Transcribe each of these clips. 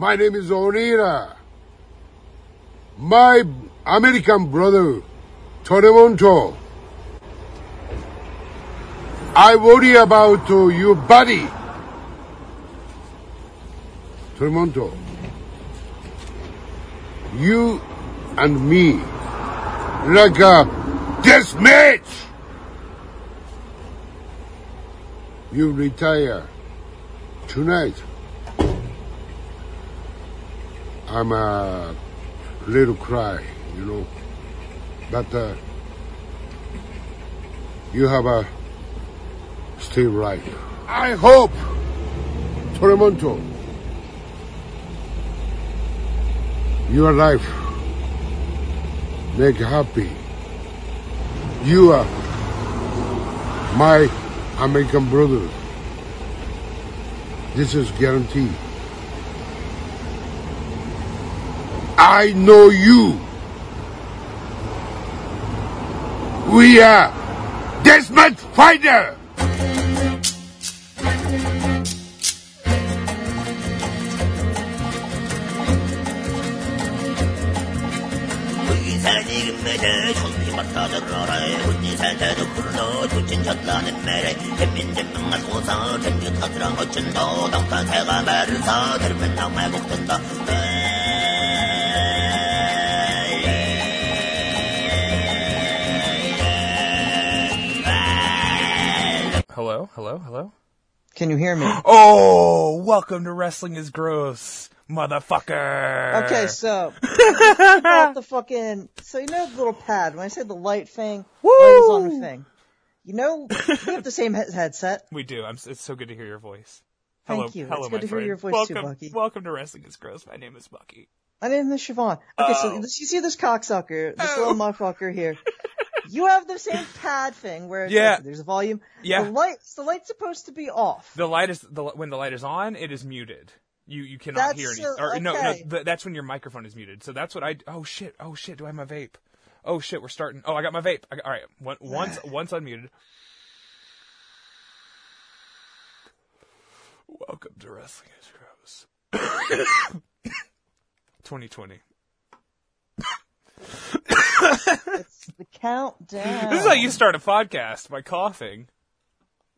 My name is Onira. My American brother, Toremonto. I worry about uh, your body. Toremonto. You and me, like a death match. You retire tonight. I'm a little cry, you know, but uh, you have a still right. I hope, Toremonto, your life make happy. You are my American brother. This is guaranteed. I know you. We are deathmatch fighters. Hello, hello, hello. Can you hear me? Oh, welcome to Wrestling is Gross, motherfucker. Okay, so about the fucking so you know the little pad. When I said the light thing, light is on the thing. You know we have the same he- headset. we do. I'm. It's so good to hear your voice. Thank you. Hello, It's good to hear your voice welcome, too, Bucky. Welcome to Wrestling is Gross. My name is Bucky. My name is Siobhan. Okay, so Oh. you see this cocksucker, this Oh. little motherfucker here. You have the same pad thing where Yeah. like, there's a volume. Yeah. The light, the light's supposed to be off. The light is the when the light is on, it is muted. You you cannot That's, hear anything. Or no, no, okay. th- that's when your microphone is muted. So that's what I. Oh shit! Oh shit! Do I have my vape? Oh shit! We're starting. Oh, I got my vape. I got, all right. One, once once unmuted. Welcome to Wrestling is Gross. 2020. It's the countdown. This is how you start a podcast by coughing.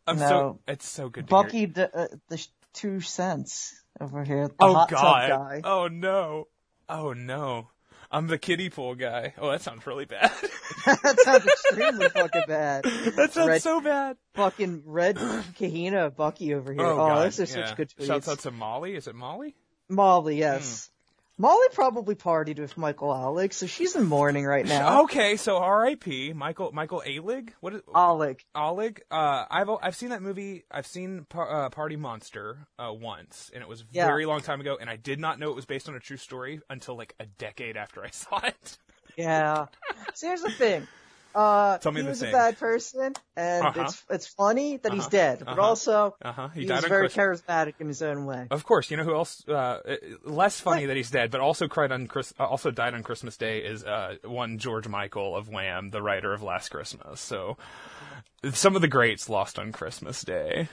I'm so. No. It's so good. To Bucky, d- uh, the two cents over here. The Oh god. guy. Oh no. Oh no. I'm the kiddie pool guy. Oh, that sounds really bad. that sounds extremely fucking bad. that sounds Red- so bad. Fucking red Kahina Bucky over here. Oh, God. those are yeah. such good tweets. Shouts out to Molly. Is it Molly? Molly, yes. Molly probably partied with Michael Alig, so she's in mourning right now. Okay, so R.I.P. Michael Michael Alig. What is Alec. Oleg? Uh, I've I've seen that movie. I've seen uh, Party Monster uh, once, and it was Yeah. very long time ago, and I did not know it was based on a true story until like a decade after I saw it. Yeah. so here's the thing. Uh, Tell me he the was thing. a bad person, and Uh-huh. it's it's funny that he's Uh-huh. dead, but Uh-huh. also Uh-huh. He he, was very Christmas. charismatic in his own way. Of course, you know who else? Uh, uh, less funny What? that he's dead, but also cried on Chris. Uh, also died on Christmas Day is uh, one George Michael of Wham, the writer of Last Christmas. So some of the greats lost on Christmas Day.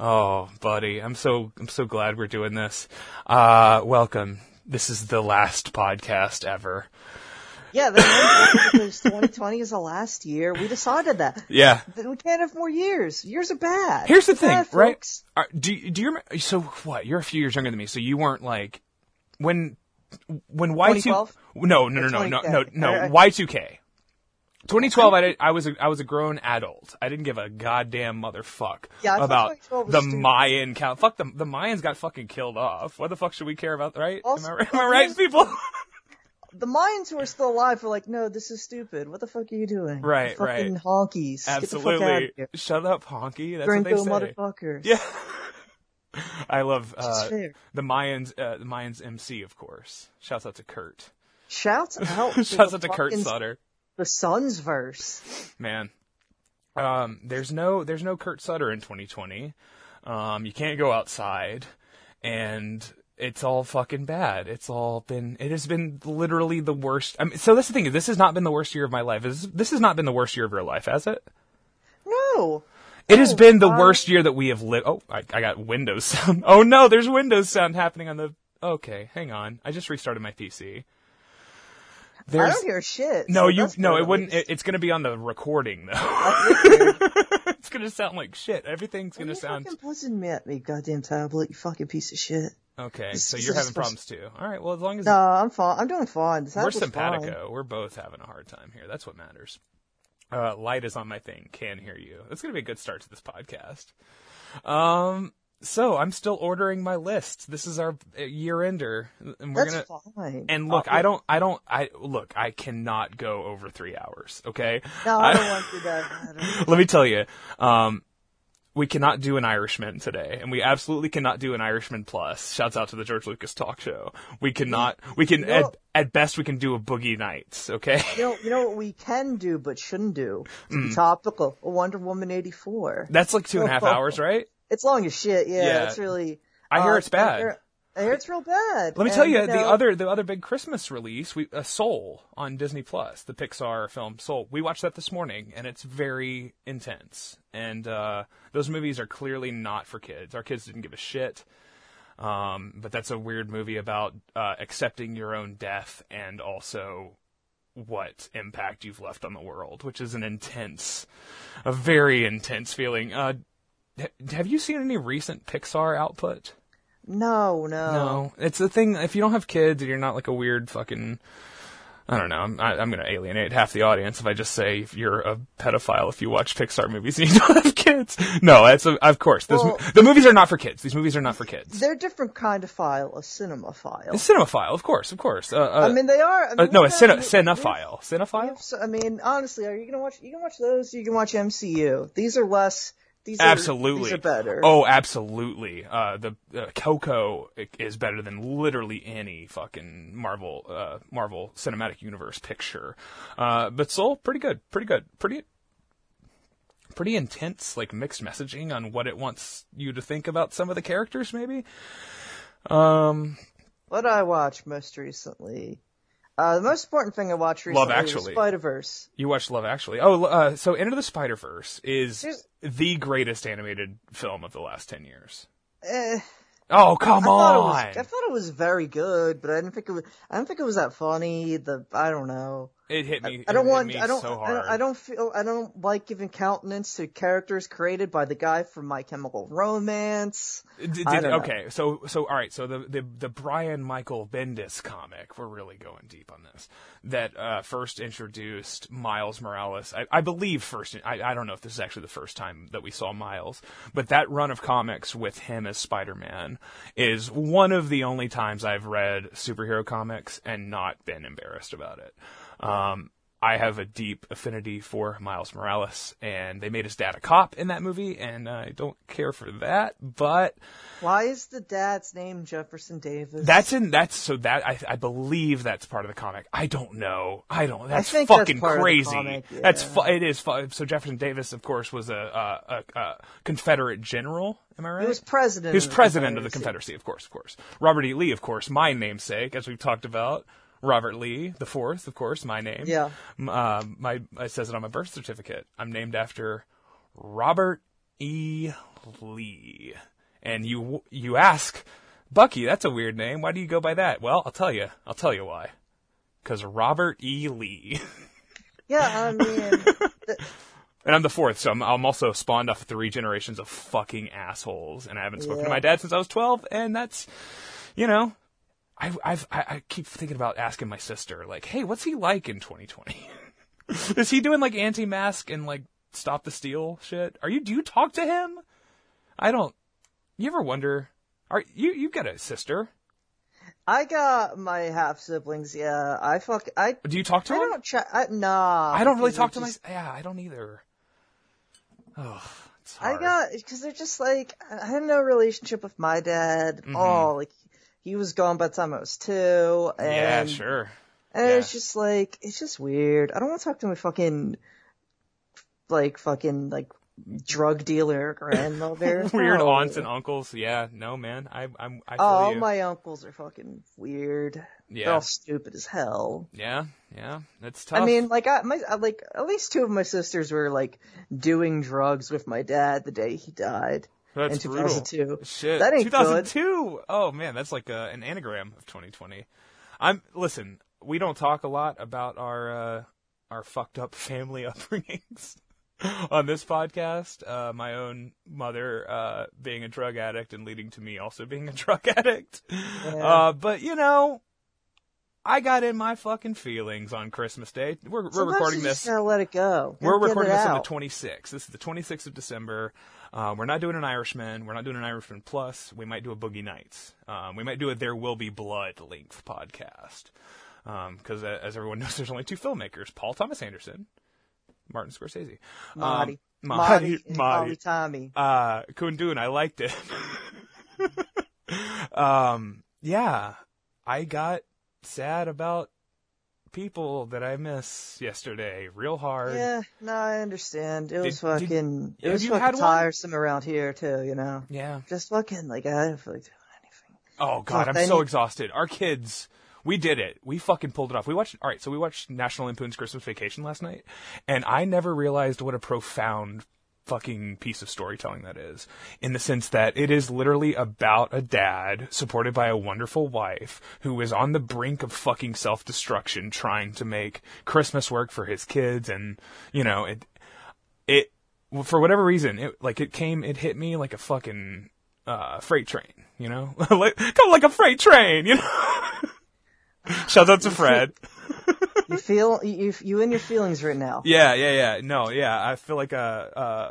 Oh, buddy, I'm so I'm so glad we're doing this. Uh, welcome. This is the last podcast ever. Yeah, that's because 2020 is the last year. We decided that. Yeah. We can't have more years. Years are bad. Here's the They're thing, bad, right? folks. Uh, do do you remember? So what? You're a few years younger than me, so you weren't like when when Y two. 2012? No, no, no, no, no, 20K? no, no. Y two K. 2012, I, did, I was a, I was a grown adult. I didn't give a goddamn motherfuck Yeah, about the stupid. Mayan count. Fuck them. The Mayans got fucking killed off. What the fuck should we care about, right? Also- am, I, right- am I right, people? The Mayans who are still alive are like, no, this is stupid. What the fuck are you doing? Right, You fucking right. honkies. Get the fuck out of Absolutely. Shut up, honky. That's Gringo what they say. motherfuckers. Yeah. I love uh, the Mayans. Uh, the Mayans MC, of course. Shouts out to Kurt. Shouts out to Shouts the out to Kurt Sutter. The Sons verse. Man, um, there's no there's no Kurt Sutter in 2020. Um, you can't go outside, and it's all fucking bad. It's all been it has been literally the worst. I mean, so that's the thing. This has not been the worst year of my life. This this has not been the worst year of your life, has it? No. It has Oh, been the God. worst year that we have lived. Oh, I, I got Windows sound. Oh no, there's Windows sound happening on the. Okay, hang on. I just restarted my PC. I There's don't hear shit. no, so you no, it wouldn't. It, it's gonna be on the recording though. It's gonna sound like shit. Everything's gonna sound fucking buzzing me at me, goddamn tablet, you fucking piece of shit. Okay. So you're having problems too. All right. Well, as long as No, I'm fine. I'm doing fine. This we're tablet's fine. simpatico, we're both having a hard time here. That's what matters. Uh, light is on my thing. Can hear you. That's gonna be a good start to this podcast. Um. So I'm still ordering my list. This is our uh, year ender, and we're That's gonna. fine. And look, Uh, I don't, I don't, I look, I cannot go over three hours. Okay. No, I don't want to do that. Let me tell you, um, we cannot do an Irishman today, and we absolutely cannot do an Irishman plus. Shouts out to the George Lucas talk show. We cannot. We can You know- at, at best we can do a Boogie Nights. Okay. You know, you know what we can do but shouldn't do? Mm. topical, Wonder Woman 84. That's like two and a half hours, right? It's long as shit, yeah. Yeah. It's really. I hear uh, it's bad. I hear, it's real bad. Let me tell And, you, the other the other big Christmas release, we uh, Soul on Disney Plus, the Pixar film Soul. We watched that this morning, and it's very intense. And uh, those movies are clearly not for kids. Our kids didn't give a shit. Um, but that's a weird movie about uh, accepting your own death and also what impact you've left on the world, which is an intense, a very intense feeling. Uh, have you seen any recent Pixar output? No, no. No, it's the thing. If you don't have kids, and you're not like a weird fucking. I don't know. I'm, I, I'm going to alienate half the audience if I just say if you're a pedophile if you watch Pixar movies and you don't have kids. No, that's a, of course. Those, Well- the movies are not for kids. These movies are not for kids. They're a different kind of file, a cinema file. A cinemaphile, of course, of course. Uh, uh, I mean, they are. I uh, no, a cine, cinephile. Cinephile. I mean, honestly, are you gonna watch? You can watch those. You can watch MCU. These are less. These are Absolutely. These are better. Oh, absolutely. Uh, the uh, Coco is better than literally any fucking Marvel uh, Marvel Cinematic Universe picture. Uh, but Soul, pretty good, pretty good, pretty pretty intense, like mixed messaging on what it wants you to think about some of the characters, maybe. Um, What I watch most recently? Uh, the most important thing I watched recently Actually. was Spider Verse. you watched Love Actually. Oh, uh, so Into the Spider Verse is There's- the greatest animated film of the last ten years. Eh, Oh, come I thought, it on! was, I thought it was very good, but I didn't think it was. I don't think it was that funny. The I don't know. It hit me. I don't it hit want. I don't. So I don't. I don't feel. I don't like giving countenance to characters created by the guy from My Chemical Romance. Did, I did- don't know. okay, so so all right, so the, the the Brian Michael Bendis comic, we're really going deep on this. That uh, first introduced Miles Morales. I, I believe first. I, I don't know if this is actually the first time that we saw Miles, but that run of comics with him as Spider Man is one of the only times I've read superhero comics and not been embarrassed about it. Um, I have a deep affinity for Miles Morales, and they made his dad a cop in that movie, and I don't care for that, but Why is the dad's name Jefferson Davis? that's in that's so that I I believe that's part of the comic. I don't know. I don't. That's that's fucking the crazy. comic, That's fu- it is. Fu- so Jefferson Davis, of course, was a, a, a, Confederate general. Am I right? He was president. He was of the president of the. Confederacy, of course, of course. Robert E. Lee, of course, my namesake, as we've talked about. Robert Lee, the fourth, of course, my name. Yeah. Uh, my it says it on my birth certificate. I'm named after Robert E. Lee. And you you ask, Bucky, that's a weird name. Why do you go by that? Well, I'll tell you. I'll tell you why. Because Robert E. Lee. Yeah, I mean, And I'm the fourth, so I'm, I'm also spawned off three generations of fucking assholes. And I haven't spoken to my dad since I was 12, and that's, you know, I, I've, I, I keep thinking about asking my sister, like, hey, what's he like in 2020? Is he doing like anti-mask and like stop the steal shit? Are you, do you talk to him? I don't, you ever wonder, are you, you've got a sister. I got my half siblings. Yeah, I fuck. I. Do you talk to I him? don't. I, nah. I don't really talk to they're my, yeah, I don't either. Oh, I got because they're just like I had no relationship with my dad Mm-hmm. at all. Like he was gone by the time I was two, and yeah, sure. and Yeah. it's just like it's just weird. I don't want to talk to my fucking like fucking like drug dealer grandmother. Weird No. aunts and uncles. Yeah, no, man. I, I'm, I feel Oh, you. my uncles are fucking weird. They're yeah, all stupid as hell. yeah, yeah. It's tough. I mean, like I, my, like at least two of my sisters were like doing drugs with my dad the day he died that's in brutal. 2002. Shit, That ain't 2002. Oh man, that's like a, an anagram of 2020. I'm listen. We don't talk a lot about our uh, our fucked up family upbringings on this podcast. Uh, my own mother uh, being a drug addict and leading to me also being a drug addict. Yeah. Uh, but you know, I got in my fucking feelings on Christmas Day. We're, we're recording this. Just gotta let it go. We're Gotta get recording this on the 26th. This is the 26th of December. Uh, we're not doing an Irishman. We're not doing an Irishman Plus. We might do a Boogie Nights. Um, we might do a There Will Be Blood length podcast. Because uh, as everyone knows, there's only two filmmakers: Paul Thomas Anderson, Martin Scorsese. Marty. Um, Marty. Marty. Marty. Tommy. Uh, Kundun, I liked it. um, yeah, I got sad about people that I miss yesterday, real hard. Yeah, no, I understand. It was Did- did- fucking, it was fucking had one? tiresome around here too, you know? Yeah. Just fucking, like, I don't feel like doing anything. Oh god, Fuck, I'm I so need- exhausted. Our kids, we did it. We fucking pulled it off. We watched. All right, so we watched National Lampoon's Christmas Vacation last night, and I never realized what a profound fucking piece of storytelling that is. In the sense that it is literally about a dad supported by a wonderful wife who is on the brink of fucking self-destruction, trying to make Christmas work for his kids, and you know it. It for whatever reason, it like it came, it hit me like a fucking uh, freight train, you know, like kind of like a freight train, you know. Shout out to Fred. You feel, you, you in your feelings right now. Yeah, yeah, yeah. No, yeah. I feel like uh, uh,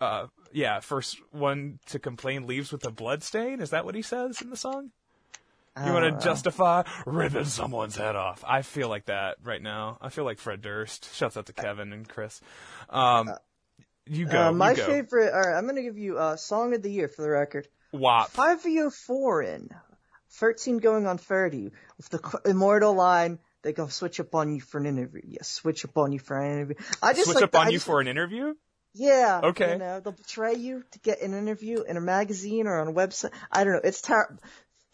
uh, yeah. First one to complain leaves with a blood stain. Is that what he says in the song? You want Uh, to justify ripping someone's head off? I feel like that right now. I feel like Fred Durst. Shouts out to Kevin and Chris. Um, you go. Uh, my you go. favorite, alright, I'm gonna give you, uh, Song of the Year for the record. WAP. Fivio Foreign. 13 going on 30. With the immortal line, they go switch up on you for an interview. Yes, switch up on you for an interview. I just Switch like up the- on I you just- for an interview. Yeah. Okay. You know, they'll betray you to get an interview in a magazine or on a website. I don't know. It's terrible.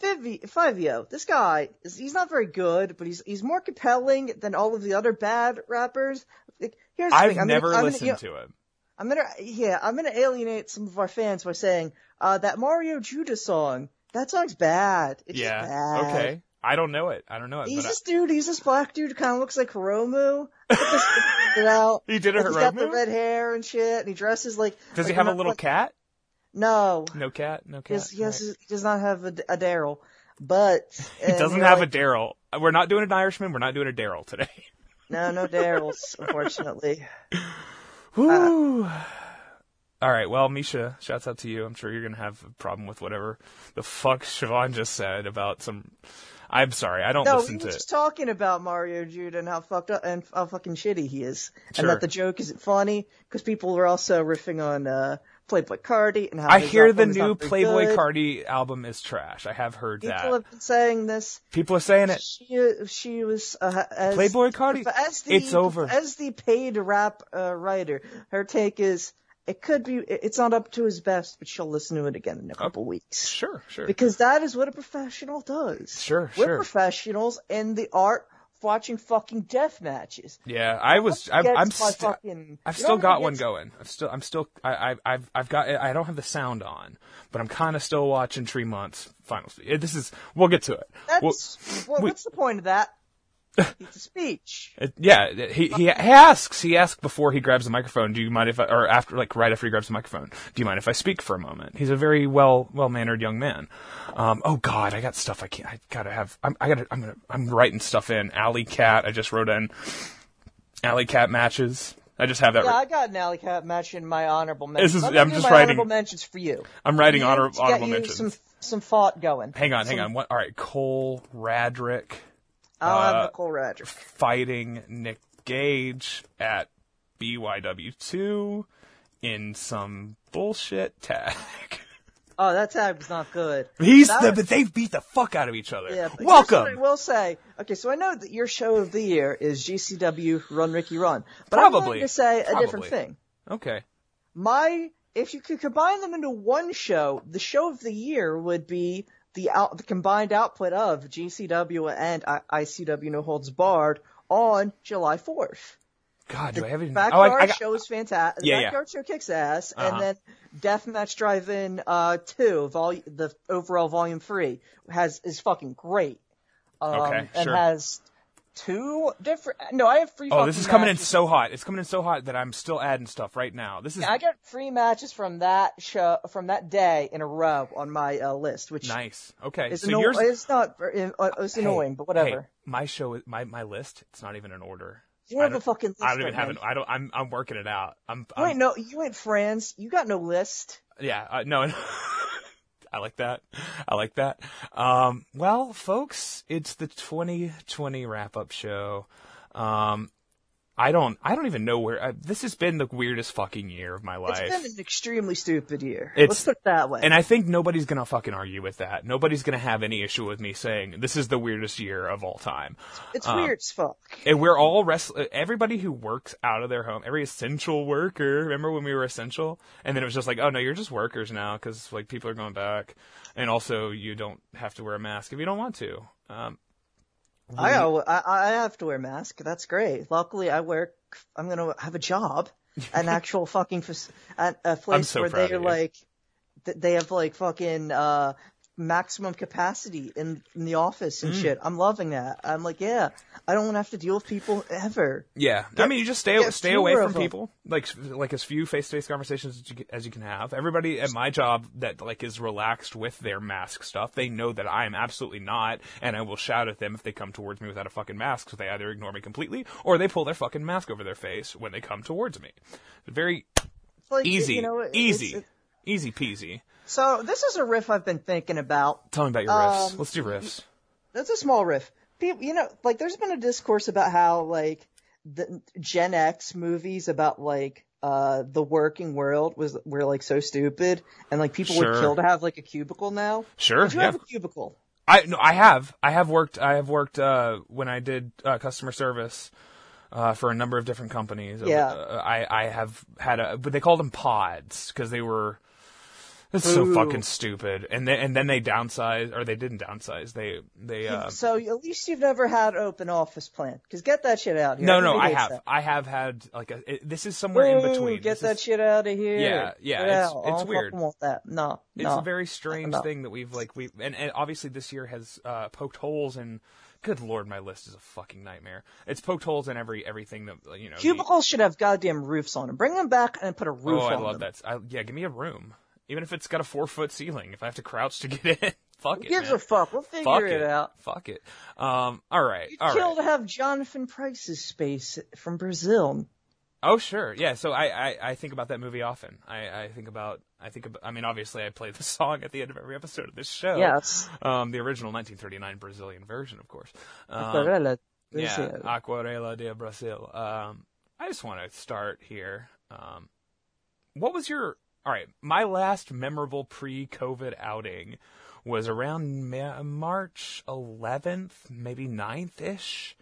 Fivio, this guy is, he's not very good, but he's, he's more compelling than all of the other bad rappers. Like, here's the I've thing. I'm never gonna, listened gonna, to him. I'm gonna, yeah, I'm gonna alienate some of our fans by saying, uh, that Mario Judah song, that song's bad. It's Yeah. bad. Okay. I don't know it. I don't know it. He's but I- this dude, he's this black dude who kind of looks like Hiromu. This. He did a Like, He's got the red hair and shit, and he dresses like. Does he have a little like- cat? No. No cat. No cat. Yes, yes, Alright. he does not have a, a Daryl, but He doesn't have a Daryl. We're not doing an Irishman. We're not doing a Daryl today. no, no Daryls, unfortunately. Woo. All right. Well, Misha, shouts out to you. I'm sure you're gonna have a problem with whatever the fuck Siobhan just said about some. I'm sorry. I don't No, we listen were to. just talking about Mario Judah and how fucked up and how fucking shitty he is, Sure. and that the joke isn't funny because people were also riffing on uh, Playboi Carti and how I hear the new Playboi good. Carti album is trash. I have heard People that. People have been saying this. People are saying it. She she was uh, as Playboi Carti. as the It's over. as the paid rap uh, writer. Her take is it could be it's not up to his best, but she'll listen to it again in a couple weeks. Sure. Sure. Because that is what a professional does. Sure, sure. We're sure. professionals in the art of watching fucking death matches. Yeah, I was I'm, I'm st- fucking, I've still got one going. I've still. I'm still. I, I, I've. I've got. I don't have the sound on, but I'm kind of still watching Three Months Final. This is. We'll get to it. That's Well, well, we- what's the point of that? It's a speech. Yeah, he, he asks. He asks before he grabs the microphone. Do you mind if I, or after, like right after he grabs the microphone? Do you mind if I speak for a moment? He's a very well well mannered young man. Um, oh God, I got stuff I can't. I gotta have. I'm, I gotta. I'm gonna. I'm writing stuff in. Alley Cat. I just wrote in. Alley Cat matches. I just have that. Yeah, writ- I got an alley cat match in my honorable mentions. This is- I'm, just writing- honorable mentions for you. I'm writing You honor, honorable you mentions. Some some thought going. hang on, hang on. What? All right, Cole Radrick I'll Uh, have Nicole Radger. fighting Nick Gage at BYW2 in some bullshit tag. Oh, that tag was not good. He's the, was- but they've beat the fuck out of each other. Yeah, what I Welcome. will say. Okay, so I know that your show of the year is GCW Run Ricky Run, but I'm going to say a Probably. different thing. Okay. my if you could combine them into one show, the show of the year would be the out the combined output of GCW and I- ICW No Holds Barred on July 4th. God, do I have any? Oh, Backyard I, I got, show is fantastic. Yeah, the yeah. Backyard show kicks ass, Uh-huh. and then Deathmatch Drive-In uh two, vol- the overall volume three has is fucking great. Um, Okay, and sure. has two different. No, I have free. oh, this is coming in so hot. It's coming in so hot that I'm still adding stuff right now. This is I got free matches from that show from that day in a row on my uh, list, which nice. Okay, is so yours. it's not uh, it's Hey, annoying, but whatever. hey, my show, my my list. It's not even in order. you have a fucking list. I don't even right have it. I don't. I'm I'm working it out. I'm. You I'm ain't no. You ain't friends. You got no list. Yeah, uh, no, I like that. I like that. Um, well, folks, it's the 2020 wrap up show. Um, I don't, I don't even know where, uh, this has been the weirdest fucking year of my life. It's been an extremely stupid year. It's- Let's put it that way. and I think nobody's gonna fucking argue with that. Nobody's gonna have any issue with me saying this is the weirdest year of all time. it's um, weird as fuck. And we're all rest. Everybody who works out of their home, every essential worker. Remember when we were essential, and then it was just like, oh no, you're just workers now because like people are going back, and also you don't have to wear a mask if you don't want to. Um, I, I I have to wear a mask. That's great. Luckily, I work. I'm gonna have a job, an actual fucking fac- at a place so where they're like, they have like fucking uh maximum capacity in in the office Mm. and shit. I'm loving that. I'm like, yeah, I don't want to have to deal with people ever. yeah, I mean, you just stay stay away from them. people, like like as few face to face conversations as you, can- as you can have. Everybody at my job that like is relaxed with their mask stuff, they know that I am absolutely not, and I will shout at them if they come towards me without a fucking mask. So they either ignore me completely or they pull their fucking mask over their face when they come towards me. Very like, easy, you know, easy, it's- it- easy peasy. So this is a riff I've been thinking about. Tell me about your riffs. Um, Let's do riffs. That's a small riff. People, you know, like there's been a discourse about how like the Gen X movies about like uh the working world was were like so stupid and like people Sure. would kill to have like a cubicle now. Sure, Did you yeah. have a cubicle? I no, I have. I have worked. I have worked uh, when I did uh, customer service uh, for a number of different companies. Yeah. Uh, I I have had a, but they called them pods because they were. It's so fucking stupid. And then and then they downsized, or they didn't downsize. They they. Uh, so at least you've never had open office plan because get that shit out of here. no, no, I have. that. I have had like a. It, this is somewhere in between. Get This that is- shit out of here. Yeah, yeah, it's- it's I don't weird. want that. No, It's no. a very strange No. thing that we've like we and, and obviously this year has uh, poked holes in. Good lord, my list is a fucking nightmare. It's poked holes in every everything that you know. the- Cubicles should have goddamn roofs on them. Bring them back and put a roof oh, on I love them. that. I, yeah, give me a room, even if it's got a four foot ceiling. If I have to crouch to get in, fuck Who it. gives man. a fuck? We'll figure Fuck it, out. Fuck it. Um. All right. You'd All kill right. to have Jonathan Pryce's space from Brazil. Oh sure. Yeah. So I, I I think about that movie often. I I think about I think about. I mean, obviously, I play the song at the end of every episode of this show. Yes. Um, the original 1939 Brazilian version, of course. Um, Aquarela. Yeah, Brazil. Aquarela do Brasil. Um, I just want to start here. Um, what was your all right? My last memorable pre-COVID outing was around Ma- March 11th, maybe 9th ish.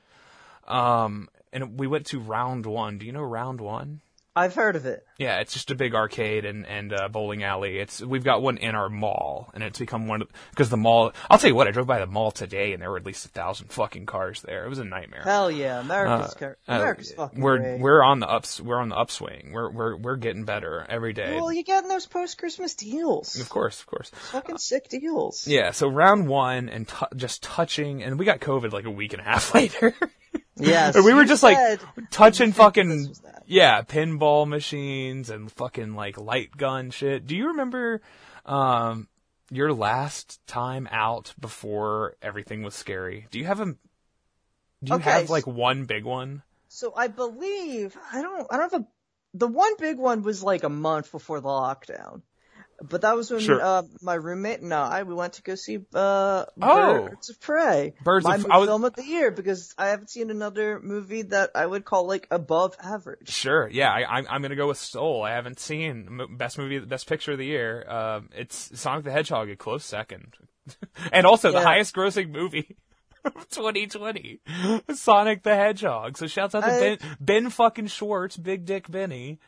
Um, and we went to Round One. Do you know Round One? I've heard of it. Yeah, it's just a big arcade and and uh, bowling alley. It's we've got one in our mall, and it's become one of because the mall. I'll tell you what, I drove by the mall today, and there were at least a thousand fucking cars there. It was a nightmare. Hell yeah, America's car- Uh, America's fucking we're we're on the ups we're on the upswing. We're we're we're getting better every day. well, you're getting those post Christmas deals? of course, of course. Fucking sick deals. Yeah, so round one and t- just touching, and we got COVID like a week and a half later. Yes. we were just said- like touching fucking yeah, pinball machines and fucking like light gun shit. Do you remember um your last time out before everything was scary? Do you have a do you Okay, have like one big one? So I believe I don't I don't have a the one big one was like a month before the lockdown. But that was when Sure. uh, my roommate and I we went to go see uh, Oh. Birds of Prey. Birds my of- was- film of the year because I haven't seen another movie that I would call like above average. Sure, yeah, I, I'm I'm gonna go with Soul. I haven't seen best movie, best picture of the year. Um, it's Sonic the Hedgehog, a close second, and also the highest grossing movie of 2020, Sonic the Hedgehog. So shouts out to I- Ben Ben fucking Schwartz, Big Dick Benny,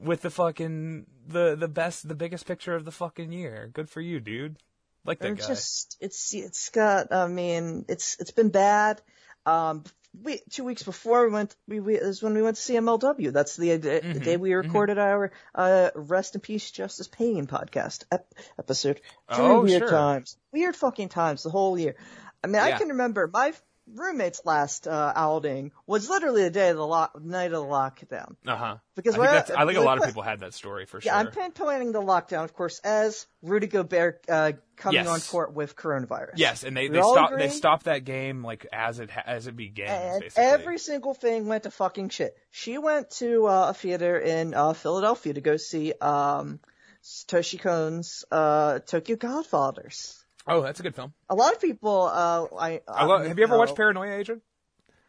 with the fucking the the best the biggest picture of the fucking year. Good for you, dude. Like that They're guy. just it's it's got I mean it's it's been bad. Um, we two weeks before we went we, we is when we went to CMLW. That's the, the Mm-hmm. day we recorded our uh rest in peace Justice Pain podcast ep- episode. Very Oh, weird sure. times, weird fucking times the whole year. I mean, I can remember my roommate's last uh, outing was literally the day of the lock night of the lockdown. Uh huh. Because I think, that's, I think a lot of people had that story for sure. Yeah. I'm pinpointing the lockdown, of course, as Rudy Gobert uh, coming Yes. on court with coronavirus. Yes, and they We they stopped they stopped that game like as it as it basically. every single thing went to fucking shit. She went to uh, a theater in uh, Philadelphia to go see um, Toshi Kon's uh, Tokyo Godfathers. Oh, that's a good film. A lot of people, uh, I, I lo- have you ever watched Paranoia Agent?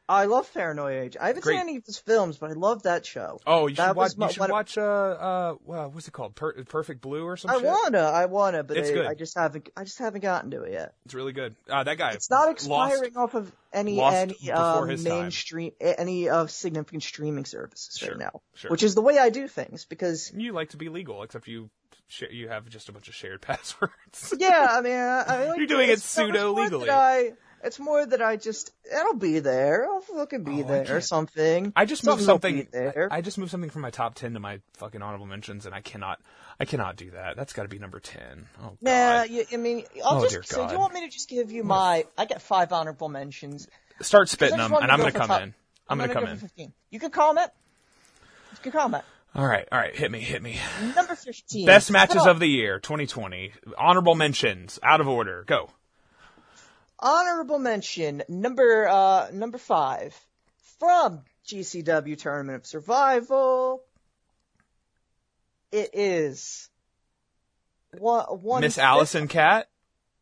I love Paranoia Agent. I haven't Great. seen any of his films, but I love that show. Oh, you That should watch. my- You should watch. Uh, uh, what's it called? Per- Perfect Blue or some I shit. wanna, I wanna, but It's I, good. I just haven't, I just haven't gotten to it yet. It's really good. Uh, that guy. It's not lost- expiring off of any any um, his time. mainstream any of significant streaming services Sure, right now, sure. which is the way I do things because You like to be legal, except you sh- you have just a bunch of shared passwords. yeah, I mean, I, like You're doing it it's- no, it's more pseudo-legally. it's more that I just it'll be there, it'll fucking be Oh, there or something. I just moved Something will something. be there. I, just moved something from my top ten to my fucking honorable mentions, and I cannot. I cannot do that. That's got to be number ten. Oh god. Nah, I mean, I'll Oh, just. dear So, God. you want me to just give you my? I get five honorable mentions. Start spitting them, and I'm go gonna come top- in. I'm, gonna, go come in. 15. You can comment. You can comment. All right, all right. Hit me, hit me. Number fifteen. Best matches of the year, 2020. Honorable mentions, out of order. Go. honorable mention number uh number five from GCW Tournament of Survival. It is one one. Miss Allison Cat.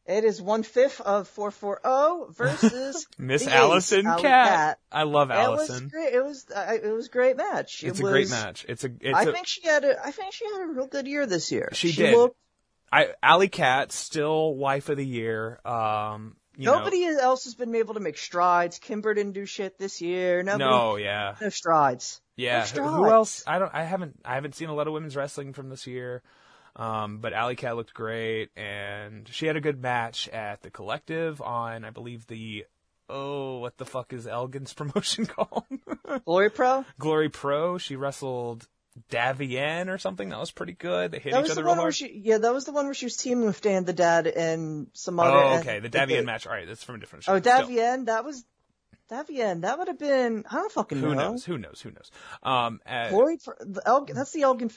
It is one fifth of four four zero versus Miss Allison Alley Cat. I love Allison. It was great. It was uh, it was a great match. It's it a great match. It's a. It's I a, think she had a I think she had a real good year this year. She did. Looked, I Alley Cat still wife of the year. Um, you know- nobody else has been able to make strides. Kimber didn't do shit this year. Nobody, no, yeah, no strides. yeah. No Who, strides. who else? I don't. I haven't. I haven't seen a lot of women's wrestling from this year. Um, but Alley Cat looked great, and she had a good match at the Collective on, I believe the. Oh, what the fuck is Elgin's promotion called? Glory Pro. Glory Pro. She wrestled Davienne or something. That was pretty good. They hit That each was other the real hard. she, yeah, that was the one where she was teaming with Dan the Dad and some other. Oh, okay. The Davienne match. All right, that's from a different show. Oh, Still. Davienne, that was Davienne, That would have been. I don't fucking Who know. knows? Who knows? Who knows? Um, uh, Glory Pro. The Elgin, that's the Elgin.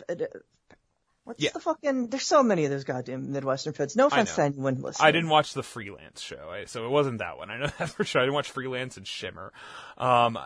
What's Yeah. the fucking? There's so many of those goddamn Midwestern feds. No offense to anyone listening. I didn't watch the freelance show, I, so it wasn't that one. I know that for sure. I didn't watch freelance and Shimmer. Um,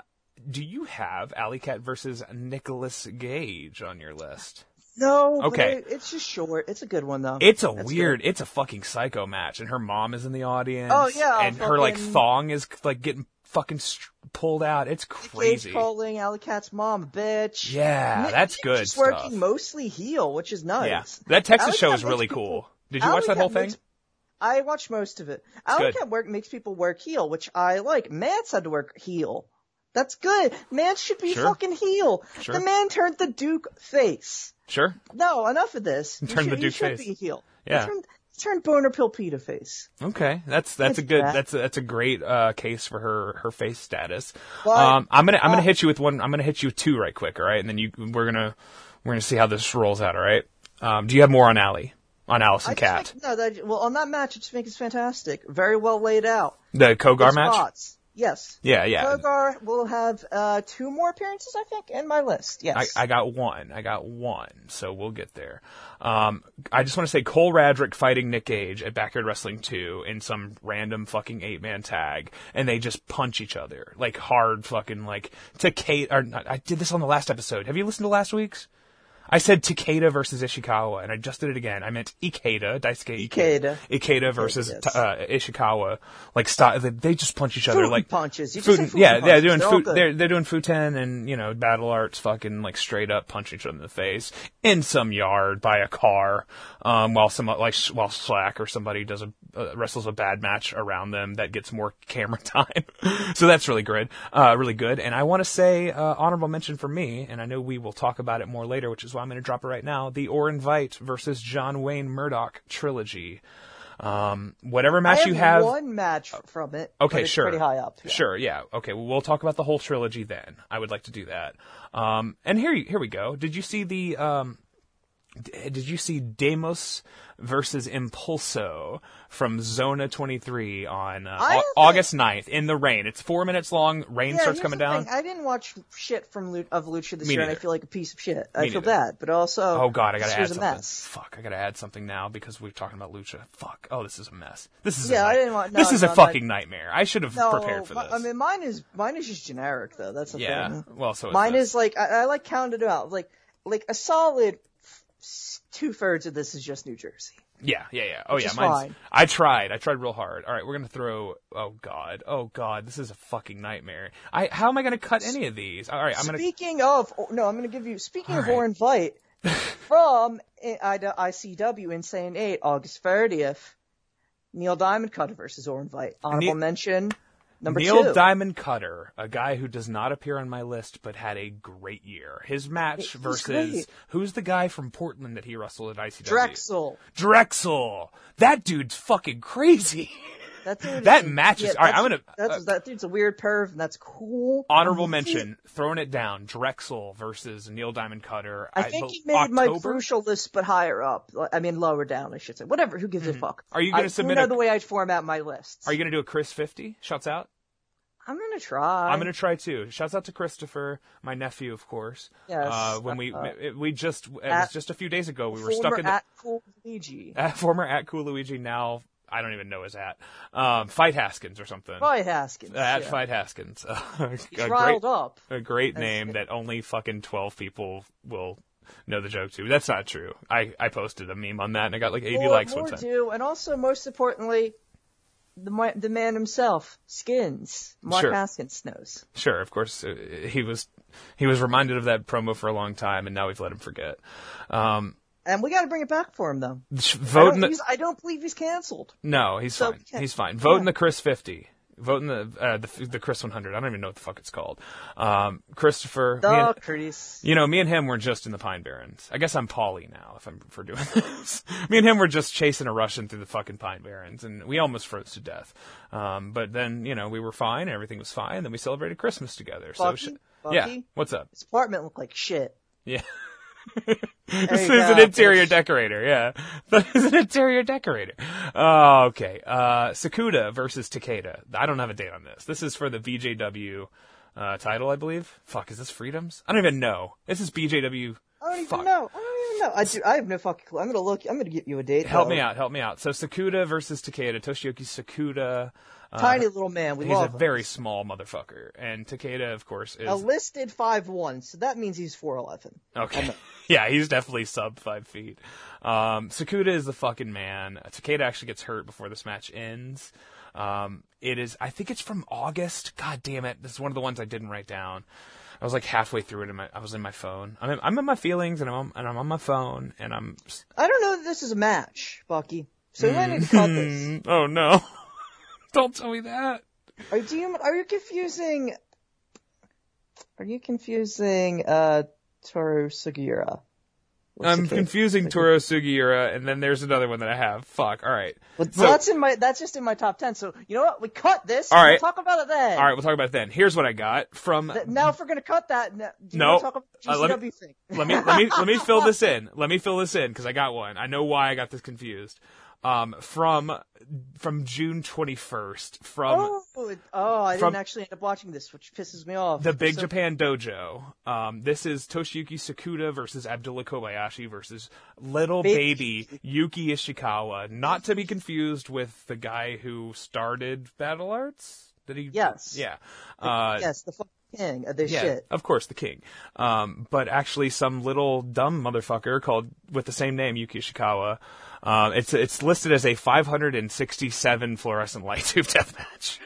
do you have Alley Cat versus Nicholas Gage on your list? No. Okay. But it, it's just short. It's a good one though. It's a That's weird, it's a fucking psycho match, and her mom is in the audience. Oh, yeah, and her like thong is like getting fucking str- pulled out. It's crazy. calling Alley Cat's mom bitch. Yeah, Nick that's good stuff. working mostly heel, which is nice. Yeah, that Texas Alley show Cat is really makes cool. Did you Alley watch that Cat whole thing? makes- I watched most of it. Cat work makes people work heel, which I like. Mance had to work heel. That's good. Mance should be Sure. fucking heel. Sure. The man turned the Duke face. Sure. No, enough of this. Should, the he Duke should face. be heel. He Yeah. turned, he turned Boner Pill Peta face. Okay, that's that's a good bad. that's a, that's a great uh, case for her her face status. But, um, I'm gonna I'm gonna uh, hit you with one. I'm gonna hit you with two right quick. All right, and then you we're gonna we're gonna see how this rolls out. All right. Um, do you have more on Allie on Allison Cat no, that, well, on that match, I just think it's fantastic. Very well laid out. the Kogar match? spots. Yes. Yeah, yeah. Kogar will have uh, two more appearances, I think, in my list. Yes. I got one. I got one. So we'll get there. Um, I just want to say Cole Radrick fighting Nick Gage at Backyard Wrestling 2 in some random fucking eight man tag. And they just punch each other. Like hard fucking like Takeda, or not, I did this on the last episode. Have you listened to last week's? I said Takeda versus Ishikawa, and I just did it again. I meant Ikeda, Daisuke Ikeda. Ikeda. Ikeda versus yes. uh, Ishikawa. Like, stop, they, just punch each other. Futen like punches. You can say Futen- Futen yeah, punches. they're doing They're all food. They're they're doing Futen and you know battle arts, fucking like straight up punch each other in the face in some yard by a car, um, while some like while Slack or somebody does a uh, wrestles a bad match around them that gets more camera time. so that's really good, uh, really good. And I want to say uh, honorable mention for me, and I know we will talk about it more later, which is why I'm going to drop it right now. The Orin Veidt versus John Wayne Murdoch trilogy. Um, whatever match have you have. one match from it. Okay, it's sure. Pretty high up. yeah. Sure, yeah. Okay, well, we'll talk about the whole trilogy then. I would like to do that. Um, and here, here we go. Did you see the, um, did you see Demos versus Impulso from Zona 23 on uh, August 9th in the rain? It's four minutes long. Rain Yeah, starts coming down. thing. I didn't watch shit from Lu- of Lucha this Me year, and I feel like a piece of shit. I feel neither. bad, but also, Oh god, I gotta add a something. mess. Fuck, I gotta add something now because we're talking about Lucha. Fuck. Oh, this is a mess. This is Yeah, a I didn't want- no, This is no, a fucking nightmare. I should have No, prepared for this. I mean, mine is mine is just generic though. That's the yeah. thing. Well, so Mine is like I, I like counted it out. Like like a solid two thirds of this is just New Jersey. Yeah, yeah, yeah. Oh yeah, mine's. I tried. I tried real hard. All right, we're gonna throw. Oh god. Oh god. This is a fucking nightmare. I. How am I gonna cut any of these? All right, I'm gonna. Speaking of, oh, no, I'm going to give you. Speaking All of right. Orin Veidt, from ICW Insane Eight, August 30th, Neil Diamond Cutter versus Orin Veidt. Honorable Neil- mention number Neil two. Diamond Cutter, a guy who does not appear on my list, but had a great year. His match versus great. who's the guy from Portland that he wrestled at ICW? Drexel. Drexel. That dude's fucking crazy. That dude. That is- match yeah, all right, I'm gonna- That's, uh, that dude's a weird perv, and that's cool. Honorable mention, throwing it down. Drexel versus Neil Diamond Cutter. I think he made my October? crucial list, but higher up. I mean, lower down, I should say. Whatever. Who gives a fuck? Mm-hmm. Are you gonna I, submit You know a- the way I format my lists. Are you gonna do a Chris fifty? Shouts out. I'm gonna try. I'm gonna try too. Shouts out to Christopher, my nephew, of course. Yes, Uh, when we uh, we just it was just a few days ago we were stuck in the at Cool Luigi. at former at Cool Luigi now I don't even know his at um, Fight Haskins or something. Fight Haskins. Uh, at yeah. Fight Haskins, a He's great riled up. a great name that only fucking twelve people will know the joke to. That's not true. I I posted a meme on that and I got like eighty More, likes more one time. do, and also most importantly, the the man himself, Skins, Mark Sure. Haskins knows. Sure, of course, uh, he was he was reminded of that promo for a long time, and now we've let him forget. Um, And we got to bring it back for him though. I vote in don't, the I don't believe he's canceled. no, he's So, fine. yeah. He's fine. Vote in the Chris fifty. Vote in the uh, the the Chris one hundred. I don't even know what the fuck it's called. Um, Christopher. The and- Chris. you know, me and him were just in the Pine Barrens. I guess I'm Paulie now if I'm for doing this. me and him were just chasing a Russian through the fucking Pine Barrens, and we almost froze to death. Um, but then, you know, we were fine, and everything was fine. and Then we celebrated Christmas together. So, sh- Bucky? yeah. What's up? His apartment looked like shit. Yeah. This is an interior bitch. decorator, yeah. This is an interior decorator. Oh, okay. Uh, Sakuda versus Takeda. I don't have a date on this. This is for the BJW, uh, title, I believe. Fuck, is this Freedoms? I don't even know. This is BJW. I don't even Fuck. know. I don't even know. I do. I have no fucking clue. I'm gonna look. I'm gonna get you a date. Help though. me out, help me out. So Sakuda versus Takeda. Toshiyuki Sakuda. Uh, Tiny little man. We he's a him. very small motherfucker. And Takeda, of course, is a listed five one, so that means he's four eleven. Okay. yeah, he's definitely sub five feet. Um, Sakuda is the fucking man. Takeda actually gets hurt before this match ends. Um, it is, I think it's from August. God damn it. This is one of the ones I didn't write down. I was like halfway through it and I was in my phone. I'm in, I'm in my feelings and I'm on, and I'm on my phone and I'm, I don't know that this is a match, Bucky. So we might need to cut this. Mm, oh no. Don't tell me that. Are you are you confusing? Are you confusing uh Toru Sugiura? with I'm confusing Toru Sugiura and then there's another one that I have. Fuck. All right. But So- that's in my that's just in my top ten. So you know what? We cut this. All right. We'll talk about it then. All right. We'll talk about it then. Here's what I got from Th- Now, if we're gonna cut that, do you No. want talk about Uh, let me- let me let me let me fill this in. Let me fill this in because I got one. I know why I got this confused. Um, from from June twenty first from Oh, oh, I didn't actually end up watching this, which pisses me off. the Big So- Japan Dojo. Um, this is Toshiyuki Sakuda versus Abdullah Kobayashi versus little Baby. baby Yuki Ishikawa. Not to be confused with the guy who started Battle Arts. Did he? Yes. Yeah. Uh, yes, the fucking king of this Yeah, shit. of course, the king. Um, but actually, some little dumb motherfucker called with the same name, Yuki Ishikawa. Um, it's it's listed as a 567 fluorescent light tube death match.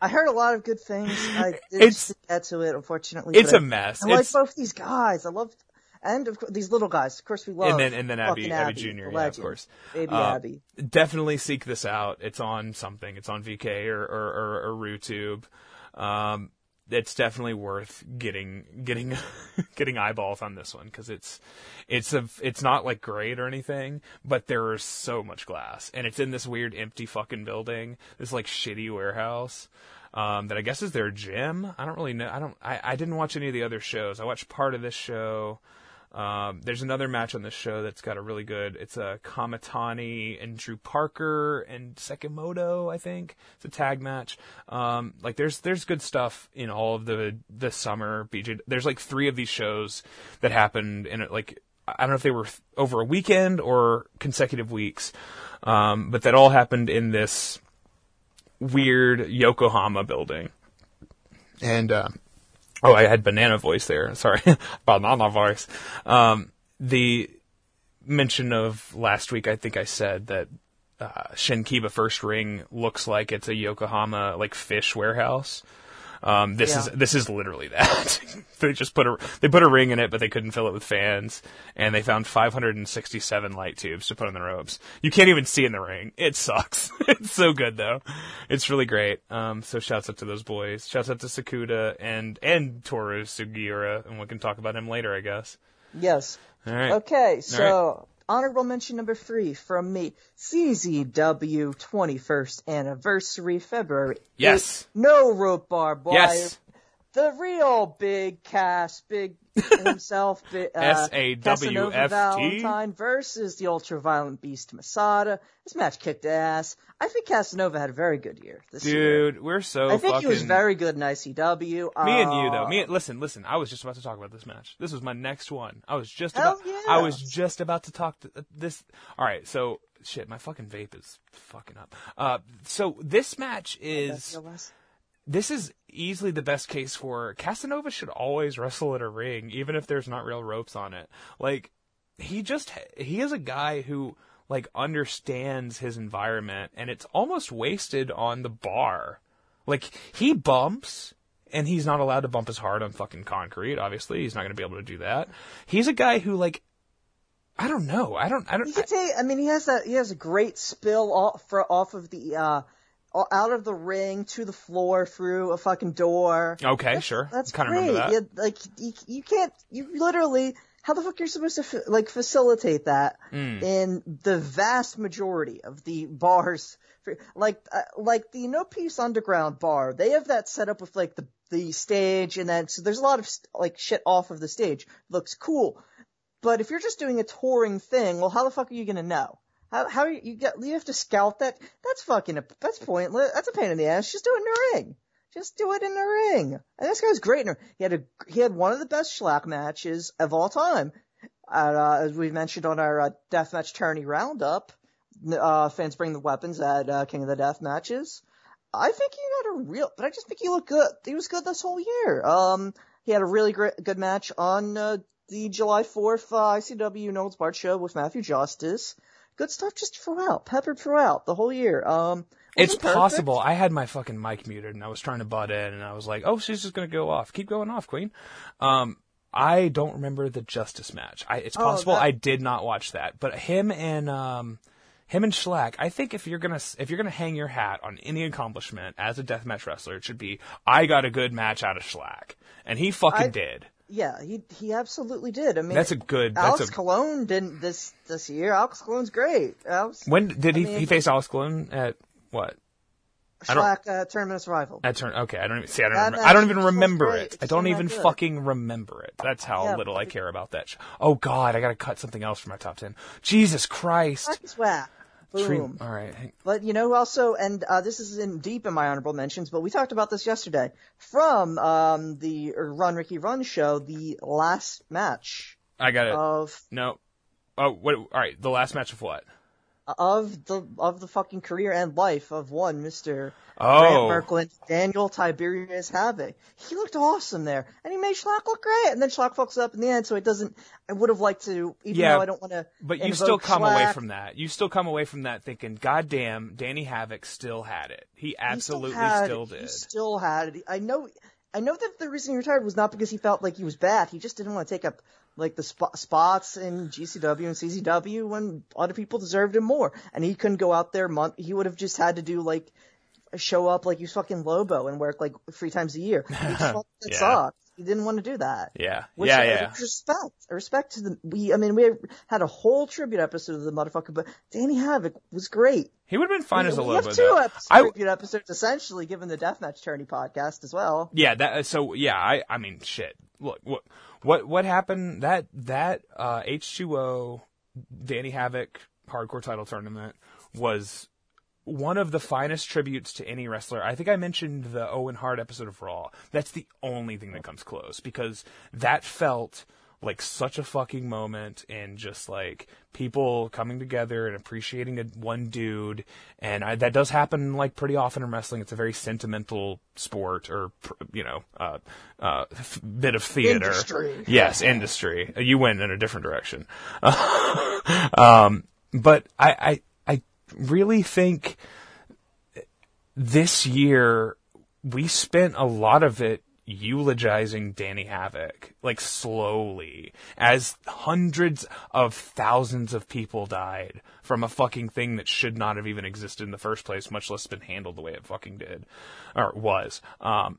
I heard a lot of good things. I didn't It's- get to it, unfortunately. It's a mess. I, I like both these guys. I love, and of course, these little guys. Of course, we love. and then and then Abby Abby, Abby Jr. Yeah, of course. Baby Uh, Abby. Definitely seek this out. It's on something. It's on VK or or, or, or RuTube. Um, it's definitely worth getting getting getting eyeballs on this one because it's it's a it's not like great or anything, but there is so much glass and it's in this weird empty fucking building, this like shitty warehouse. Um, that I guess is their gym. I don't really know. I don't. I, I didn't watch any of the other shows. I watched part of this show. Um, there's another match on this show that's got a really good. It's a Kamitani and Drew Parker and Sekimoto, I think. It's a tag match. Um, like there's there's good stuff in all of the the summer BJ. There's like three of these shows that happened in. Like I don't know if they were over a weekend or consecutive weeks, um, but that all happened in this weird Yokohama building. And uh, Oh, I had banana voice there. Sorry, banana voice. Um, the mention of last week, I think I said that uh, Shinkiba First Ring looks like it's a Yokohama like fish warehouse. Um, this Yeah. is this is literally that. they just put a they put a ring in it, but they couldn't fill it with fans, and they found 567 light tubes to put on the ropes. You can't even see in the ring. It sucks. it's so good though. It's really great. Um, so shouts out to those boys. Shouts out to Sakuda and and Toru Sugiura, and we can talk about him later, I guess. Yes. All right. Okay, so honorable mention number three from me, CZW 21st anniversary, February. Yes. No rope barbed wire. Yes. The real big Cass, big himself, big, uh. Casanova Valentine versus the ultra-violent beast Masada. This match kicked ass. I think Casanova had a very good year this year. Dude, we're so I think fucking. he was very good in ICW. Me and you though. Uh, Me, listen, listen. I was just about to talk about this match. This was my next one. I was just Hell about. yeah. I was just about to talk to uh, this. All right, so shit, my fucking vape is fucking up. Uh, so this match is this is easily the best case for Casanova should always wrestle at a ring, even if there's not real ropes on it. Like he just he is a guy who like understands his environment, and it's almost wasted on the bar. Like he bumps. And he's not allowed to bump as hard on fucking concrete. Obviously, he's not going to be able to do that. He's a guy who, like, I don't know. I don't. I don't. He could take. I mean, he has that. He has a great spill off for, off of the uh, out of the ring to the floor through a fucking door. okay, sure. That's kind of remember that. You, like you, you can't. You literally. How the fuck you're supposed to like facilitate that Hmm. in the vast majority of the bars? For, like uh, like the No Peace Underground bar, they have that set up with like the the stage, and then so there's a lot of like shit off of the stage. Looks cool. But if you're just doing a touring thing, well, how the fuck are you gonna know? How how you, you get you have to scout that? That's fucking a, that's pointless. That's a pain in the ass. Just do it in the ring. Just do it in the ring. And this guy's great. in the- He had a he had one of the best Shlak matches of all time. Uh, as we mentioned on our uh, deathmatch tourney roundup, uh, fans bring the weapons at uh, King of the Death matches. I think he had a real, but I just think he looked good. He was good this whole year. Um, he had a really great, good match on uh, the July 4th uh, ICW No Barred show with Matthew Justice. Good stuff just throughout, peppered throughout the whole year. Um, It's perfect. possible. I had my fucking mic muted and I was trying to butt in and I was like, "Oh, she's just gonna go off. Keep going off, Queen." Um, I don't remember the Justice match. I, it's Oh, possible that- I did not watch that, but him and um, him and Shlak. I think if you're gonna if you're gonna hang your hat on any accomplishment as a deathmatch wrestler, it should be I got a good match out of Shlak, and he fucking I- did. Yeah, he he absolutely did. I mean, That's a good. That's Alex a. Colon didn't this this year. Alex Colon's great. Alex When did I he mean- he face Alex Colon at what? Shlak uh, tournament of survival. At turn, okay, I don't even see. I don't. That Remember, I don't even remember it. I don't even fucking remember it. That's how Yeah, little I care about that. Sh- oh God, I gotta cut something else from my top ten. Jesus Christ. Shlak is whack. Boom. Dream- All right. hang- But you know, also, and uh, this is in deep in my honorable mentions, but we talked about this yesterday from um, the Run Ricky Run show, the last match I got it. of no. Oh, what? All right. The last match of what? Of the of the fucking career and life of one Mister Oh. Grant Merkel and Daniel Tiberius Have. He looked awesome there, and he made Shlak look great. And then Shlak fucks up in the end, so it doesn't. I would have liked to, even Yeah, though I don't want to. But you still come away from that. You still come away from that thinking, God damn, Danny Havoc still had it. He absolutely still, did. He still had it. I know. I know that the reason he retired was not because he felt like he was bad. He just didn't want to take up like the sp- spots in GCW and CZW when other people deserved him more, and he couldn't go out there. Month he would have just had to do like show up like you fucking Lobo and work like three times a year. He just fucking Yeah. sucked. He didn't want to do that. Yeah. Which yeah, yeah. respect. Respect to the we. I mean, we had a whole tribute episode of the motherfucker, but Danny Havoc was great. He would have been fine we, as a we Lobo have two episodes, I- tribute episodes essentially, given the Deathmatch Tourney podcast as well. Yeah, that so yeah, I I mean shit. Look, what what what happened that that uh H2O Danny Havoc hardcore title tournament was one of the finest tributes to any wrestler. I think I mentioned the Owen Hart episode of Raw. That's the only thing that comes close because that felt like such a fucking moment and just like people coming together and appreciating a, one dude and I, that does happen like pretty often in wrestling it's a very sentimental sport or you know uh, uh, f- bit of theater Industry. yes industry you went in a different direction um, but I, I I really think this year we spent a lot of it eulogizing Danny Havoc, like slowly, as hundreds of thousands of people died from a fucking thing that should not have even existed in the first place, much less been handled the way it fucking did, or was. Um,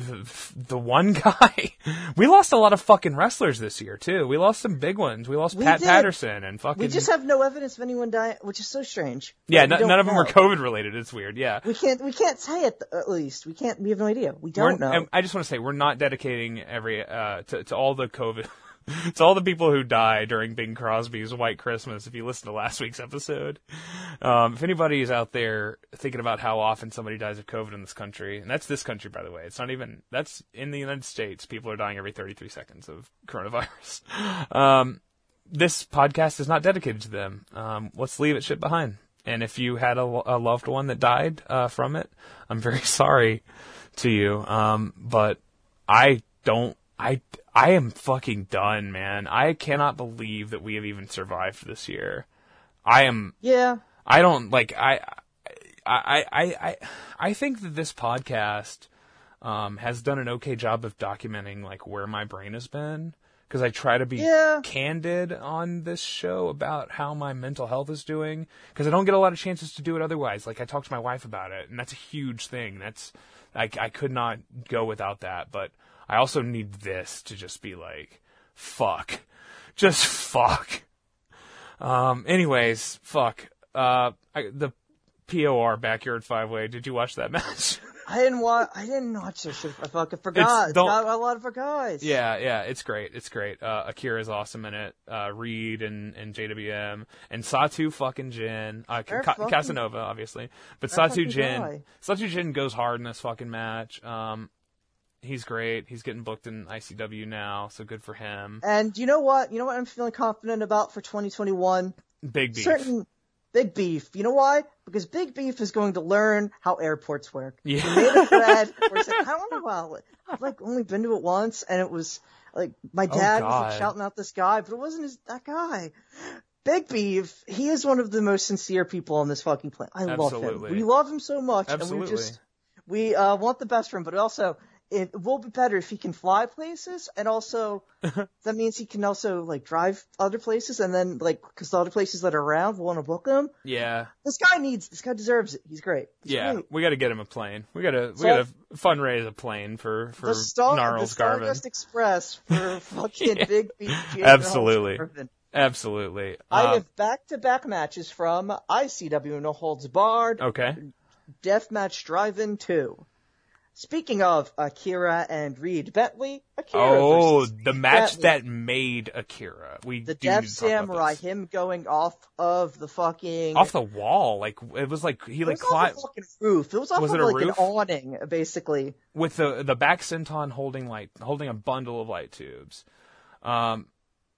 the, the one guy, we lost a lot of fucking wrestlers this year too. We lost some big ones. We lost We Pat did. Patterson and fucking. We just have no evidence of anyone dying, which is so strange. yeah, We n- don't none of them were know. COVID related. It's weird. Yeah. We can't. We can't say it at least. We can't. We have no idea. We We're- don't know. I just want to say we're not dedicating every uh, to to all the COVID to all the people who die during Bing Crosby's White Christmas. If you listen to last week's episode, um, if anybody is out there thinking about how often somebody dies of COVID in this country, and that's this country by the way, it's not even that's in the United States. People are dying every 33 seconds of coronavirus. Um, this podcast is not dedicated to them. Um, let's leave it shit behind. And if you had a, a loved one that died uh, from it, I'm very sorry to you. Um, but I don't. I I am fucking done, man. I cannot believe that we have even survived this year. I am. yeah. I don't like. I. I. I. I. I think that this podcast um, has done an okay job of documenting like where my brain has been because I try to be Yeah. candid on this show about how my mental health is doing because I don't get a lot of chances to do it otherwise. Like I talked to my wife about it, and that's a huge thing. That's I, I could not go without that, but I also need this to just be like, fuck, just fuck. Um. Anyways, fuck. Uh, I, the POR backyard five way. Did you watch that match? I didn't watch. I didn't watch this shit. I fucking forgot. It's don't- got a lot of guys. Yeah, yeah, it's great. It's great. Uh, Akira's awesome in it. Uh, Reed and, and JWM and Satu fucking Jin. Uh, fucking- Casanova, obviously, but Satu Jin. guy. Satu Jin goes hard in this fucking match. Um, he's great. He's getting booked in ICW now, so good for him. And you know what? You know what I'm feeling confident about for 2021? Big beef. Certain Big Beef. You know why? Because Big Beef is going to learn how airports work. Yeah. He made a thread where he I don't know how. I've like only been to it once, and it was like my dad was Oh, God. like shouting out this guy, but it wasn't his, that guy. Big Beef, he is one of the most sincere people on this fucking planet. I love him. We love him so much, Absolutely. and we just we uh, want the best for him, but also it will be better if he can fly places, and also that means he can also like drive other places, and then like because the other places that are around want to book him. Yeah, This guy needs. This guy deserves it. He's great. He's yeah. great. We got to get him a plane. We got to we got to fundraise a plane for for The Star, the Garvin. Stardust Express for fucking Yeah. Big. Jr. Absolutely. Absolutely. I Uh, have back-to-back matches from ICW No Holds Barred, okay. Deathmatch Drive-In 2. Speaking of Akira and Reed Bentley, Akira Oh, the match Bentley. that made Akira. We the Death need to talk about Samurai, him going off of the fucking off the wall. Like it was like he it like climbed the fucking roof. It was off Was of it like roof? an awning, basically. with the the back senton holding light holding a bundle of light tubes. Um,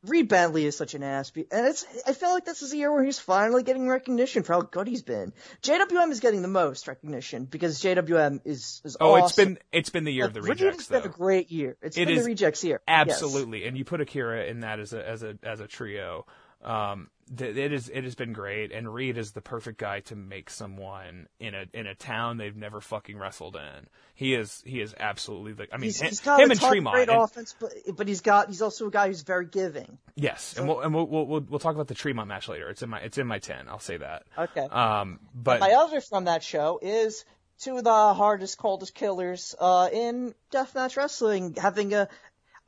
Reed Bentley is such an ass, be- and it's. I feel like this is a year where he's finally getting recognition for how good he's been. JWM is getting the most recognition because JWM is is oh, awesome. it's been it's been the year of the Like, Reed has been a great year. It's It been the rejects year. Yes. Absolutely, and you put Akira in that as a as a as a trio. Um, th- it is it has been great, and Reed is the perfect guy to make someone in a in a town they've never fucking wrestled in. He is he is absolutely the. I mean, He's, hi- he's got him a and Tremont. great and- offense, but but he's got he's also a guy who's very giving. yes, and we'll and we'll, we'll we'll we'll talk about the Tremont match later. It's in my it's in my ten. I'll say that. Okay. Um, but My other from that show is two of the hardest, coldest killers uh, in deathmatch wrestling, having a,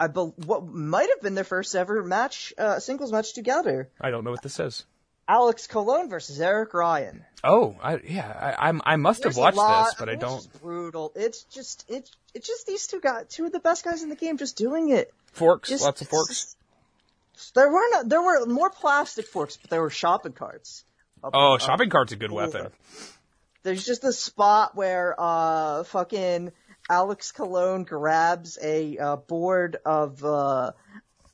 I bel what might have been their first ever match, uh, singles match together. I don't know what this is. Alex Colon versus Eric Ryan. Oh, I, yeah, I, I must have There's a watched lot- this, but I mean, don't. It's brutal. It's just it's it's just these two guys, two of the best guys in the game, just doing it. Forks, Just, lots of forks. There were no, there were more plastic forks, but there were shopping carts. Up- Oh, up- shopping cart's a good weapon. There's just a spot where uh fucking Alex Colon grabs a uh, board of uh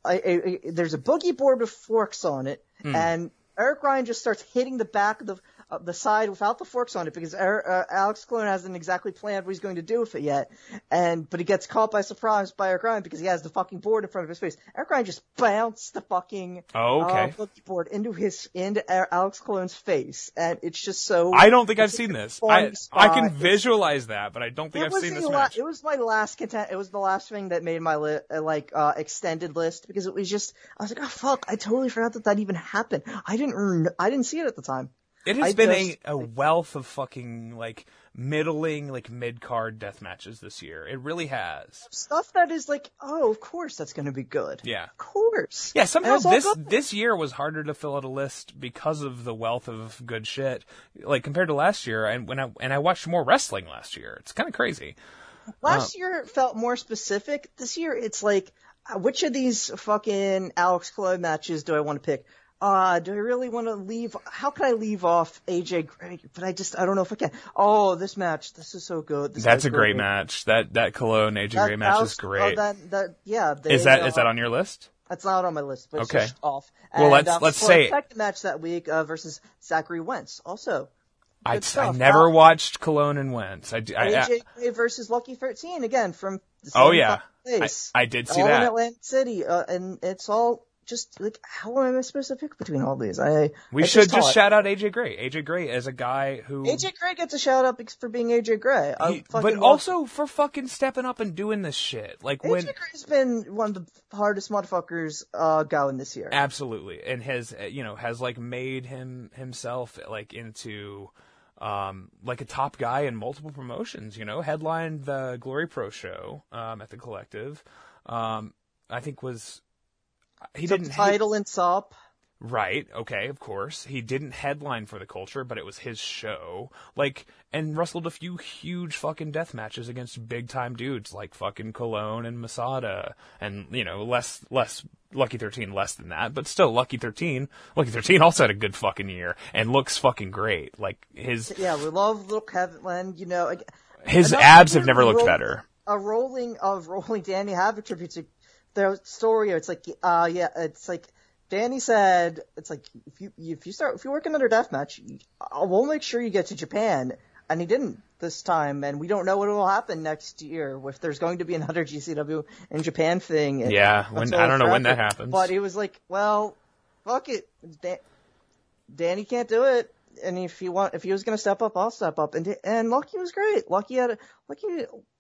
a, a, a, there's a boogie board with forks on it, Hmm. and Eric Ryan just starts hitting the back of the of the side without the forks on it because Er- uh, Alex Colon hasn't exactly planned what he's going to do with it yet, and but he gets caught by surprise by Eric Ryan because he has the fucking board in front of his face. Eric Ryan just bounced the fucking Oh, okay. uh, board into his into Alex Colon's face, and it's just so. I don't think I've seen this. I I can visualize that, but I don't think it I've seen this la- match. It was my last content. It was the last thing that made my li- uh, like uh, extended list because it was just I was like, oh fuck, I totally forgot that that even happened. I didn't I didn't see it at the time. It has I been just- a, a wealth of fucking like middling, like mid card death matches this year. It really has. Stuff that is like, oh, of course that's going to be good. Yeah. Of course. Yeah, somehow this this year was harder to fill out a list because of the wealth of good shit, like compared to last year. And when I and I watched more wrestling last year, it's kind of crazy. Last year felt more specific. This year it's like, uh, which of these fucking Alex Chloe matches do I want to pick? Uh, do I really want to leave? How can I leave off AJ Gray? But I just, I don't know if I can. Oh, this match, this is so good. This That's a great match. That that Colon AJ That- Gray match is was- great. Oh, that, that, yeah. They, is that uh, is that on your list? That's not on my list, but it's Okay. just off. Well, And, let's- uh, let's say it. second match that week uh, versus Zachary Wentz. Also, I, I never watched Colon and Wentz. I, I- AJ Gray versus Lucky 13 again from the oh yeah, I. I did see all in that. Atlantic City, uh, and it's all just like how am I supposed to pick between all these? I We I should call just shout out AJ Gray. AJ Gray is a guy who AJ Gray gets a shout out for being AJ Gray. He- but also for fucking stepping up and doing this shit. Like when AJ Gray's been one of the hardest motherfuckers uh, going this year. absolutely and has uh, you know has like made him himself like into um like a top guy in multiple promotions you know headlined the glory pro show um at the collective um i think was he didn't title and SOP. Right. Okay. Of course, he didn't headline for the culture, but it was his show. Like, and wrestled a few huge fucking death matches against big time dudes like fucking Colon and Masada, and you know, less less Lucky Thirteen less than that, but still Lucky Thirteen. Lucky Thirteen also had a good fucking year and looks fucking great. Like his Yeah, we love little Kevin. You know, his abs have never looked roll- better. A rolling of rolling Danny Havoc tributes. Like, The story. It's like, uh, yeah, it's like. Danny said, "It's like if you if you start if you work another deathmatch, I will make sure you get to Japan." And he didn't this time, and we don't know what will happen next year. If there's going to be another GCW in Japan thing, and- Yeah, when- I don't know when that happens. But he was like, "Well, fuck it, Dan- Danny can't do it." And if he want, if he was gonna step up, I'll step up. And and Lucky was great. Lucky had a, Lucky.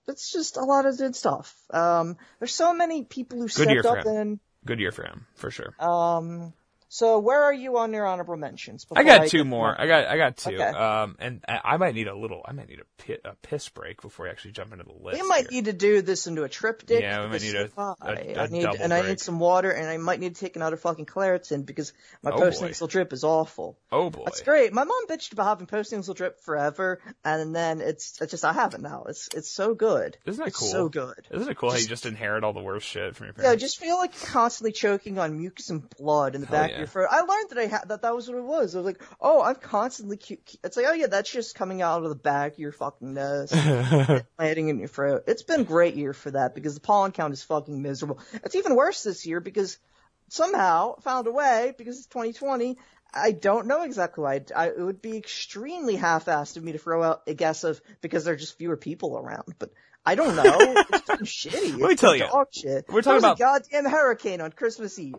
It's just a lot of good stuff. Um, there's so many people who Good year stepped for up him. and Good year for him for sure. um, so where are you on your honorable mentions? I got two get- more. I got I got two. Okay. Um, and I I might need a little. I might need a, pi- a piss break before we actually jump into the list. We might here. need to do this into a triptych. Yeah, we might need a- I- a- a I need, double and I need some water, and I might need to take another fucking Claritin because my Oh, post nasal drip is awful. Oh boy. That's great. My mom bitched about having post nasal drip forever, and then it's it's just I have it now. It's it's so good. Isn't that it's cool? So good. Isn't it cool how you Just- just inherit all the worst shit from your parents? Yeah, just feel like constantly choking on mucus and blood in the Hell back yeah. Throat. I learned that I had that that was what it was. I was like, oh, I'm constantly. Cu- cu- it's like, oh yeah, that's just coming out of the back of your fucking nose, landing in your throat. It's been a great year for that because the pollen count is fucking miserable. It's even worse this year because somehow found a way because it's 2020. I don't know exactly why. I, it would be extremely half-assed of me to throw out a guess of because there are just fewer people around, but. I don't know. It's fucking shitty. Let me It's tell you. shit. We're talking about- a goddamn hurricane on Christmas Eve.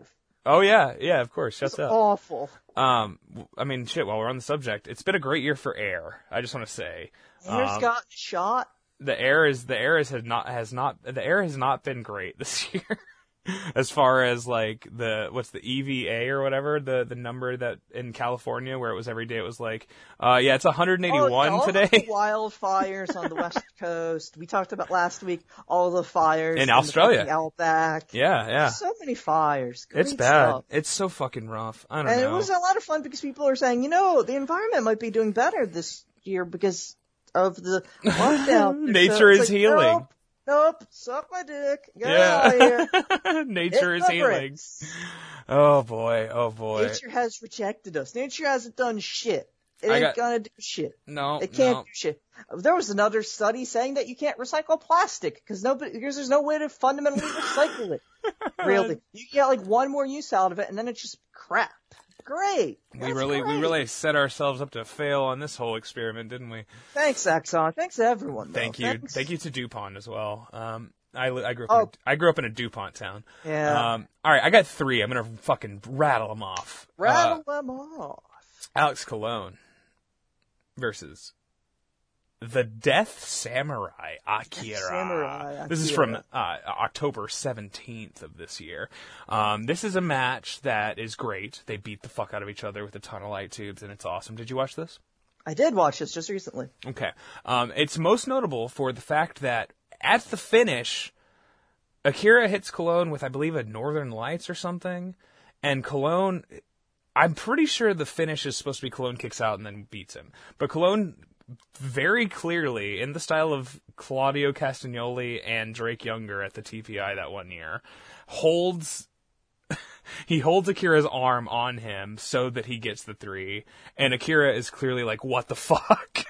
Oh yeah, yeah, of course. Shuts It's up. awful. Um, I mean, shit. While we're on the subject, it's been a great year for air. I just want to say, Hair's Um, got shot. the air is the air is has not has not the air has not been great this year. as far as like the what's the EVA or whatever the the number that in California where it was every day it was like uh yeah it's 181 Oh, yeah, all today The wildfires on the west coast. We talked about last week all the fires In Australia. outback. yeah yeah So many fires. it's bad stuff. it's so fucking rough I don't know. And know it was a lot of fun because people are saying, you know, the environment might be doing better this year because of the lockdown. Nature it's is like, healing. Nope, nope, suck my dick. Get yeah out of here. nature Hit is healing bricks. oh boy oh boy Nature has rejected us. Nature hasn't done shit. It ain't got- gonna do shit. no It can't no do shit. There was another study saying that you can't recycle plastic because nobody, because there's no way to fundamentally recycle it. Really, you get like one more use out of it, and then it's just crap. Great. we That's really we really set ourselves up to fail on this whole experiment didn't we Thanks, Exxon. Thanks to everyone. though. Thank you, Thanks. thank you to Dupont as well. Um, I, I grew up Oh. in a, I grew up in a Dupont town. Yeah. Um, all right, I got three. I'm gonna fucking rattle them off. Rattle them off. Uh, Alex Colon versus the Death Samurai Akira. Samurai This is from uh, October 17th of this year. Um, this is a match that is great. They beat the fuck out of each other with a ton of light tubes, and it's awesome. Did you watch this? I did watch this just recently. Okay. Um, it's most notable for the fact that at the finish, Akira hits Colon with, I believe, a Northern Lights or something, and Colon. I'm pretty sure the finish is supposed to be Colon kicks out and then beats him, but Colon very clearly, in the style of Claudio Castagnoli and Drake Younger at the TPI that one year, holds he holds Akira's arm on him so that he gets the three, and Akira is clearly like, "What the fuck?"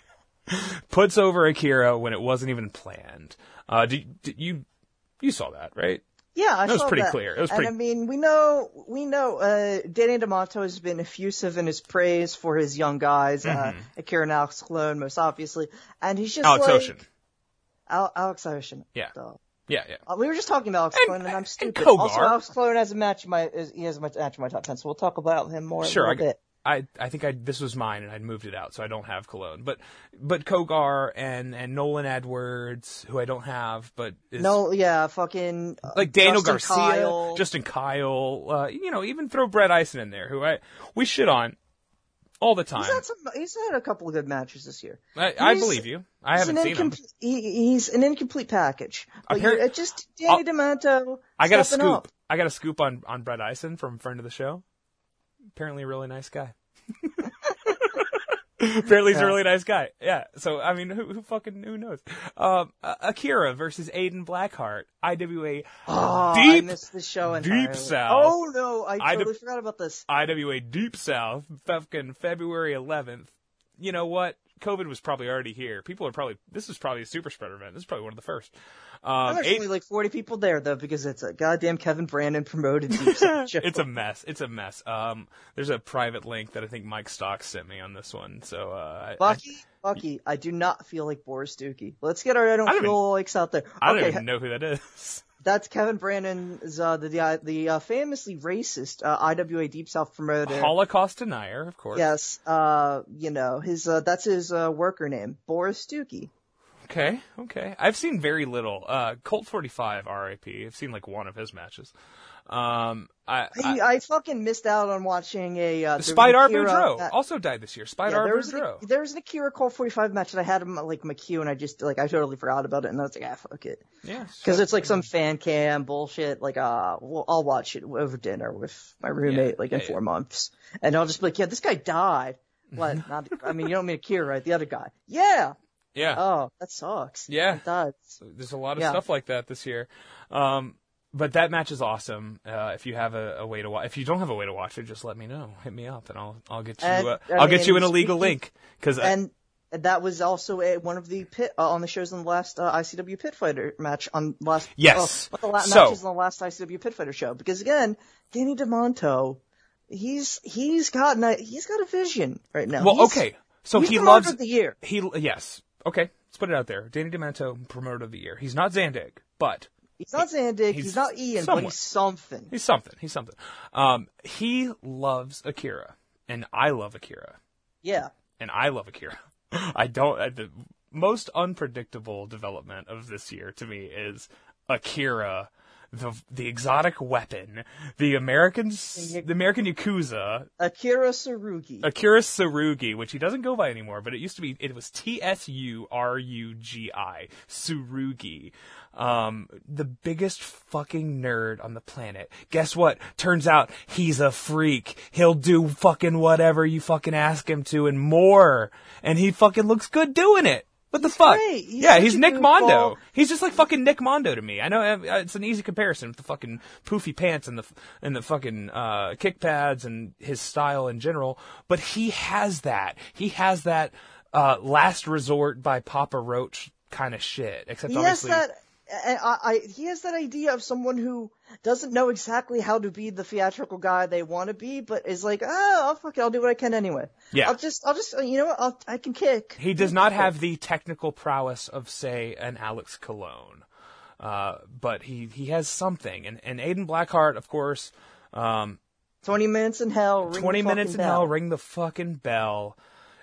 Puts over Akira when it wasn't even planned. Uh, did, did you you saw that right? Yeah, I That was pretty that. clear. It was and I mean, we know, we know, uh, Danny Demanto has been effusive in his praise for his young guys, uh, Akira and Alex Colon, most obviously, and he's just Mm-hmm. Alex like Ocean. Al- Alex Ocean. Yeah. Yeah, yeah. Uh, we were just talking about Alex And- Colon, and I'm and stupid. Kogar. Also, Alex Colon has a match in my, is, he has a match in my top ten, so we'll talk about him more Sure, in a I, little bit. I I think I this was mine and I'd moved it out, so I don't have Colon. But but Kogar and and Nolan Edwards, who I don't have, but is No, yeah, fucking uh, like Daniel Justin Garcia, Kyle. Justin Kyle, uh, you know, even throw Brett Eisen in there, who I we shit on all the time. He's had some. He's had a couple of good matches this year. I, I believe you. I He's haven't an seen him. incomplete. He, he's an incomplete package. But Appar- it just Danny I'll- Demanto. I got a scoop. up. I got a scoop on on Brett Eisen from friend of the show. Apparently, a really nice guy. Apparently, he's a really nice guy. Yeah. So, I mean, who, who fucking who knows? Um, uh, Akira versus Aiden Blackheart, IWA Oh, I Deep missed the show Deep. South. Oh no, I I totally d- forgot about this. IWA Deep South, fucking February 11th. You know what? COVID was probably already here. People are probably, this is probably a super spreader event. This is probably one of the first. Um, There's only like 40 people there though because it's a goddamn Kevin Brandon promoted it's a mess. It's a mess. Um, there's a private link that I think Mike Stocks sent me on this one. So, uh, I- I, Bucky, Bucky, I do not feel like Boris Dookie. Let's get our I don't I don't feel likes out there. I don't even know who that is. That's Kevin Brandon's uh, the the, the uh, famously racist uh, IWA Deep South promoter. Holocaust denier, of course. Yes, uh, you know his uh, that's his uh, worker name, Boris Dookie. Okay, okay. I've seen very little. Uh, Colt 45, RIP. I've seen like one of his matches. Um, I, I, I, fucking missed out on watching a uh, there Spider an Akira Boudreaux also died this year. Spider Yeah, there was, an, there was an Akira Colt 45 match that I had him like queue and I just like I totally forgot about it and I was like ah fuck it Yeah. because it's like some fan cam bullshit like uh well I'll watch it over dinner with my roommate like in yeah, four months and I'll just be like yeah this guy died what not I mean you don't mean Akira right the other guy yeah Yeah. oh that sucks Yeah. it does There's a lot of Yeah. stuff like that this year. Um, but that match is awesome. Uh, if you have a, a way to watch, if you don't have a way to watch it, just let me know. Hit me up, and I'll I'll get you. Uh, I I'll get you an illegal link because and that was also a, one of the pit uh, on the shows in the last uh, ICW Pit Fighter match on last Yes. uh, of the last So- matches on the last ICW Pit Fighter show because again Danny Demanto he's he's got a, he's got a vision right now. well, He's- okay. So he loves of the year. he yes. Okay, let's put it out there. Danny Demanto, promoter of the year. He's not Zandig, but He's not Zandig. He's, he's not Ian, but he's something. He's something. He's something. Um, he loves Akira, and I love Akira, Yeah. and I love Akira. I don't. uh, The most unpredictable development of this year to me is Akira, the the exotic weapon, the Americans, the American yakuza, Akira Tsurugi. Akira Tsurugi, which he doesn't go by anymore, but it used to be, it was T S U R U G I, Tsurugi. Um, the biggest fucking nerd on the planet. Guess what? Turns out he's a freak. He'll do fucking whatever you fucking ask him to and more. And he fucking looks good doing it. What the fuck? He's yeah, he's Nick. Mondo. He's just like fucking Nick Mondo to me. I know uh, it's an easy comparison with the fucking poofy pants and the and the fucking uh, kick pads and his style in general, but he has that. He has that uh, last resort by Papa Roach kind of shit. Except he has obviously, that. I, I, I- he has that idea of someone who doesn't know exactly how to be the theatrical guy they want to be, but is like, oh, I'll fuck it, I'll do what I can anyway. Yeah. I'll just, I'll just, you know what, I'll, I can kick. he does not have the technical prowess of say an Alex Colon, uh, but he he has something. And and Aiden Blackheart, of course. Um, Twenty minutes in hell. Ring 20 the minutes in fucking hell, bell. ring the fucking bell.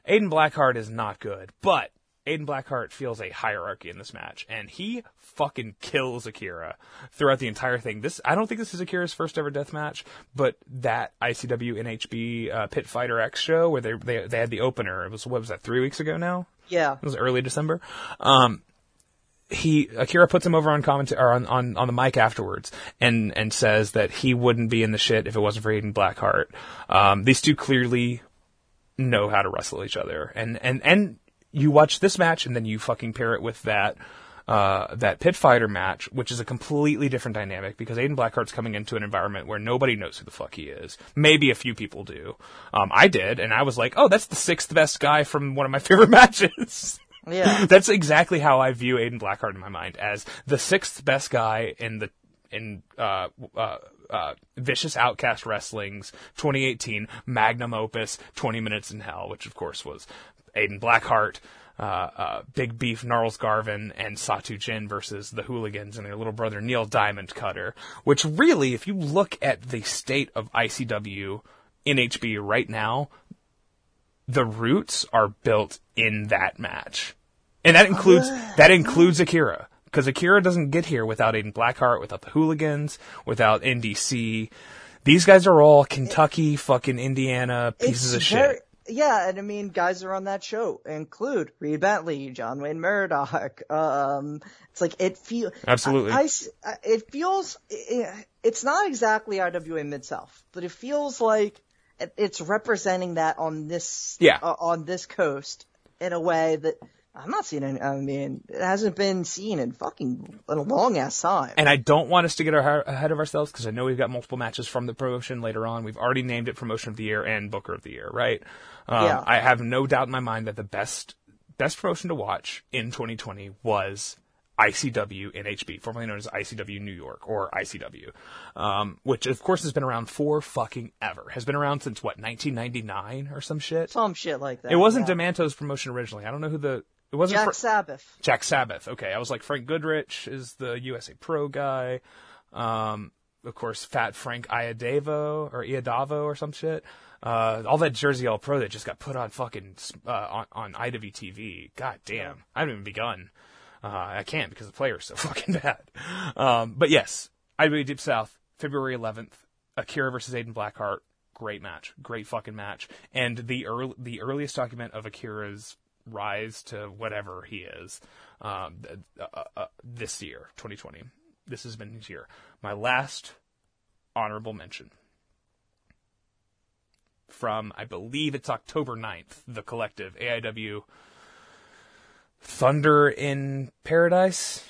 Aiden Blackheart is not good, but Aiden Blackheart feels a hierarchy in this match, and he fucking kills Akira throughout the entire thing. This I don't think this is Akira's first ever death match, but that ICW NHB uh, Pit Fighter X show where they, they they had the opener. It was what was that three weeks ago now? Yeah. It was early December. Um, he Akira puts him over on commentary or on, on, on the mic afterwards and and says that he wouldn't be in the shit if it wasn't for Aiden Blackheart. Um, these two clearly know how to wrestle each other, and and and you watch this match and then you fucking pair it with that. Uh, that pit fighter match, which is a completely different dynamic because Aiden Blackheart's coming into an environment where nobody knows who the fuck he is. Maybe a few people do. Um, I did, and I was like, oh, that's the sixth best guy from one of my favorite matches. Yeah. That's exactly how I view Aiden Blackheart in my mind as the sixth best guy in the in uh, uh, uh, Vicious Outcast Wrestling's 2018 magnum opus 20 Minutes in Hell, which of course was Aiden Blackheart. Uh, uh, Big Beef Gnarls Garvin and Satu Jin versus the Hooligans and their little brother Neil Diamond Cutter, which really, if you look at the state of ICW in HB right now, the roots are built in that match. And that includes that includes Akira. Because Akira doesn't get here without Aiden Blackheart, without the hooligans, without NDC. These guys are all Kentucky, fucking Indiana pieces It's of very- shit. Yeah, and I mean, guys are on that show include Reed Bentley, John Wayne Murdoch. Um, it's like it feels Absolutely. I, I- it feels it, it's not exactly IWA Mid South, but it feels like it, it's representing that on this Yeah. uh, on this coast in a way that I'm not seeing. Any, I mean, it hasn't been seen in fucking in a long ass time. And I don't want us to get our, ahead of ourselves because I know we've got multiple matches from the promotion later on. We've already named it Promotion of the Year and Booker of the Year, right? Um, Yeah. I have no doubt in my mind that the best best promotion to watch in 2020 was ICW NHB, formerly known as ICW New York or ICW, um, which of course has been around for fucking ever. Has been around since what 1999 or some shit. Some shit like that. It wasn't yeah. Demanto's promotion originally. I don't know who the it wasn't. Jack Fr- Sabbath. Jack Sabbath. Okay, I was like Frank Goodrich is the USA Pro guy. Um, of course, Fat Frank Iadavo or Iadavo or some shit. Uh, all that Jersey All Pro that just got put on fucking uh, on on IWTV. God damn, I haven't even begun. Uh, I can't because the player's so fucking bad. Um, but yes, IWA Deep South, February 11th, Akira versus Aiden Blackheart. Great match, great fucking match, and the early, the earliest document of Akira's rise to whatever he is um, th- uh, uh, this year, 2020. This has been his year. My last honorable mention from, I believe it's October 9th, the collective AIW Thunder in Paradise.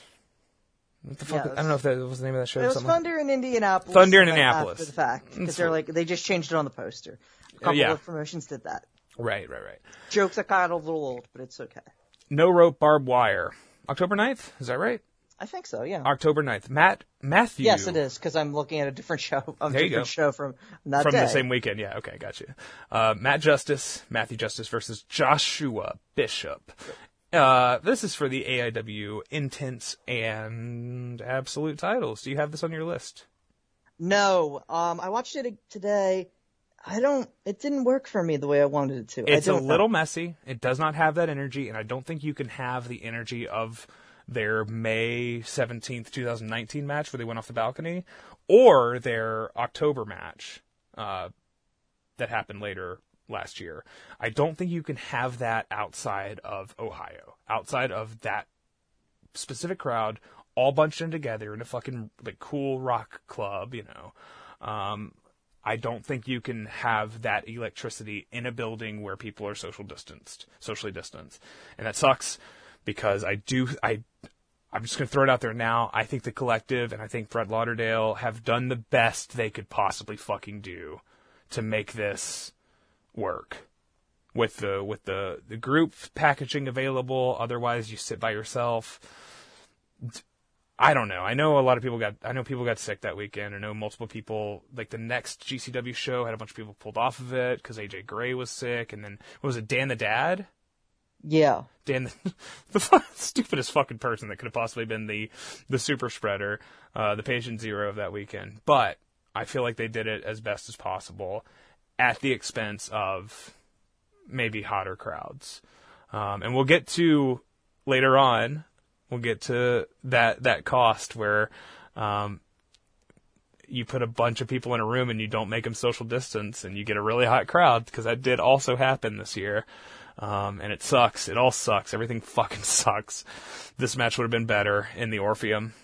What the fuck? Yeah, I don't know if that was the name of that show. It was Thunder in Indianapolis. Thunder in uh, Indianapolis. After the fact. Because they're like, they just changed it on the poster. A couple yeah. of promotions did that. Right, right, right. Jokes that got a little old, but it's okay. No rope barbed wire. October 9th? Is that right? I think so, yeah. October 9th. Matt Matthew. yes, it is, because I'm looking at a different show, a There you go. show from that From day. the same weekend. Yeah, okay, got you. Uh, Matt Justice, Matthew Justice versus Joshua Bishop. Uh, this is for the AIW Intense and Absolute titles. Do you have this on your list? No, um, I watched it today. I don't. It didn't work for me the way I wanted it to. It's a little messy. It does not have that energy, and I don't think you can have the energy of their May 17th, 2019 match where they went off the balcony, or their October match uh, that happened later last year. I don't think you can have that outside of Ohio, outside of that specific crowd, all bunched in together in a fucking like cool rock club, you know. Um, I don't think you can have that electricity in a building where people are social distanced, socially distanced, and that sucks because I do I. I'm just going to throw it out there now. I think the collective and I think Fred Lauderdale have done the best they could possibly fucking do to make this work with the with the the group packaging available. Otherwise, you sit by yourself. I don't know. I know a lot of people got. I know people got sick that weekend. I know multiple people. Like the next GCW show had a bunch of people pulled off of it because AJ Gray was sick, and then what was it Dan the Dad? Yeah. Dan, the, the stupidest fucking person that could have possibly been the the super spreader, uh, the patient zero of that weekend. But I feel like they did it as best as possible, at the expense of maybe hotter crowds. Um, and we'll get to later on. We'll get to that that cost where um, you put a bunch of people in a room and you don't make them social distance, and you get a really hot crowd because that did also happen this year. Um, and it sucks. It all sucks. Everything fucking sucks. This match would have been better in the Orpheum,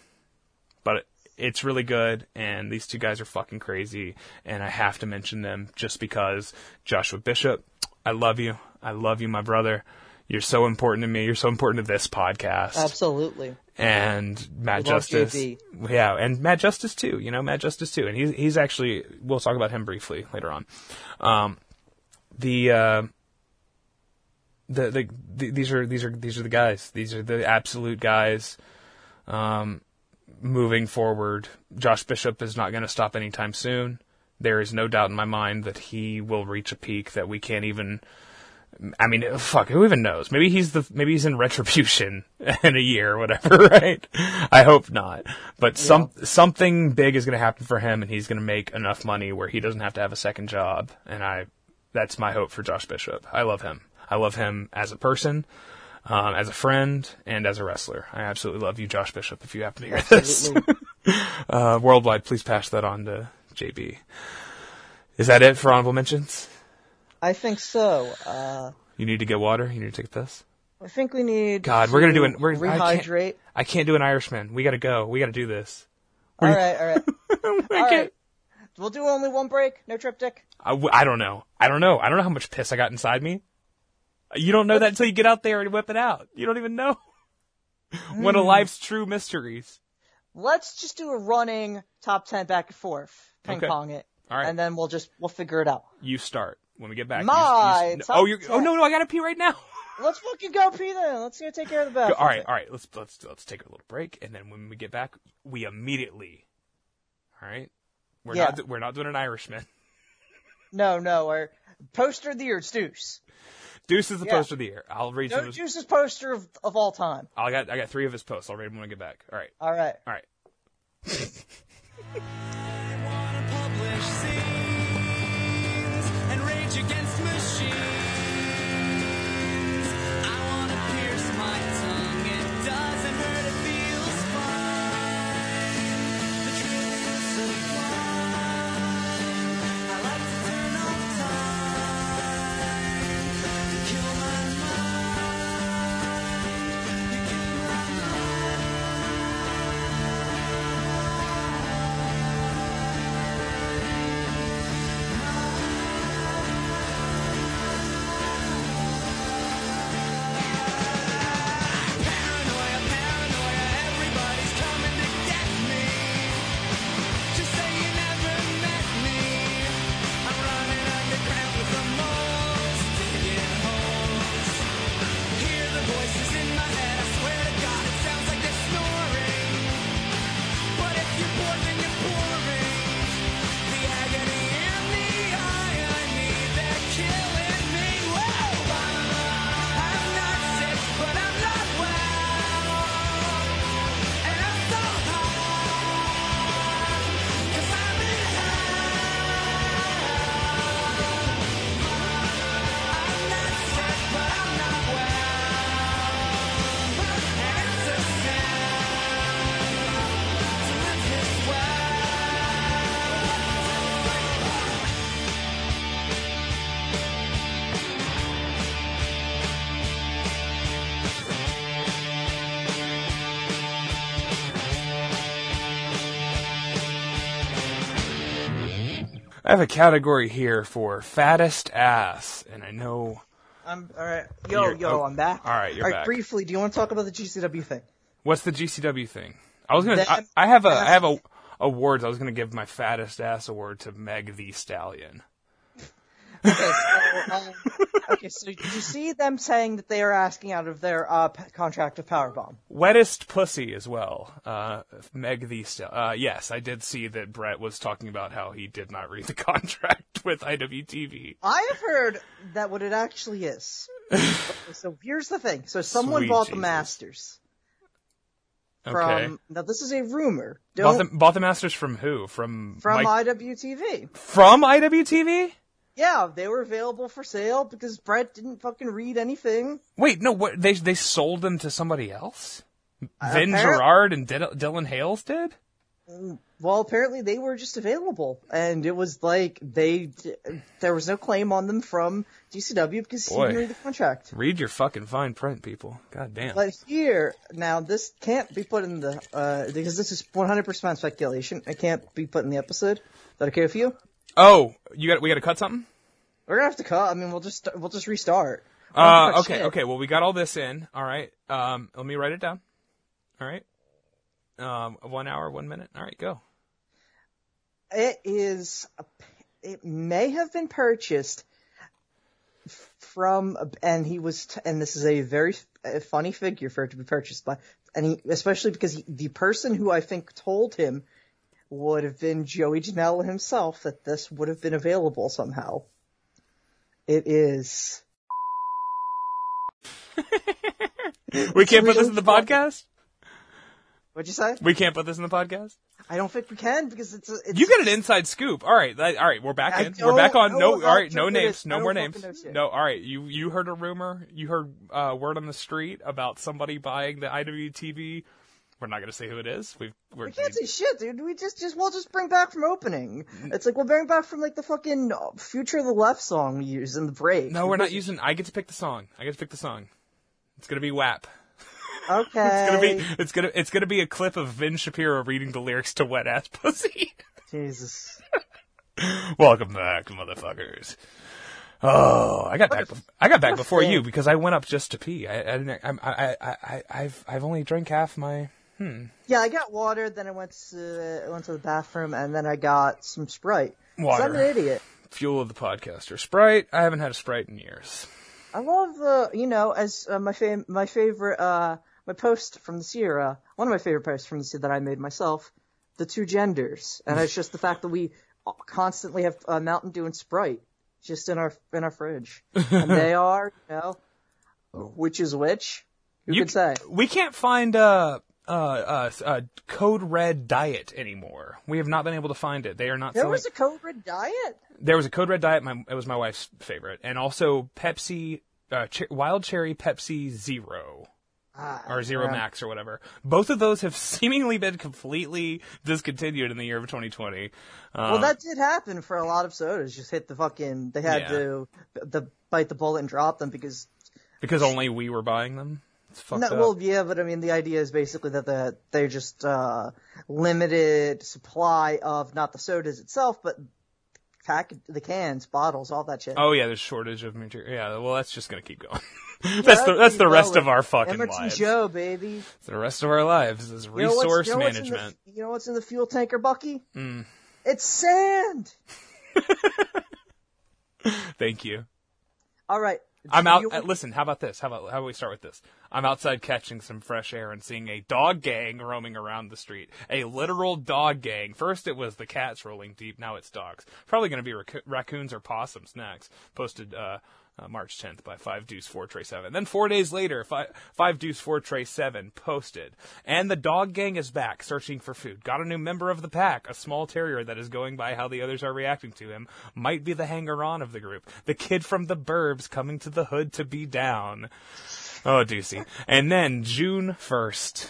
but it, it's really good. And these two guys are fucking crazy. And I have to mention them just because Joshua Bishop, I love you. I love you, my brother. You're so important to me. You're so important to this podcast. Absolutely. And Matt We Justice, yeah, and Matt Justice too. You know, Matt Justice too. And he's he's actually we'll talk about him briefly later on. Um, the uh, the, the, the these are these are these are the guys. These are the absolute guys. Um, moving forward, Josh Bishop is not going to stop anytime soon. There is no doubt in my mind that he will reach a peak that we can't even. I mean, fuck, who even knows? Maybe he's the maybe he's in retribution in a year or whatever, right? I hope not. But some something big is going to happen for him, and he's going to make enough money where he doesn't have to have a second job. And I, that's my hope for Josh Bishop. I love him. I love him as a person, um, as a friend, and as a wrestler. I absolutely love you, Josh Bishop. If you happen to hear this, uh, worldwide, please pass that on to JB. Is that it for honorable mentions? I think so. Uh, You need to get water. You need to take a piss. I think we need. God, we're gonna do to an- we're- I can't- rehydrate. I can't do an Irishman. We got to go. We got to do this. All right, all right, all right. We'll do only one break. No triptych. I, w- I don't know. I don't know. I don't know how much piss I got inside me. You don't know that until you get out there and whip it out. You don't even know. One of hmm. life's true mysteries. Let's just do a running top ten back and forth, ping Okay. pong it, All right. and then we'll just we'll figure it out. You start when we get back. My you, top oh, you're. Oh ten. no, no, I gotta pee right now. Let's fucking go, Pete. Then let's go take care of the bathroom. all right, all right. Let's let's let's take a little break, and then when we get back, we immediately. All right. We're Yeah. not we're not doing an Irishman. No, no, our poster of the year, it's Deuce. Deuce is the Yeah. poster of the year. I'll read some. No, Of his, Deuce's poster of, of all time. Oh, I got I got three of his posts. I'll read them when I get back. All right. All right. All right. have a category here for fattest ass, and I know. I'm all right. Yo, You're- yo, oh, I'm back. all right, you're all back. Briefly, do you want to talk about the GCW thing? What's the GCW thing? I was gonna. I, I have a. I have a awards. I was gonna give my fattest ass award to Meg the Stallion. Okay, so, um, okay, so did you see them saying that they are asking out of their uh, p- contract of Powerbomb? Wettest pussy as well. Uh, Meg the Stallion. Uh, yes, I did see that Brett was talking about how he did not read the contract with IWTV. I have heard that what it actually is. Okay, so here's the thing. So someone Sweet bought the Jesus. Masters Okay. from. Now this is a rumor. bought the, bought the Masters from who? From from Mike- IWTV. from IWTV? Yeah, they were available for sale because Brett didn't fucking read anything. Wait, no. What they they sold them to somebody else? Vin apparent- Gerard and Dil- Dylan Hales did. Well, apparently they were just available, and it was like they there was no claim on them from GCW because he didn't read the contract. Read your fucking fine print, people. God damn. But here, now this can't be put in the uh because this is 100% speculation. It can't be put in the episode. Is that okay with you? oh, you got we got to cut something. We're gonna have to cut. I mean, we'll just we'll just restart. Uh, have to cut okay, shit. okay. Well, we got all this in. All right. Um, let me write it down. All right. Um, one hour, one minute. All right, go. It is. It may have been purchased from, and he was, t- and this is a very funny figure for it to be purchased by, and he, especially because he, the person who I think told him would have been Joey Janela himself that this would have been available somehow. It is. We can't put this in the podcast. What'd you say? We can't put this in the podcast. I don't think we can because it's. A, it's You get an inside scoop. All right, that, all right. We're back I in. We're back on. No, all right. No names. No more names. fucking know shit. No. All right. You you heard a rumor. You heard uh, word on the street about somebody buying the IWTV. We're not going to say who it is. We've we're We can't say shit, dude. We just, just, we'll just bring back from opening. Mm. It's like we'll bring back from like the fucking Future of the Left song we use in the break. no. We're not using. I get to pick the song. I get to pick the song. It's gonna be WAP. Okay. It's gonna be it's gonna it's gonna be a clip of Ben Shapiro reading the lyrics to Wet Ass Pussy. Jesus. Welcome back, motherfuckers. Oh, I got back. bef- I got back before thing. you because I went up just to pee. I, I I, I, I, I've, I've only drank half my. Yeah, I got water, then I went to, I went to the bathroom, and then I got some Sprite. Water. I'm an idiot. Fuel of the podcaster. Sprite. I haven't had a Sprite in years. I love the, you know, as uh, my fam- my favorite, uh, my post from this year, uh, one of my favorite posts from this year that I made myself, the two genders, and it's just the fact that we constantly have uh, Mountain Dew and Sprite just in our in our fridge, and they are, you know, which is which. Who You- could say? We can't find uh, uh, uh, uh, Code Red Diet anymore. We have not been able to find it. They are not There selling. was a Code Red diet. There was a Code Red Diet. My it was my wife's favorite, and also Pepsi, uh, ch- Wild Cherry Pepsi Zero Ah, or Zero yeah. Max or whatever. Both of those have seemingly been completely discontinued in the year of 2020. Um, Well, that did happen for a lot of sodas. Just hit the fucking. They had Yeah. to the bite the bullet and drop them because. because only we were buying them. It's fucked No, up. well, yeah, but I mean, the idea is basically that the, they're just uh, limited supply of not the sodas itself, but pack the cans, bottles, all that shit. oh yeah, there's shortage of material. Yeah, well, that's just gonna keep going. That's the that's the rest of our fucking Emerson lives. Joe, baby. It's the rest of our lives is You know resource you know in the- management. you know what's in the fuel tanker, Bucky? Mm. It's sand. Thank you. All right. I'm out. uh, listen, how about this? How about how about we start with this? I'm outside catching some fresh air and seeing a dog gang roaming around the street. A literal dog gang. First it was the cats rolling deep. Now it's dogs. Probably going to be rac- raccoons or possums next. Posted uh, uh, March 10th by Five Deuce Four Tray Seven. Then four days later, Five, Five Deuce Four Tray Seven posted, and the dog gang is back searching for food. Got a new member of the pack, a small terrier that is going by how the others are reacting to him. Might be the hanger-on of the group. The kid from the burbs coming to the hood to be down. Oh, Deucey. And then June 1st.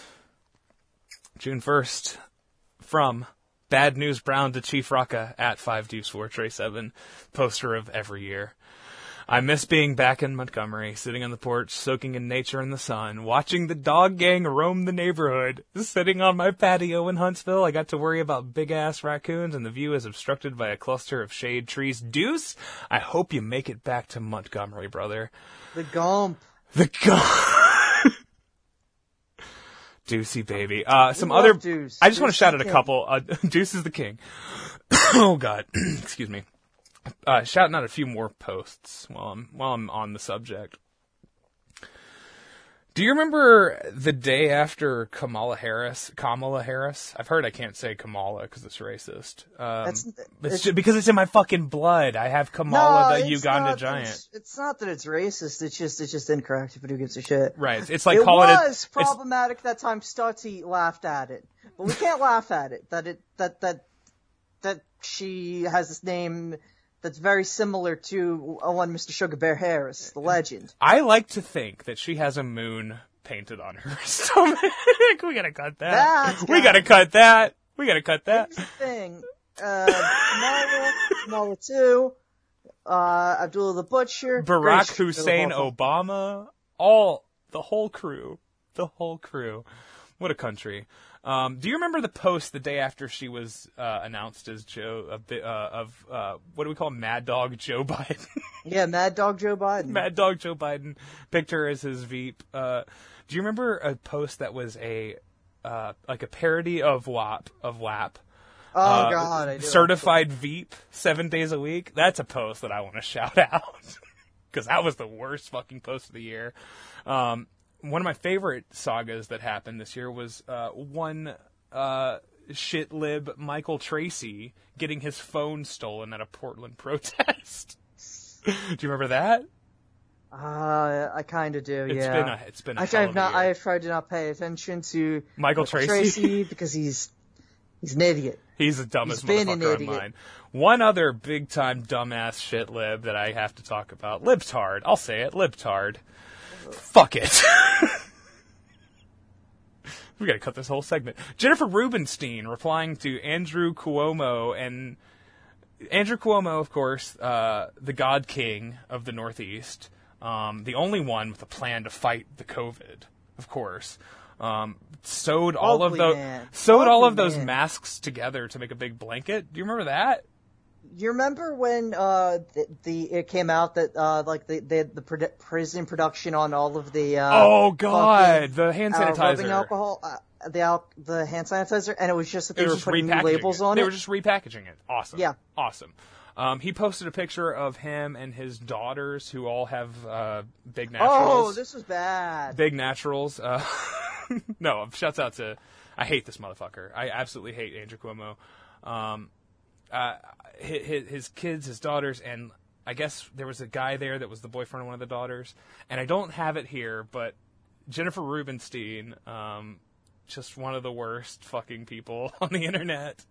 June 1st from Bad News Brown to Chief Rocka at 5 Deuce 4 Tray 7. Poster of every year. I miss being back in Montgomery, sitting on the porch, soaking in nature and the sun, watching the dog gang roam the neighborhood. Sitting on my patio in Huntsville, I got to worry about big ass raccoons, and the view is obstructed by a cluster of shade trees. Deuce, I hope you make it back to Montgomery, brother. The Gump. The gun. Deucey baby. Uh, some other. Deuce. I just want to shout out a couple. Uh, Deuce is the king. oh God, excuse me. Uh, shouting out a few more posts while I'm while I'm on the subject. Do you remember the day after Kamala Harris? Kamala Harris. I've heard I can't say Kamala because it's racist. Um, That's- it's, it's- because it's in my fucking blood. I have Kamala, the it's Uganda not giant. It's, it's not that it's racist. It's just it's just incorrect. But who gives a shit? Right. It's like it calling was it. problematic that time. Stutzy laughed at it, but we can't laugh at it. That it that that that she has this name that's very similar to one Mr. Sugar Bear Harris, the legend. I like to think that she has a moon painted on her stomach. we gotta cut that. That's we gotta cut that. We gotta cut that. Thing. Uh, Kamala, Kamala 2, uh, Abdullah the Butcher, Barack Grace- Hussein Obama, all the whole crew, the whole crew. What a country. Um, do you remember the post the day after she was uh, announced as Joe a bit, uh, of uh, what do we call Mad Dog Joe Biden? Yeah, Mad Dog Joe Biden. Mad Dog Joe Biden picked her as his Veep. Uh, do you remember a post that was a uh, like a parody of WAP of WAP? oh Uh, God, I do. certified Veep seven days a week. That's a post that I want to shout out because that was the worst fucking post of the year. Um, one of my favorite sagas that happened this year was uh, one uh, shit lib Michael Tracey getting his phone stolen at a Portland protest. do you remember that? Uh, I kind of do. It's yeah. been a it's been a Actually, I've not. year. I've tried to not pay attention to Michael Tracey. because he's he's an idiot. He's the dumbest He's motherfucker idiot. online. One other big time dumbass shit lib that I have to talk about. Libtard. I'll say it. Libtard. Fuck it. we gotta cut this whole segment. Jennifer Rubenstein replying to Andrew Cuomo and Andrew Cuomo, of course, uh, the God King of the Northeast, um, the only one with a plan to fight the COVID, of course. Um, sewed all of Ugly those man. sewed all of those man. masks together to make a big blanket. Do you remember that? You remember when uh the, the it came out that uh like the the, the produ- prison production on all of the uh oh God, fucking, the hand uh, sanitizer. alcohol uh, the al- the hand sanitizer and it was just that They they were putting new labels it. on They it. They were just repackaging it. Awesome. Yeah. Awesome. Um, he posted a picture of him and his daughters, who all have uh, big naturals. oh, this was bad. big naturals. Uh, no, shouts out to. I hate this motherfucker. I absolutely hate Andrew Cuomo. Um, uh, his, his kids, his daughters, and I guess there was a guy there that was the boyfriend of one of the daughters. And I don't have it here, but Jennifer Rubenstein, um, just one of the worst fucking people on the internet,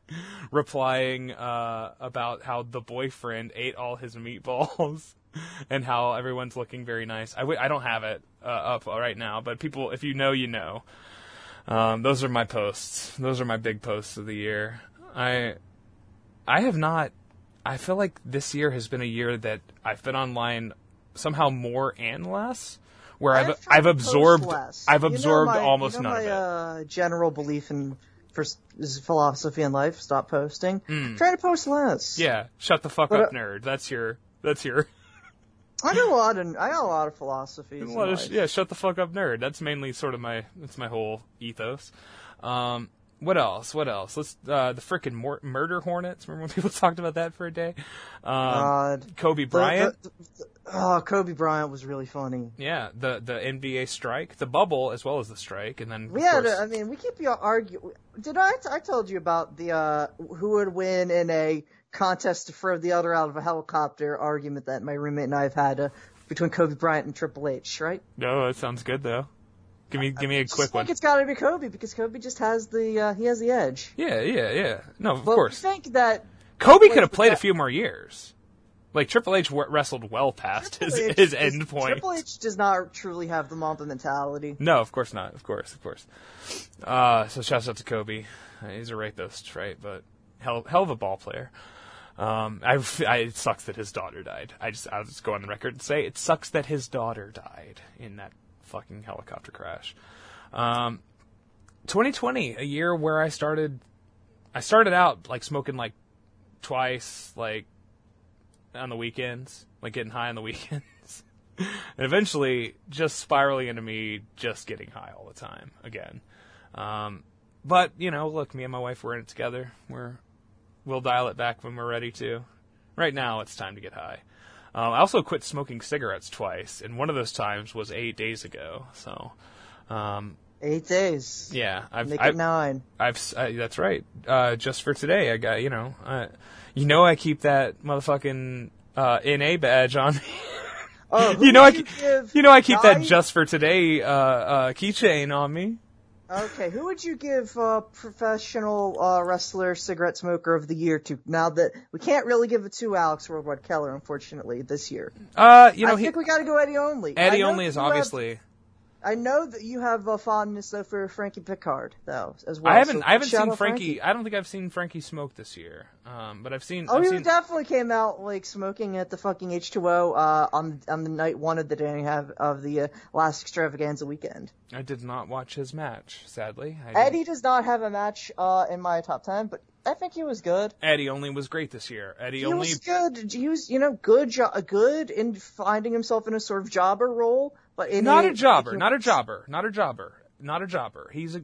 replying uh, about how the boyfriend ate all his meatballs and how everyone's looking very nice. I w- I don't have it uh, up right now, but people, if you know, you know. Um, those are my posts. Those are my big posts of the year. I I have not. I feel like this year has been a year that I've been online somehow more and less, where I've I've I've absorbed less. I've You absorbed my- almost you know none my, of it. Uh, general belief in first philosophy in life. Stop posting. Hmm. Try to post less. yeah, shut the fuck But, up, uh, nerd. That's your that's your I got a lot of I got a lot of philosophies. in Well, life. yeah, shut the fuck up, nerd. That's mainly sort of my that's my whole ethos. Um, what else? What else? Let's uh, the freaking mor- murder hornets. Remember when people talked about that for a day? Um, God. Kobe Bryant. the- the- oh, Kobe Bryant was really funny. yeah, the the NBA strike, the bubble as well as the strike, and then We had, course- I mean, we keep you argue. Did I? I told you about the uh, who would win in a contest to throw the other out of a helicopter argument that my roommate and I have had uh, between Kobe Bryant and Triple H, right? no, that sounds good though. Give me give me a quick think one. I think it's got to be Kobe because Kobe just has the uh, he has the edge. Yeah, yeah, yeah. No, of But course. I think that Kobe could have played a few more years. Like Triple H wrestled well past his H his is- end point. Triple H does not truly have the Mamba mentality. No, of course not. Of course, of course. Uh, so shouts out to Kobe. He's a rapist, right? But hell, hell of a ball player. Um, I, I, it sucks that his daughter died. I just, I'll just go on the record and say it sucks that his daughter died in that fucking helicopter crash. Um, 2020, a year where I started, I started out like smoking like twice, like on the weekends, like getting high on the weekends. and eventually just spiraling into me just getting high all the time again. Um, but, you know, look, me and my wife, we're in it together. We're, we'll dial it back when we're ready to. Right now, it's time to get high. Um, I also quit smoking cigarettes twice, and one of those times was eight days ago. So, um, Eight days. yeah, I've, Make I've, it nine. I've uh, that's right. Uh, just for today, I got you know, uh, you know, I keep that motherfucking uh, NA badge on me. Oh, you know, I give you know, I keep that just for today uh, uh, keychain on me. Okay, who would you give uh, professional uh, wrestler cigarette smoker of the year to? Now that we can't really give it to Alex Worldwide Keller, unfortunately, this year. Uh, you know, I he, think we got to go Eddie Only. Eddie Only is you have- obviously. I know that you have a fondness though for Frankie Pickard, though, as well. I haven't so I haven't seen out Frankie, I don't think I've seen Frankie smoke this year. Um, but I've seen. Oh, I've he seen, definitely came out like smoking at the fucking H2O uh, on on the night one of the day have of the uh, last extravaganza weekend. I did not watch his match. Sadly, Eddie does not have a match uh, in my top ten, but I think he was good. Eddie Only was great this year. Eddie He only was good. He was, you know, good, jo- good in finding himself in a sort of jobber role, but in not a a jobber, not a jobber, not a jobber, not a jobber. He's a,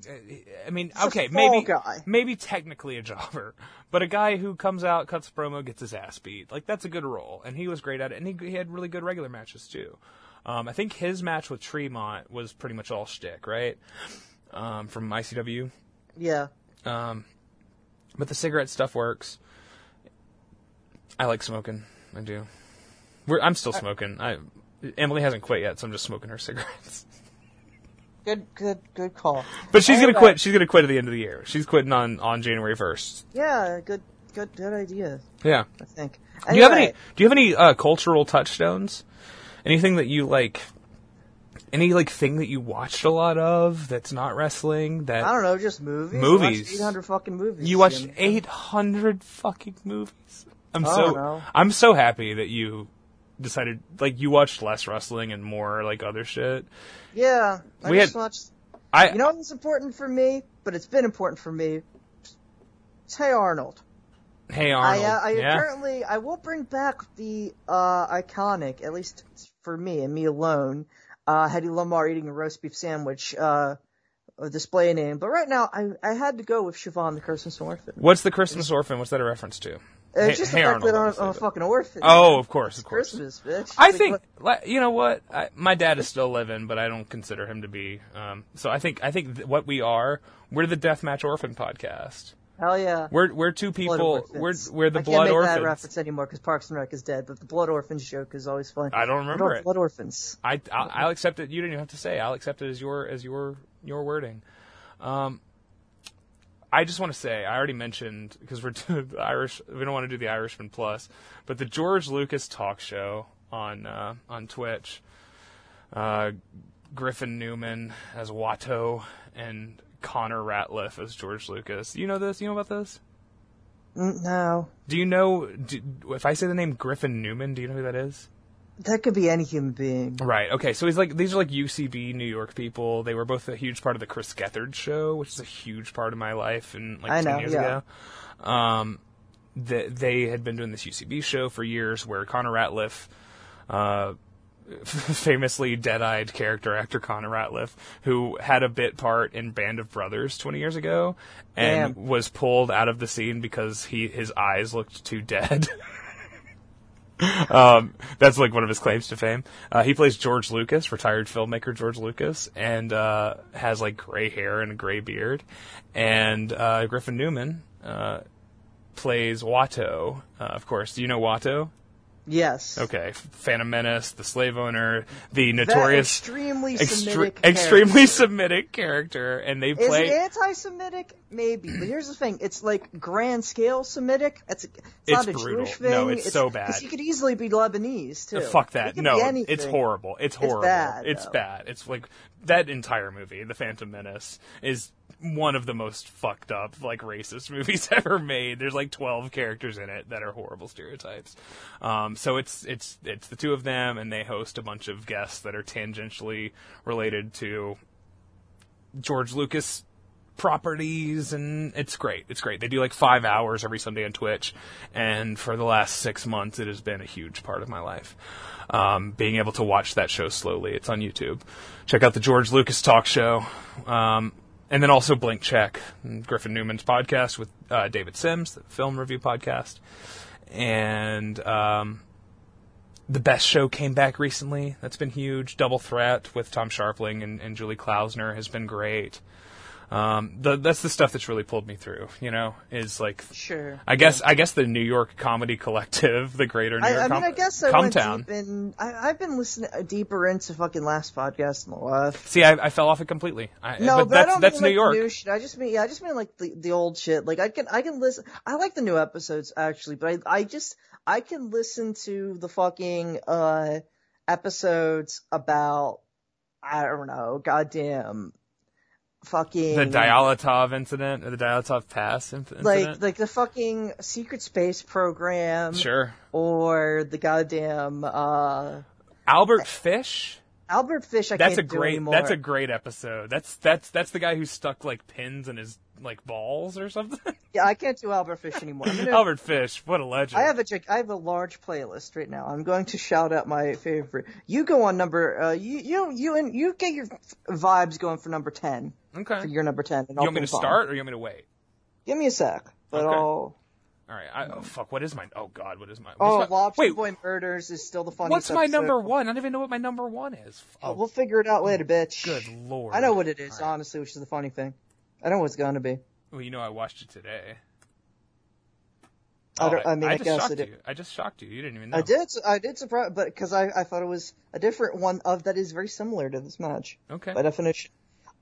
I mean, He's okay, maybe, guy. maybe technically a jobber, but a guy who comes out, cuts promo, gets his ass beat. Like that's a good role, and he was great at it, and he, he had really good regular matches too. Um, I think his match with Tremont was pretty much all shtick, right? Um, from ICW, Yeah. um, but the cigarette stuff works. I like smoking. I do. We're, I'm still smoking. I Emily hasn't quit yet, so I'm just smoking her cigarettes. Good, good, good call. But she's gonna quit. She's gonna quit at the end of the year. She's quitting on on January first. Yeah, good, good, good idea. Yeah. I think. Do you have any? Do you have any uh, cultural touchstones? Anything that you like? Any like thing that you watched a lot of that's not wrestling? That I don't know, just movies. Movies. Eight hundred fucking movies. you watched eight hundred fucking movies. I'm so. I'm so happy that you decided like you watched less wrestling and more like other shit. Yeah, I We just had- watched. I You know what's important for me, but it's been important for me. It's Hey Arnold. hey Arnold. I, uh, I yeah. currently I will bring back the uh, iconic, at least for me and me alone, uh, Hedy Lamarr eating a roast beef sandwich uh, a display name. But right now, I I had to go with Siobhan the Christmas Orphan. What's the Christmas Orphan? What's that a reference to? It's Hey- just Hey the fact Arnold, that I'm, I'm a fucking orphan. Oh, of course, of course. Christmas, bitch. I Like, think, what- you know what? I, my dad is still living, but I don't consider him to be. Um, so I think, I think th- what we are, we're the Deathmatch Orphan podcast. Hell yeah. We're we're two people. We're Orphans. we're the I Blood can't make Orphans. that reference anymore because Parks and Rec is dead, but the Blood Orphans joke is always fun. I don't remember it. Blood Orphans. I I'll, I'll accept it. You didn't even have to say. I'll accept it as your as your your wording. Um, I just want to say I already mentioned because we're the Irish. We don't want to do the Irishman Plus, but the George Lucas talk show on uh, on Twitch. Uh, Griffin Newman as Watto and Connor Ratliff as George Lucas. You know this? You know about this? Mm, No, Do you know? Do, if I say the name Griffin Newman, do you know who that is? that could be any human being. Right. Okay. So he's like these are like UCB New York people. They were both a huge part of the Chris Gethard show, which is a huge part of my life and like I ten know, years yeah. ago. Um, the, they had been doing this UCB show for years, where Connor Ratliff, uh, famously dead-eyed character actor Connor Ratliff, who had a bit part in Band of Brothers 20 years ago, and Damn. was pulled out of the scene because he his eyes looked too dead. um, that's like one of his claims to fame. Uh, he plays George Lucas, retired filmmaker George Lucas, and uh, has like gray hair and a gray beard. And uh, Griffin Newman uh, plays Watto. Uh, of course, do you know Watto? Yes. Okay, Phantom Menace, the slave owner, the That notorious, extremely extre- Semitic extremely character. Semitic character, and they Is play. it anti-Semitic? Maybe, but here's the thing: it's like grand scale Semitic. It's, it's, It's not a brutal. Jewish thing. No, it's so bad. Because he could easily be Lebanese too. Fuck that. No, it's horrible. It's horrible. bad, It's though. bad. It's like that entire movie, The Phantom Menace, is one of the most fucked up like racist movies ever made. There's like 12 characters in it that are horrible stereotypes. Um, so it's it's it's the two of them, and they host a bunch of guests that are tangentially related to George Lucas properties and it's great. It's great. They do like five hours every Sunday on Twitch and for the last six months it has been a huge part of my life. Um, being able to watch that show slowly. It's on YouTube. Check out the George Lucas talk show. Um, and then also Blank Check, Griffin Newman's podcast with uh, David Sims, the film review podcast. And um, the best show came back recently. That's been huge. Double Threat with Tom Scharpling and, and Julie Klausner has been great. Um, the, that's the stuff that's really pulled me through. You know, is like Sure. I guess I guess the New York Comedy Collective, the Greater New I, York. I mean, Com- I guess I went deep in, I, I've been listening uh, deeper into fucking last podcast life. See, I, I fell off it completely. I, No, but, but, I that's don't that's mean, New like, York. New shit. I just mean, yeah, I just mean like the the old shit. Like I can I can listen. I like the new episodes actually, but I I just I can listen to the fucking uh episodes about I don't know, goddamn, fucking the Dyatlov incident, or the Dyatlov Pass incident. like like the fucking secret space program, sure, or the goddamn uh Albert Fish. Albert Fish. I That's a can't do great. anymore. That's a great episode. That's that's that's the guy who stuck like pins in his like balls or something. yeah. I can't do Albert Fish anymore. Gonna- Albert Fish, what a legend. I have a I have a large playlist right now. I'm going to shout out my favorite. You go on number. Uh, you you you and you get your vibes going for number ten. okay. For your number ten. And you I'll want me to on. start or you want me to wait? Give me a sec. But Okay. I'll. All right. I, oh fuck. What is my? Oh god. What is my? Oh, what's my- Lobster wait. Boy Murders is still the funniest. What's my episode. number one? I don't even know what my number one is. Oh, oh. We'll figure it out later, oh, bitch. good lord. I know what it is, right. honestly, which is the funny thing. I know what it's gonna be. Well, you know, I watched it today. I, don't, Oh, I mean, I, just guess shocked you. I just shocked you. You didn't even know. I did. I did surprise, but because I, I thought it was a different one of that is very similar to this match. Okay. by definition.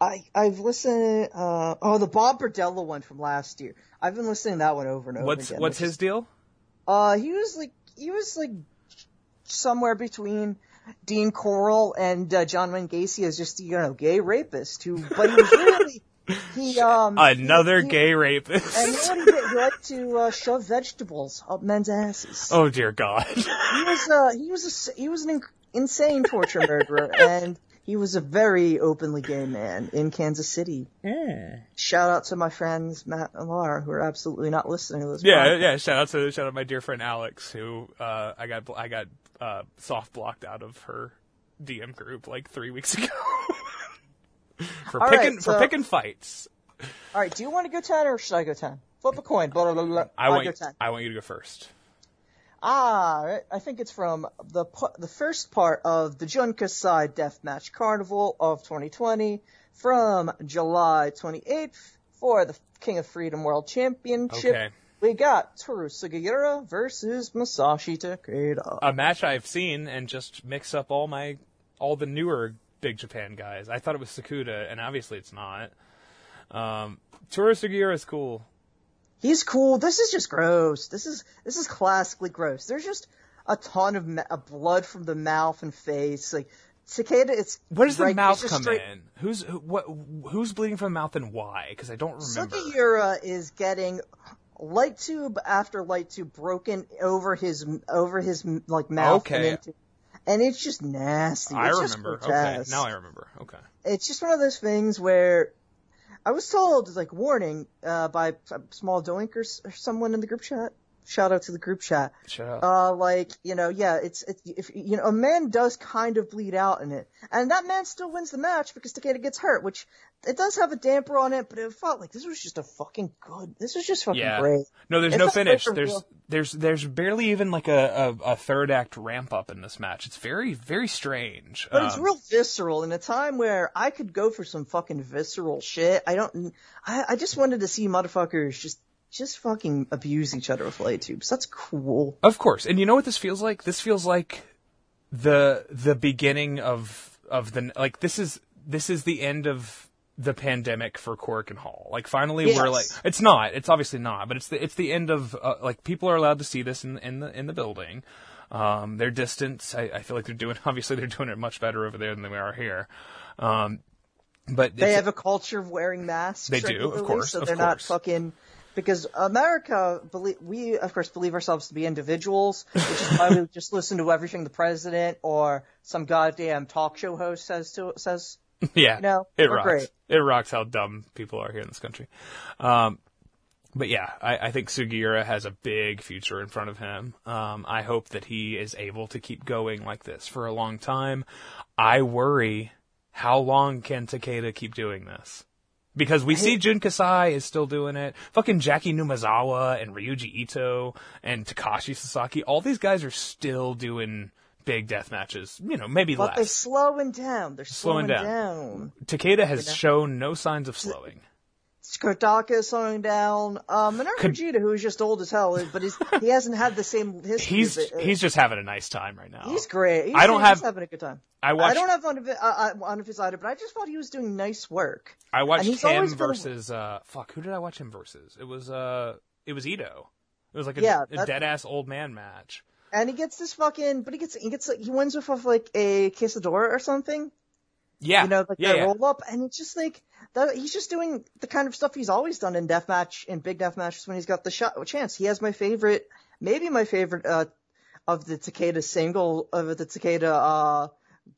I I've listened. Uh, oh, the Bob Berdella one from last year. I've been listening to that one over and over What's again. what's his deal? Uh, he was like he was like somewhere between Dean Corll and uh, John Wayne Gacy as just you know gay rapist who, but he was really he um Another he- gay rapist. And you know what he? He liked to uh, shove vegetables up men's asses. oh dear God. He was uh he was a he was an in- insane torture murderer and. He was a very openly gay man in Kansas City. Yeah. Shout out to my friends Matt and Laura who are absolutely not listening to this. Yeah, podcast. yeah. Shout out to shout out my dear friend Alex, who uh, I got I got uh, soft blocked out of her DM group like three weeks ago for All picking right, for picking fights. All right, do you want to go ten or should I go ten? Flip a coin. Blah, blah, blah. I I'll want. I want you to go first. Ah, I think it's from the the first part of the Jun Kasai Deathmatch Carnival of 2020 from July 28th for the King of Freedom World Championship. Okay. We got Toru Sugiura versus Masashi Takeda. A match I've seen and just mix up all my all the newer Big Japan guys. I thought it was Sakuda, and obviously it's not. Um, Toru Sugiura is cool. He's cool. This is just gross. This is this is classically gross. There's just a ton of ma- blood from the mouth and face. Like Takeda, it's Where does the right- mouth come straight- in? Who's who, what? Who's bleeding from the mouth and why? Because I don't remember. Sugiura is getting light tube after light tube broken over his over his like mouth and into, and it's just nasty. I It's remember. Okay, now I remember. Okay. It's just one of those things where I was told like warning uh, by a small doink or, or someone in the group chat. Shout out to the group chat. Uh, like you know, yeah, it's it's if you know a man does kind of bleed out in it, and that man still wins the match because Takeda gets hurt, which it does have a damper on it, but it felt like this was just a fucking good. This was just fucking Yeah. great. No, there's It's no finish. There's real- there's there's barely even like a, a, a third act ramp up in this match. It's very very strange. But it's Um, real visceral in a time where I could go for some fucking visceral shit. I don't. I I just wanted to see motherfuckers just just fucking abuse each other with light tubes. That's cool. Of course, and you know what this feels like? This feels like the the beginning of of the like this is this is the end of the pandemic for Korakuen Hall. Like finally we're like it's not. It's obviously not, but it's the it's the end of uh, like people are allowed to see this in in the in the building. Um, their distance, I, I feel like they're doing. Obviously, they're doing it much better over there than we are here. Um, But They have a culture of wearing masks. They do, of course, So they're not fucking. Because America, we of course believe ourselves to be individuals, which is why we just listen to everything the president or some goddamn talk show host says to says. yeah, you know, it rocks. great. It rocks how dumb people are here in this country. Um, but yeah, I, I think Sugiura has a big future in front of him. Um, I hope that he is able to keep going like this for a long time. I worry how long can Takeda keep doing this? Because we see Jun Kasai is still doing it. Fucking Jaki Numazawa and Ryuji Ito and Takashi Sasaki, all these guys are still doing big death matches. You know, maybe less. But they're slowing down. They're Slowing slowing, down. down. Takeda has uh, shown no signs of slowing. Kodaka is slowing down. Um, Minoru Could- Fujita, who is just old as hell, but he's, he hasn't had the same history. He's. Uh, he's just having a nice time right now. he's great. He's, I don't have- having a good time. I I don't have one of uh, uh, one of his either, but I just thought he was doing nice work. I watched and him been- versus uh fuck who did I watch him versus? It was uh it was Ito. It was like a, Yeah, a dead ass old man match. And he gets this fucking, but he gets he gets he wins with like a casadora or something. Yeah, you know, like yeah, yeah. roll up, and it's just like that. He's just doing the kind of stuff he's always done in deathmatch in big death matches when he's got the shot chance. He has my favorite, maybe my favorite uh, of the Takeda single of the Takeda uh,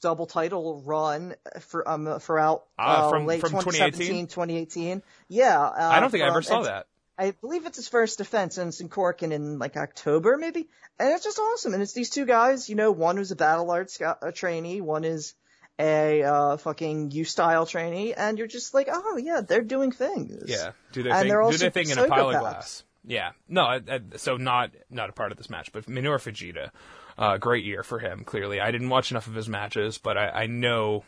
double title run for um for out Ah, uh, from- late from 2017, 2018. Yeah, uh, I don't think I from- ever saw that. I believe it's his first defense, and it's in Korakuen in like October, maybe. And it's just awesome. And it's these two guys, you know, one who's a battle arts trainee, one is a uh, fucking U style trainee, and you're just like, oh yeah, they're doing things. Yeah, do their And thing. they're Do also their thing in a pile of glass. Yeah, no, I, I, so not not a part of this match, but Minoru Fujita, uh, great year for him. Clearly, I didn't watch enough of his matches, but I, I know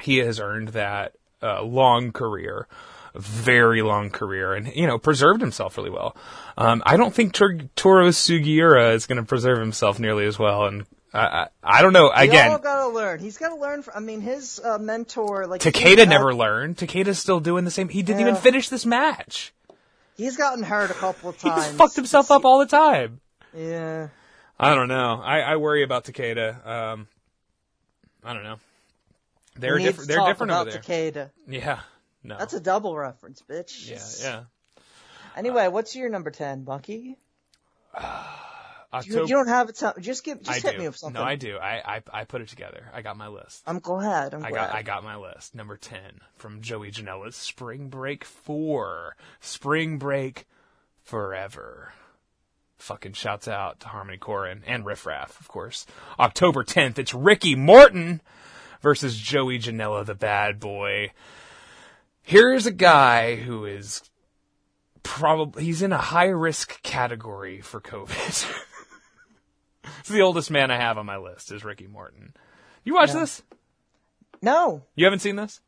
he has earned that uh, long career, very long career, and you know preserved himself really well. Um, I don't think Tor- Toru Sugiura is going to preserve himself nearly as well, and I, I, don't know. Again, all gotta learn. He's gotta learn. From, I mean, his uh, mentor, like Takeda he's- never learned. Takeda's still doing the same. He didn't Yeah. even finish this match. He's gotten hurt a couple of times. He's fucked himself up all the time. Yeah. I don't know. I, I worry about Takeda. Um, I don't know. They're different. They're different about over there. Takeda. Yeah. No. That's a double reference, bitch. yeah. Yeah. Anyway, what's your number ten, Bunky? You, October. you don't have it. To, just give. Just I hit do. me with something. No, I do. I, I I put it together. I got my list. I'm glad. I'm I glad. got I got my list. Number ten from Joey Janela's Spring Break Four. Spring Break Forever. Fucking shouts out to Harmony Korine and Riff Raff, of course. October tenth, it's Ricky Morton versus Joey Janela, the bad boy. Here's a guy who is probably he's in a high risk category for COVID. it's the oldest man I have on my list is Ricky Morton. You watch this? no, You haven't seen this?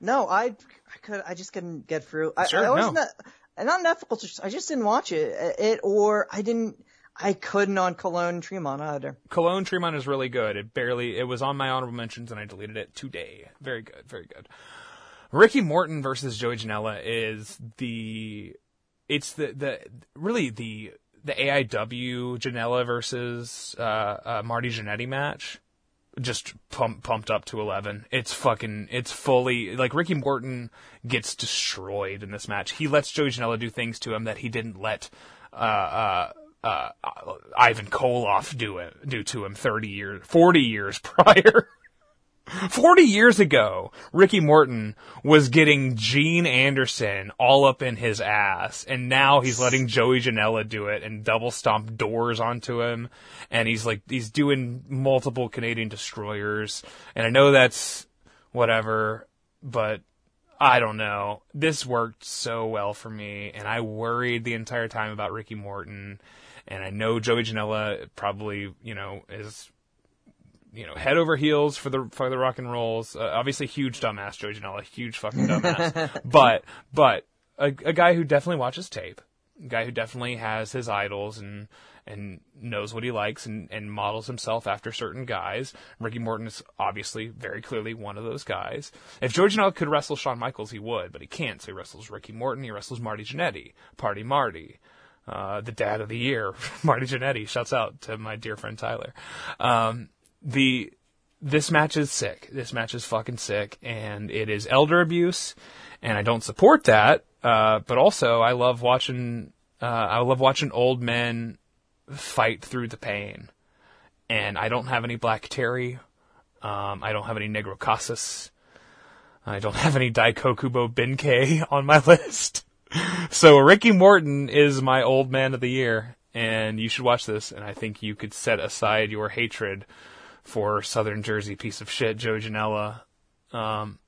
no. I I could. I just couldn't get through. I, Sure, I wasn't no. Not Netflix. just- I just didn't watch it. It or I didn't. I couldn't on Cologne Tremont either. Cologne Tremont is really good. It barely it was on my honorable mentions and I deleted it today. Very good, very good. Ricky Morton versus Joey Janela is the it's the the really the the AIW Janela versus uh, uh, Marty Jannetty match. Just pump, pumped up to eleven. It's fucking. It's fully like Ricky Morton gets destroyed in this match. He lets Joey Janela do things to him that he didn't let uh, uh, uh, Ivan Koloff do it do to him thirty years, forty years prior. 40 years ago, Ricky Morton was getting Gene Anderson all up in his ass, and now he's letting Joey Janela do it and double stomp doors onto him, and he's like, he's doing multiple Canadian destroyers, and I know that's whatever, but I don't know. This worked so well for me, and I worried the entire time about Ricky Morton, and I know Joey Janela probably, you know, is you know, head over heels for the for the rock and rolls. Uh, obviously, huge dumbass Joey Janela, huge fucking dumbass. but but a, a guy who definitely watches tape, a guy who definitely has his idols and and knows what he likes and, and models himself after certain guys. Ricky Morton is obviously very clearly one of those guys. If Joey Janela could wrestle Shawn Michaels, he would, but he can't. So he wrestles Ricky Morton. He wrestles Marty Jannetty, Party Marty. Uh, the dad of the year, Marty Jannetty. Shouts out to my dear friend Tyler. Um, the this match is sick. This match is fucking sick, and it is elder abuse, and I don't support that. Uh, but also, I love watching. Uh, I love watching old men fight through the pain, and I don't have any Black Terry. Um, I don't have any Negro Casas. I don't have any Daikokubo Benkei on my list. So Ricky Morton is my old man of the year, and you should watch this. And I think you could set aside your hatred for Southern Jersey piece of shit Joe Janela. Um,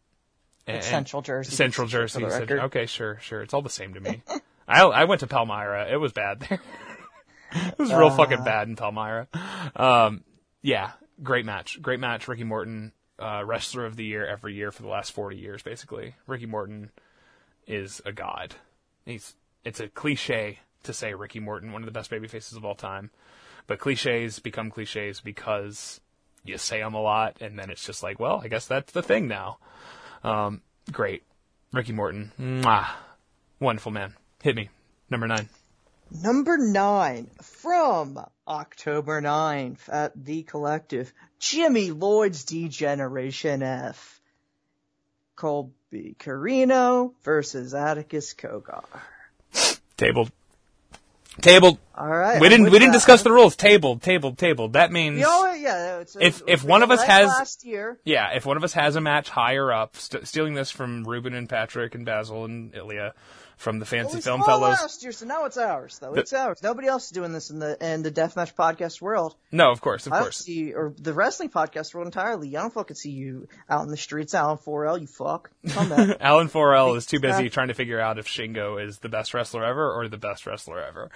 and- Central Jersey. Central Jersey. Record. Okay, sure, sure. It's all the same to me. I I went to Palmyra. It was bad there. it was real Uh. fucking bad in Palmyra. Um, yeah, great match. Great match. Ricky Morton, uh, wrestler of the year every year for the last 40 years, basically. Ricky Morton is a god. He's, it's a cliche to say Ricky Morton, one of the best baby faces of all time. But cliches become cliches because you say them a lot and then it's just like, well, I guess that's the thing now. Um, great. Ricky Morton. Mwah. Wonderful man. Hit me. Number nine. Number nine, from October 9th at The Collective, Jimmy Lloyd's D-Generation F. Colby Corino versus Atticus Cogar. Tabled. Tabled. Alright. We didn't we didn't that. discuss the rules. Tabled, tabled, tabled. That means all, yeah, it's, If- if one of us has- last year, yeah, if one of us has a match higher up, st- stealing this from Ruben and Patrick and Basil and Ilya from the well, Fancy we Film Fellows. last year, so now it's ours, though. The- it's ours. Nobody else is doing this in the in the deathmatch podcast world. No, of course, of I course. see, or the wrestling podcast world entirely. I don't fucking see you out in the streets, Alan 4L. You fuck. Alan 4L is too busy trying to figure out if Shingo is the best wrestler ever or the best wrestler ever.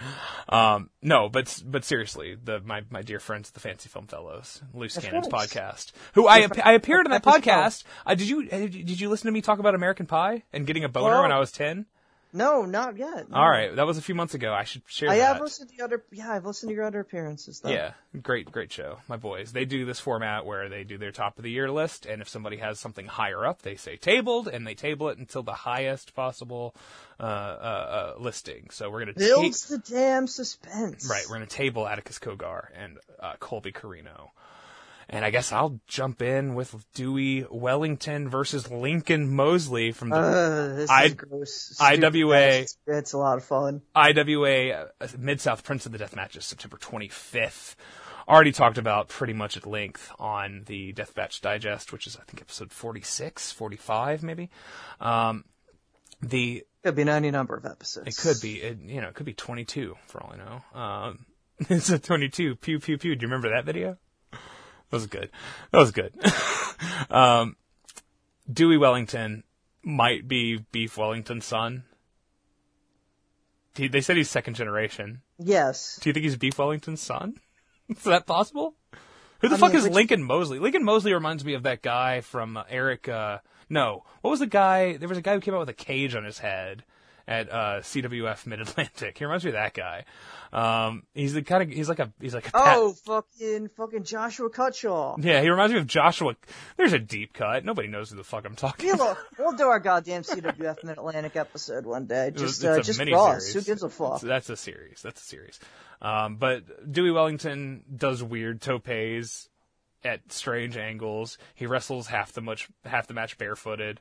Um, no, but but seriously, the my my dear friends, the Fancy Film Fellows, Loose Cannons podcast, who I I appeared in that podcast. Uh, did you did you listen to me talk about American Pie and getting a boner Well- when I was ten? No, not yet. no. All right, that was a few months ago. I should share I that. have listened to the other. Yeah, I've listened to your other appearances. Though. Yeah, great, great show. My boys, they do this format where they do their top of the year list, and if somebody has something higher up, they say tabled, and they table it until the highest possible uh, uh, uh, listing. So we're gonna ta- builds the damn suspense. right, we're gonna table Atticus Cogar and uh, Colby Corino. And I guess I'll jump in with Dewey Wellington versus Lincoln Mosley from the Uh, I-. IWA. It's, it's a lot of fun. IWA uh, Mid South Prince of the Death matches September 25th. Already talked about pretty much at length on the Death Deathmatch Digest, which is I think episode 46, 45 maybe. Um, the Could be any number of episodes. it could be it, you know it could be 22 for all I know. Um, it's a 22 pew pew pew. Do you remember that video? That was good. That was good. um, Dewey Wellington might be Beef Wellington's son. He, they said he's second generation. Yes. Do you think he's Beef Wellington's son? Is that possible? Who the I fuck mean, is Lincoln Mosley? Lincoln Mosley reminds me of that guy from uh, Eric. Uh, no, what was the guy? There was a guy who came out with a cage on his head at uh, CWF Mid Atlantic. He reminds me of that guy. Um, he's the kind of he's like a he's like a pat- Oh, fucking, fucking Joshua Cutshaw. yeah. He reminds me of Joshua. There's a deep cut. Nobody knows who the fuck I'm talking. We'll, about. we'll do our goddamn CWF Mid Atlantic episode one day. Just, It's uh, a just series. Who gives a fuck? That's a series. That's a series. Um, but Dewey Wellington does weird topes at strange angles. He wrestles half the much half the match barefooted.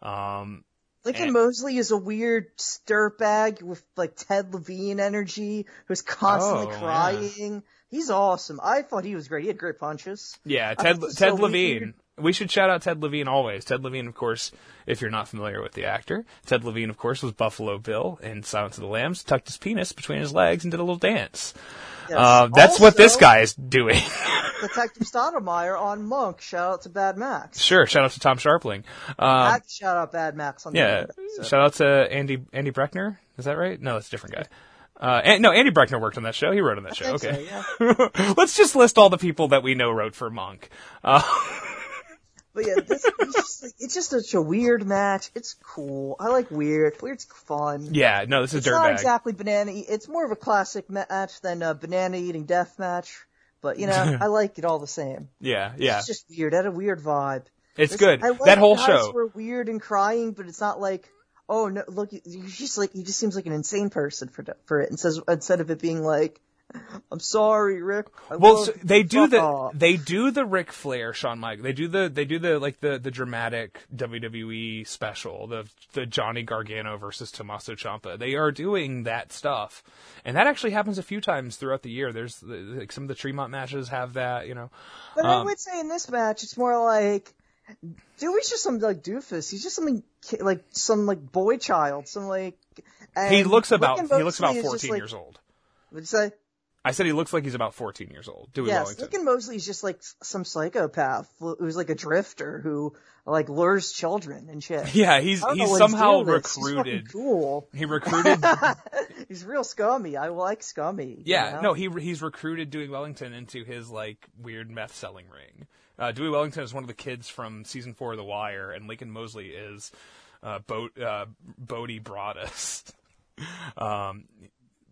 Um, Lincoln and- Mosley is a weird dirtbag with like Ted Levine energy, who's constantly Oh, yeah. crying. He's awesome. I thought he was great. He had great punches. yeah, Ted thought it was Ted so Levine. weird. We should shout out Ted Levine always. Ted Levine, of course, if you're not familiar with the actor, Ted Levine, of course, was Buffalo Bill in Silence of the Lambs. Tucked his penis between his legs and did a little dance. Yes. Uh, that's what this guy is doing. Detective Stottlemeyer on Monk. Shout out to Bad Max. sure. Shout out to Tom Scharpling. Um, shout out Bad Max on the Yeah, episode. shout out to Andy Andy Breckman. Is that right? No, that's a different guy. Uh, and, no, Andy Breckman worked on that show. He wrote on that show. think so, Okay, yeah. let's just list all the people that we know wrote for Monk. Uh, But yeah, this, it's, just, it's just such a weird match. It's cool. I like weird. Weird's fun. yeah, no, this is it's not exactly banana. It's more of a classic match than a banana eating death match. But you know, I like it all the same. Yeah, yeah, It's just weird. It had a weird vibe. it's This- good. I like that whole show. were weird and crying, but it's not like, oh no, look, he's just like he just seems like an insane person for for it. And says instead of it being like, I'm sorry, Rick. I Well, so they do the off. they do the Ric Flair Shawn Michaels. They do the they do the like the the dramatic WWE special, the the Johnny Gargano versus Tommaso Ciampa. They are doing that stuff, and that actually happens a few times throughout the year. There's like some of the Tremont matches have that, you know. But I um, would say in this match, it's more like, Dewey's just some like doofus. He's just something like some like boy child, some like. He looks about he looks about 14 just, like- years old. What'd you say? I said he looks like he's about 14 years old. Dewey Yes, Wellington. And Mosley's just like some psychopath who's like a drifter who like lures children and shit. Yeah, he's I don't know he's somehow. He's recruited. cool. He recruited. He's real scummy. I like scummy. you Yeah, know? no, he he's recruited Dewey Wellington into his like weird meth selling ring. Uh, Dewey Wellington is one of the kids from season four of The Wire, and Lincoln Mosley is uh, Bo- uh, Bodie Broadus. um,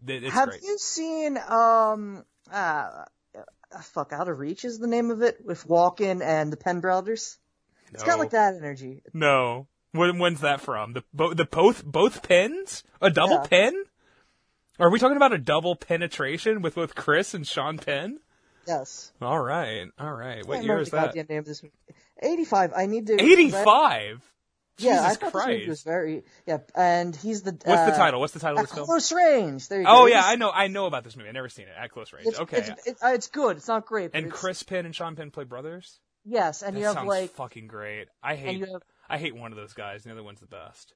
it's Have great. you seen um uh, uh fuck out of reach is the name of it with Walken and the Penn brothers? It's got like that energy. No, when, when's that from? The bo- the both both pins? A double Yeah. pin? Are we talking about a double penetration with both Chris and Sean Penn? Yes. All right, all right. What year is that? goddamn name of this. Eighty-five. I need to. Eighty-five. Yeah, I Jesus thought this movie was very. Yeah, and he's the. What's the uh, title? What's the title of this film? close range. There you Oh go. yeah, I know. I know about this movie. I've never seen it at close range. It's, okay. It's, it's, uh, it's good. It's not great. and Chris Penn and Sean Penn play brothers. Yes, and That you have sounds like. fucking great. I hate. have- I hate one of those guys. The other one's the best.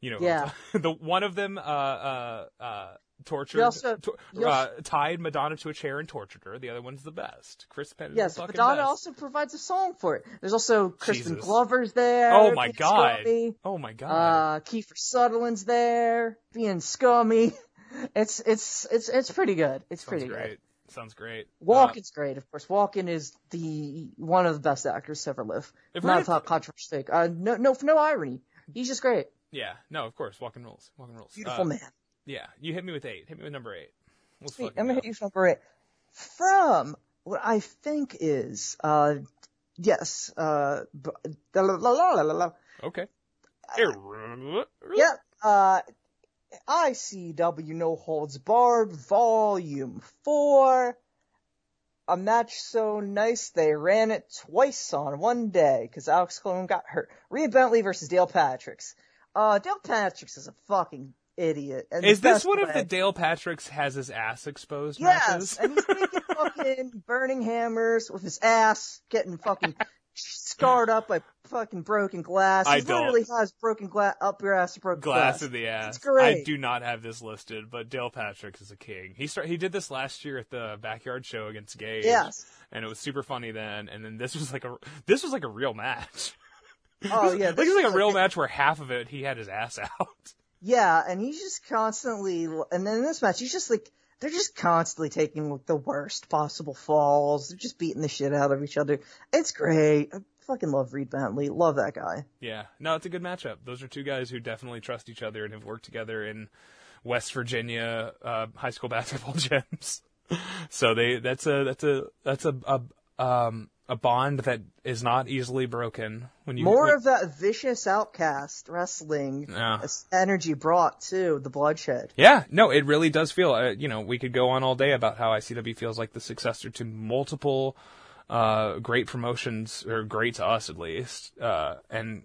You know. Yeah. The one of them uh uh uh tortured, also- to- you also- uh, tied Madonna to a chair and tortured her. The other one's the best. Chris Penn Yes, Madonna best. also provides a song for it. There's also Crispin Jesus. Glover's there. Oh my god. scummy. Oh my god. Uh, Kiefer Sutherland's there, being scummy. It's it's it's it's pretty good. It's Sounds pretty great. good. Sounds great. Walken's great, of course. Walken is the one of the best actors to ever live. Not top controversy. Uh, no, no, no irony. He's just great. Yeah. No, of course. Walken rules. Walken rules. Beautiful Uh, man. Yeah. You hit me with eight. Hit me with number eight. Let's Sweet. I'm gonna hit you with number eight. From what I think is, uh, yes, uh, la la la la la la. Okay. Yep. Uh, ICW No Holds Barred Volume 4. A match so nice they ran it twice on one day because Alex Colon got hurt. Rhea Bentley versus Dale Patricks. Uh, Dale Patricks is a fucking idiot. And Is this one of the Dale Patricks has his ass exposed Yes, matches? and he's making fucking burning hammers with his ass getting fucking scarred up by fucking broken glass. I he don't. literally has broken glass up your ass, broken Glass glass. in the ass. It's great. I do not have this listed, but Dale Patrick is a king. He start, he did this last year at the backyard show against Gage. Yes. And it was super funny then, and then this was like a this was like a real match. Oh yeah, this it was like a real match where half of it he had his ass out. Yeah, and he's just constantly, and then in this match, he's just like, they're just constantly taking like the worst possible falls. They're just beating the shit out of each other. It's great. I fucking love Reed Bentley. Love that guy. Yeah, no, it's a good matchup. Those are two guys who definitely trust each other and have worked together in West Virginia uh, high school basketball gyms. so they that's a that's a that's a, a um a bond that is not easily broken when you More when- of that vicious outcast wrestling Yeah. energy brought to the bloodshed. Yeah, no, it really does feel. Uh, you know, we could go on all day about how ICW feels like the successor to multiple uh, great promotions, or great to us at least, uh, and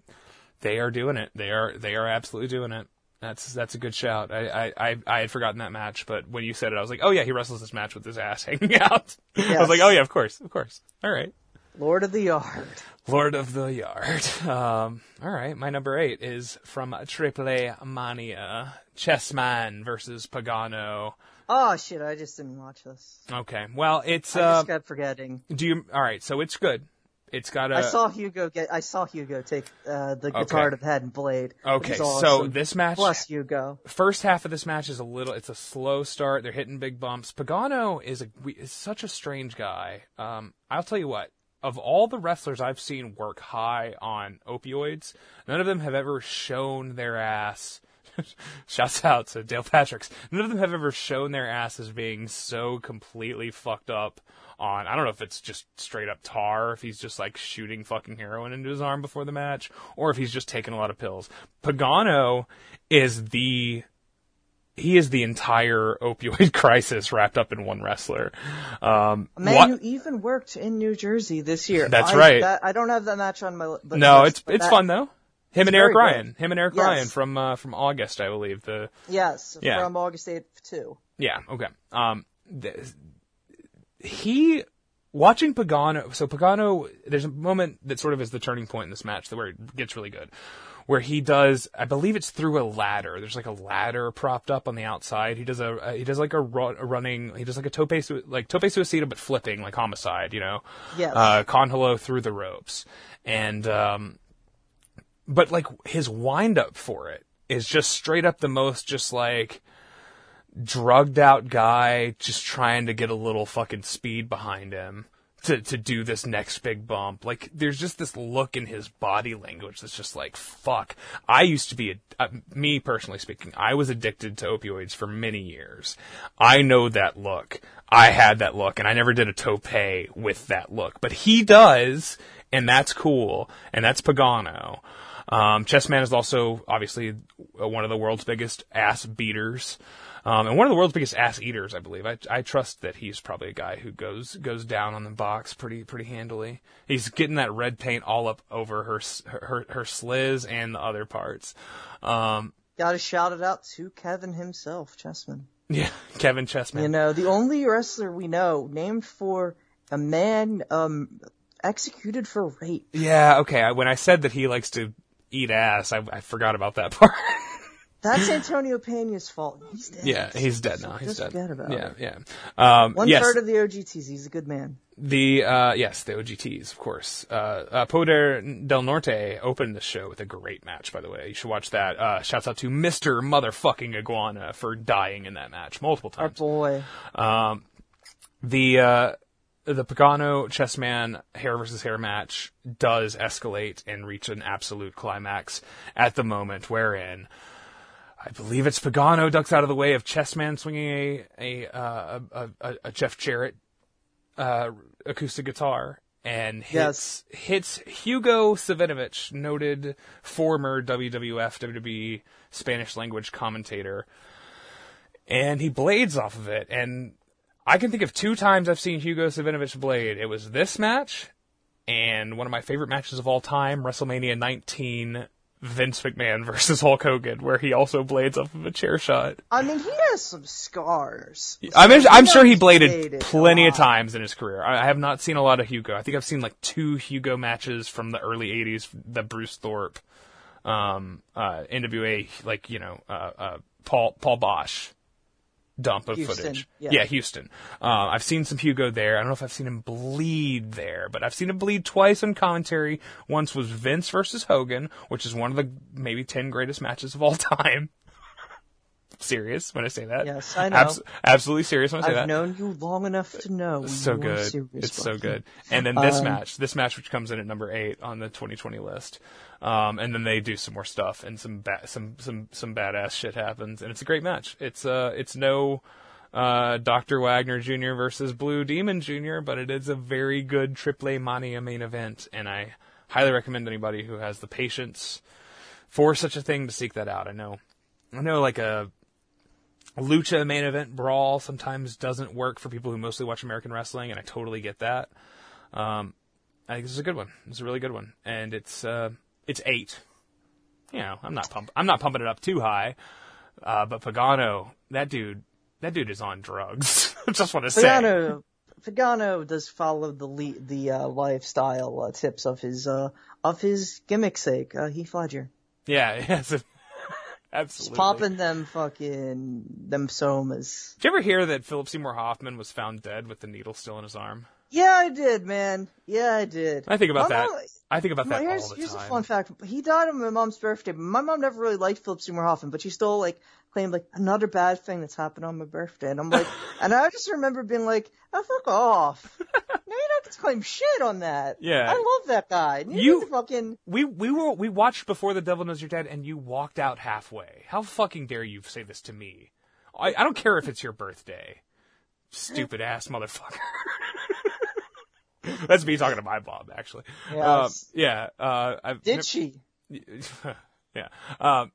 they are doing it. They are they are absolutely doing it. That's that's a good shout. I, I, I, I had forgotten that match, but when you said it, I was like, oh yeah, he wrestles this match with his ass hanging out. I was like, oh yeah, of course, of course. All right. Lord of the Yard. Lord of the Yard. Um, all right, my number eight is from Triple A Mania. Chessman versus Pagano. Oh shit, I just didn't watch this. Okay, well, it's I uh, just kept forgetting. do you? All right, so it's good. It's got a. I saw Hugo get. I saw Hugo take uh, the guitar to the head and blade. Okay, was so this match, Bless Hugo. first half of this match is a little. It's a slow start. They're hitting big bumps. Pagano is a is such a strange guy. Um, I'll tell you what. Of all the wrestlers I've seen work high on opioids, none of them have ever shown their ass. Shouts out to Dale Patricks. None of them have ever shown their ass as being so completely fucked up on. I don't know if it's just straight up tar, if he's just like shooting fucking heroin into his arm before the match, or if he's just taking a lot of pills. Pagano is the he is the entire opioid crisis wrapped up in one wrestler. Um, A man what- who even worked in New Jersey this year. That's I, right. That, I don't have that match on my. no, list, it's it's that- fun though. Him and Eric good. Ryan. Him and Eric Yes. Ryan from uh, from August, I believe. The Yes, Yeah. from August 8th too. Yeah. Okay. Um, th- he watching Pagano. So Pagano, there's a moment that sort of is the turning point in this match, where it gets really good, where he does. I believe it's through a ladder. There's like a ladder propped up on the outside. He does a, he does like a, ru- a running. He does like a tope su- like tope suicida, but flipping like homicide. You know. Yes. Uh, through the ropes, and um, but like his wind up for it is just straight up the most just like drugged out guy just trying to get a little fucking speed behind him to to do this next big bump. Like there's just this look in his body language that's just like fuck. I used to be a, uh, me personally speaking. I was addicted to opioids for many years. I know that look. I had that look and I never did a tope with that look. But he does and that's cool and that's Pagano. Um, Chessman is also obviously one of the world's biggest ass beaters, um, and one of the world's biggest ass eaters, I believe. I, I trust that he's probably a guy who goes goes down on the box pretty pretty handily. He's getting that red paint all up over her her her sliz and the other parts. Um, Got to shout it out to Kevin himself, Chessman. yeah, Kevin Chessman. You know, the only wrestler we know named for a man um executed for rape. yeah, okay. I, when I said that he likes to eat ass, I, I forgot about that part. That's Antonio Pena's fault. He's dead. yeah, he's dead now. He's just dead. forget about yeah, it. yeah. Um, One yes. third of the OGTs. He's a good man. The uh, yes, the OGTs, of course. Uh, uh, Poder del Norte opened the show with a great match. By the way, you should watch that. Uh, shouts out to Mister Motherfucking Iguana for dying in that match multiple times. Our boy. The uh, the Pagano Chessman hair versus hair match does escalate and reach an absolute climax at the moment wherein. I believe it's Pagano ducks out of the way of Chessman swinging a a uh, a, a, a Jeff Jarrett uh, acoustic guitar and hits hits Hugo Savinovich, noted former WWF WWE Spanish language commentator, and he blades off of it. And I can think of two times I've seen Hugo Savinovich blade. It was this match, and one of my favorite matches of all time, WrestleMania 19. Vince McMahon versus Hulk Hogan, where he also blades off of a chair shot. I mean, he has some scars. I'm, So I'm sure he bladed bladed plenty of times in his career. I, I have not seen a lot of Hugo. I think I've seen like two Hugo matches from the early '80s. The Bruce Thorpe, um, uh, NWA, like you know, uh, uh, Paul Paul Boesch dump of Houston, footage. yeah. Houston. Uh, I've seen some Hugo there. I don't know if I've seen him bleed there, but I've seen him bleed twice on commentary. Once was Vince versus Hogan, which is one of the maybe ten greatest matches of all time. serious when I say that. Yes, I know. Abs- absolutely serious when I say that. I've known you long enough to know. so good. It's so good. And then this Um, match, this match which comes in at number eight on the 2020 list. Um, and then they do some more stuff and some ba- some some some badass shit happens and it's a great match. It's uh it's no uh Dr. Wagner Jr. versus Blue Demon Jr., but it is a very good Triple Mania main event and I highly recommend anybody who has the patience for such a thing to seek that out. I know I know like a lucha main event brawl sometimes doesn't work for people who mostly watch American wrestling, and I totally get that. Um, I think this is a good one. It's a really good one, and it's uh, it's eight. You know, I'm not pump I'm not pumping it up too high, uh, but Pagano, that dude, that dude is on drugs. I just want to say, Pagano, Pagano does follow the le- the uh, lifestyle uh, tips of his uh, of his gimmick sake. Uh, Heath Ledger, yeah, yes, just popping them fucking them somas. Did you ever hear that Philip Seymour Hoffman was found dead with the needle still in his arm? Yeah, I did, man. Yeah, I did. I think about My that. mom- I think about that here's, all the here's time. a fun fact. He died on my mom's birthday. My mom never really liked Philip Seymour Hoffman, but she still like claimed like another bad thing that's happened on my birthday. And I'm like, and I just remember being like, oh, fuck off. no, you don't get to claim shit on that. Yeah. I love that guy. You, You- fucking, We we were we watched before the Devil Knows You're Dead, and you walked out halfway. How fucking dare you say this to me? I, I don't care if it's your birthday, stupid ass motherfucker. That's me talking to my mom, actually. Yes. Um, yeah. Uh, I've, did she? yeah. Um,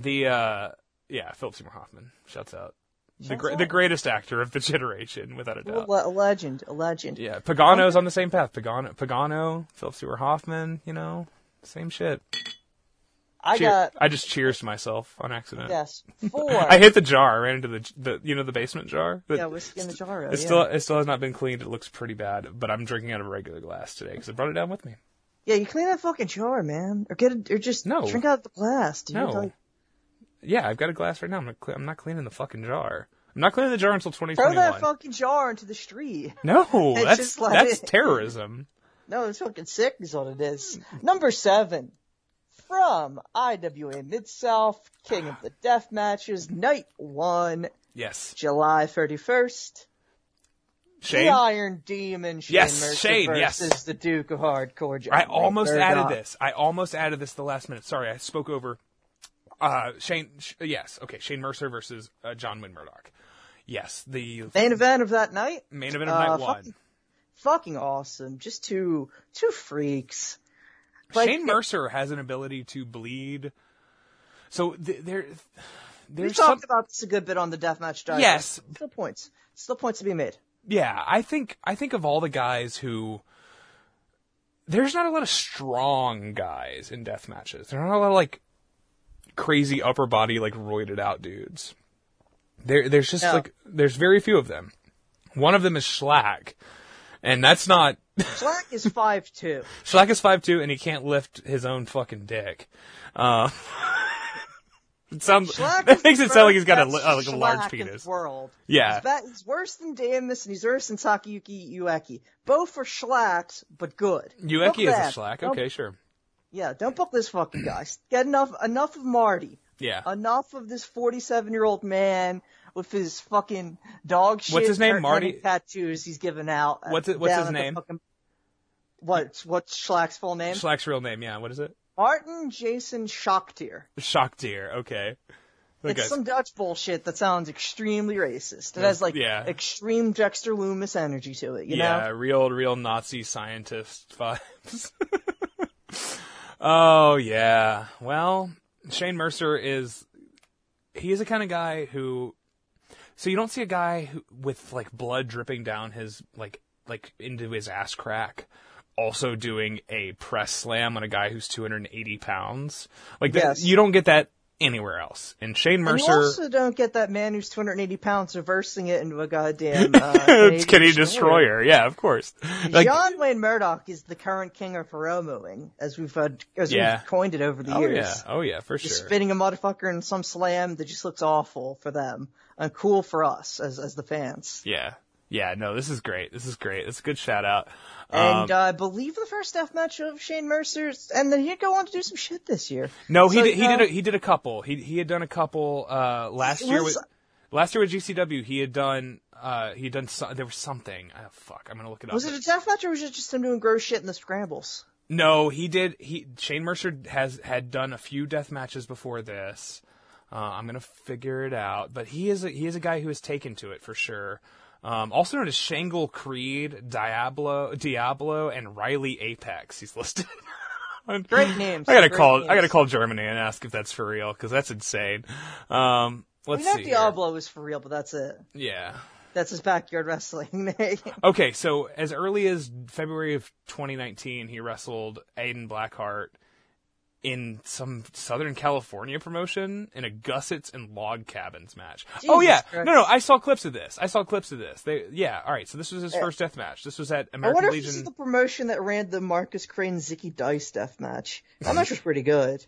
the uh, Yeah, Philip Seymour Hoffman. Shouts out. The, gra- out. the greatest actor of the generation, without a doubt. le- a legend, a legend. Yeah, Pagano's on the same path. Pagano, Pagano, Philip Seymour Hoffman. You know, same shit. I Cheer- got I just cheers to myself on accident. yes four. I hit the jar. I ran into the the you know the basement jar. The- yeah, whiskey in the jar. it yeah. still it still has not been cleaned. It looks pretty bad, but I'm drinking out of a regular glass today because I brought it down with me. Yeah, you clean that fucking jar, man, or get it, or just No. drink out of the glass. Dude. No. Like, Yeah, I've got a glass right now. I'm not, cle- I'm not cleaning the fucking jar. I'm not cleaning the jar until 2021. throw that fucking jar into the street. no, that's that's terrorism. No, it's fucking sick is what it is. Number seven. From IWA Mid-South, King of the Death Matches, Night 1, Yes, July 31st. Shane. The Iron Demon, Shane Yes, Mercer Shane, yes. versus the Duke of Hardcore, John I almost Murdoch. added this. I almost added this the last minute. Sorry, I spoke over. Uh, Shane. Sh- yes, okay. Shane Mercer versus uh, John Wayne Murdoch. Yes, the Main event of that night, main event of uh, night fucking- one. fucking awesome. Just two, two freaks. Like, Shane Mercer has an ability to bleed. So th- there, We talked some. about this a good bit on the Deathmatch Digest. Yes. Still points. Still points to be made. Yeah, I think I think of all the guys who. There's not a lot of strong guys in death matches. There are not a lot of like crazy upper body like roided out dudes. There, there's just No. like there's very few of them. One of them is Shlak, and that's not Shlak is five two. Shlak is five two and he can't lift his own fucking dick. Uh, it sounds Shlak that makes it sound like he's got a, uh, like a large penis. world. Yeah. He's, ba- he's worse than Damus and he's worse than Takayuki Ueki. Both are schlacks, but good. Ueki is a. Shlak. Don't- Okay, sure. Yeah, don't book this fucking guy. Get enough enough of Marty. Yeah. Enough of this 47 year old man with his fucking dog shit. What's his name, Marty? Tattoos he's giving out. What's it- what's his name? fucking- What's what's Shlak's full name? Shlak's real name, yeah. What is it? Martin Jason Schocktier. Shock deer. Okay. It's Okay. some Dutch bullshit that sounds extremely racist. It has like Yeah. extreme Dexter Loomis energy to it, you yeah, know? real, real Nazi scientist vibes. oh yeah. Well, Shane Mercer is he is the kind of guy who. So you don't see a guy who, with like blood dripping down his like like into his ass crack. Also doing a press slam on a guy who's 280 pounds. Like that, you don't get that anywhere else. And Shane And you Mercer, also don't get that man who's 280 pounds reversing it into a goddamn uh, Canadian Destroyer. Yeah, of course. Like, John Wayne Murdoch is the current king of promoing, as we've as Yeah. we've coined it over the oh years. yeah, oh yeah, for Just sure. spinning a motherfucker in some slam that just looks awful for them and cool for us as as the fans. Yeah. Yeah, no, this is great. This is great. It's a good shout out. And Um, uh, I believe the first death match of Shane Mercer's, and then he'd go on to do some shit this year. no, he did, he uh, did a, he did a couple. He he had done a couple uh last year was- with last year with GCW. He had done uh he had done so, there was something. Oh, fuck, I'm going to look it up. Was it a death match or was it just him doing gross shit in the scrambles? No, he did. He Shane Mercer has had done a few death matches before this. Uh, I'm gonna figure it out, but he is a, he is a guy who has taken to it for sure. Um, also known as Shangle Creed, Diablo, Diablo, and Riley Apex. He's listed. Great names. I gotta call. names. I gotta call Germany and ask if that's for real because that's insane. Um, let's We know see. Diablo is for real, but that's it. Yeah. That's his backyard wrestling name. Okay, so as early as February of 2019, he wrestled Aiden Blackheart in some Southern California promotion in a gussets and log cabins match. oh yeah, Christ. no, no, I saw clips of this. I saw clips of this. They, yeah, all right. So this was his first death match. This was at American I wonder if this is the promotion that ran the Marcus Crane Zicky Dice death match. That match was pretty good.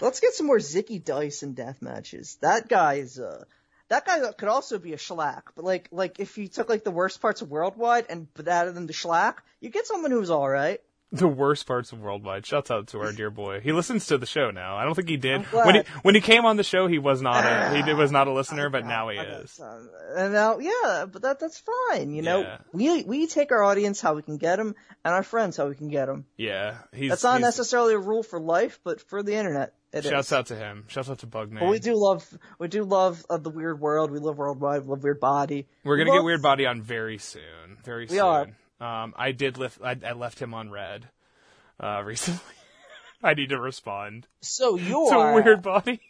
Let's get some more Zicky Dice in death matches. That guy is uh that guy could also be a schlack, but like like if you took like the worst parts of Worldwide and put added them to schlack, you get someone who's all right. The worst parts of worldwide. Shouts out to our dear boy. He listens to the show now. I don't think he did when he when he came on the show. He was not a he was not a listener, but now he is. And now, yeah, but that that's fine. You know, Yeah. we we take our audience how we can get them, and our friends how we can get them. Yeah, he's. That's not he's- necessarily a rule for life, but for the internet, it is. Shouts out to him. Shouts out to Bugman. But we do love, we do love uh, the weird world. We love worldwide. We love weird body. We're gonna We get love- Weird Body on very soon. Very We soon. are. Um, I did lift. I, I left him on red. Uh, recently. I need to respond So you to are Weird Body.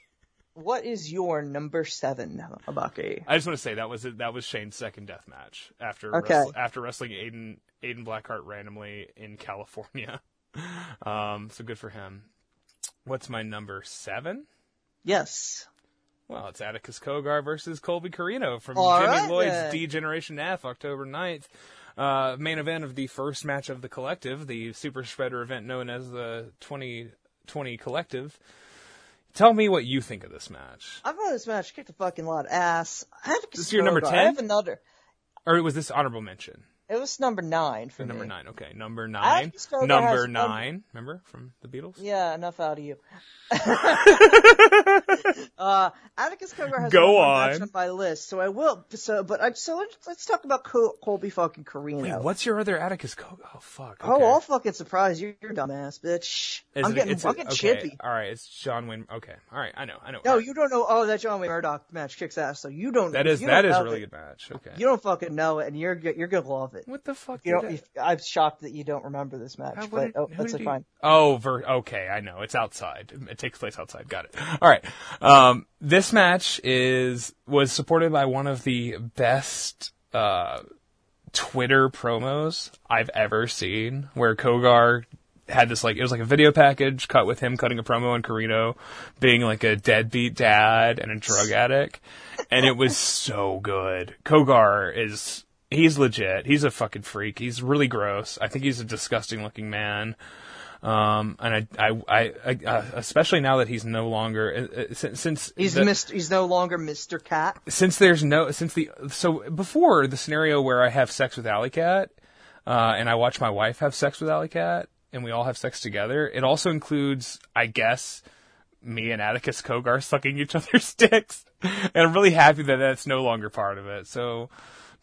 what is your number seven, Abaki? I just want to say that was that was Shane's second death match after Okay. wrestle- after wrestling Aiden Aiden Blackheart randomly in California. Um, so good for him. What's my number seven? Yes. Well, it's Atticus Cogar versus Colby Corino from All Jimmy right, Lloyd's. D Generation F, October 9th. Uh, main event of the first match of the collective, the super spreader event known as the 2020 collective. Tell me what you think of this match. I thought this match kicked a fucking lot of ass. I have This is your number ten. I have another. Or was this honorable mention? It was number nine for Number me. nine, okay. Number nine. Number one- nine. Remember from the Beatles? Yeah, enough out of you. uh, Atticus Cogar has Go one more match on. on my list, so I will. So, but I, so let's, let's talk about Col- Colby fucking Corino. Wait, what's your other Atticus Cogar? Oh, fuck. Oh. I'll fucking surprise you, you're a dumbass bitch. Is I'm it- getting, it's- I'm getting okay, chippy. All right, it's John Wayne. Okay, all right, I know, I know. No, right. you don't know. Oh, that John Wayne Murdoch match kicks ass. So you don't. Know. That is you that a really it. good match. Okay. You don't fucking know it, and you're you're gonna love it. what the fuck? You did don't. I- I'm shocked that you don't remember this match, How- but did- oh, that's did like he- fine. Oh, ver- okay, I know. It's outside. It takes place outside. Got it. All right. Um, this match is was supported by one of the best uh, Twitter promos I've ever seen, where Cogar had this like it was like a video package cut with him cutting a promo on Corino being like a deadbeat dad and a drug addict, and it was so good. Cogar is he's legit. He's a fucking freak. He's really gross. I think he's a disgusting looking man. Um, and I, I, I, I uh, especially now that he's no longer uh, uh, since, since He's the- Mr. He's no longer Mr. Cat. since there's no since the so before the scenario where I have sex with Alley Cat, uh, and I watch my wife have sex with Alley Cat, and we all have sex together. It also includes, I guess, me and Atticus Cogar sucking each other's dicks, and I'm really happy that that's no longer part of it. So.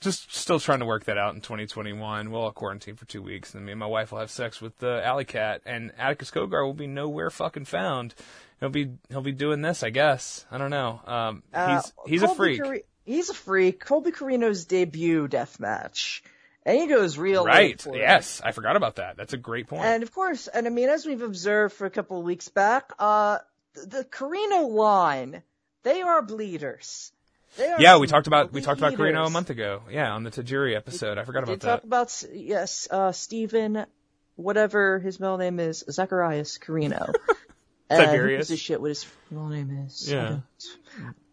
Just still trying to work that out in 2021. We'll all quarantine for two weeks, and then me and my wife will have sex with the Alley Cat, and Atticus Cogar will be nowhere fucking found. He'll be he'll be doing this, I guess. I don't know. Um, Uh, he's he's a freak. Cari- he's a freak. Colby Corino's debut death match, and he goes real Right. for it. Yes, I forgot about that. That's a great point. And of course, and I mean, as we've observed for a couple of weeks back, uh, the, the Corino line, they are bleeders. Yeah, we talked about we talked about Corino a month ago. Yeah, on the Tajiri episode. I forgot about did talk that. about yes, uh, Stephen, whatever his middle name is, Zacharias Corino. Tiberius. Who a shit what his middle name is? Yeah.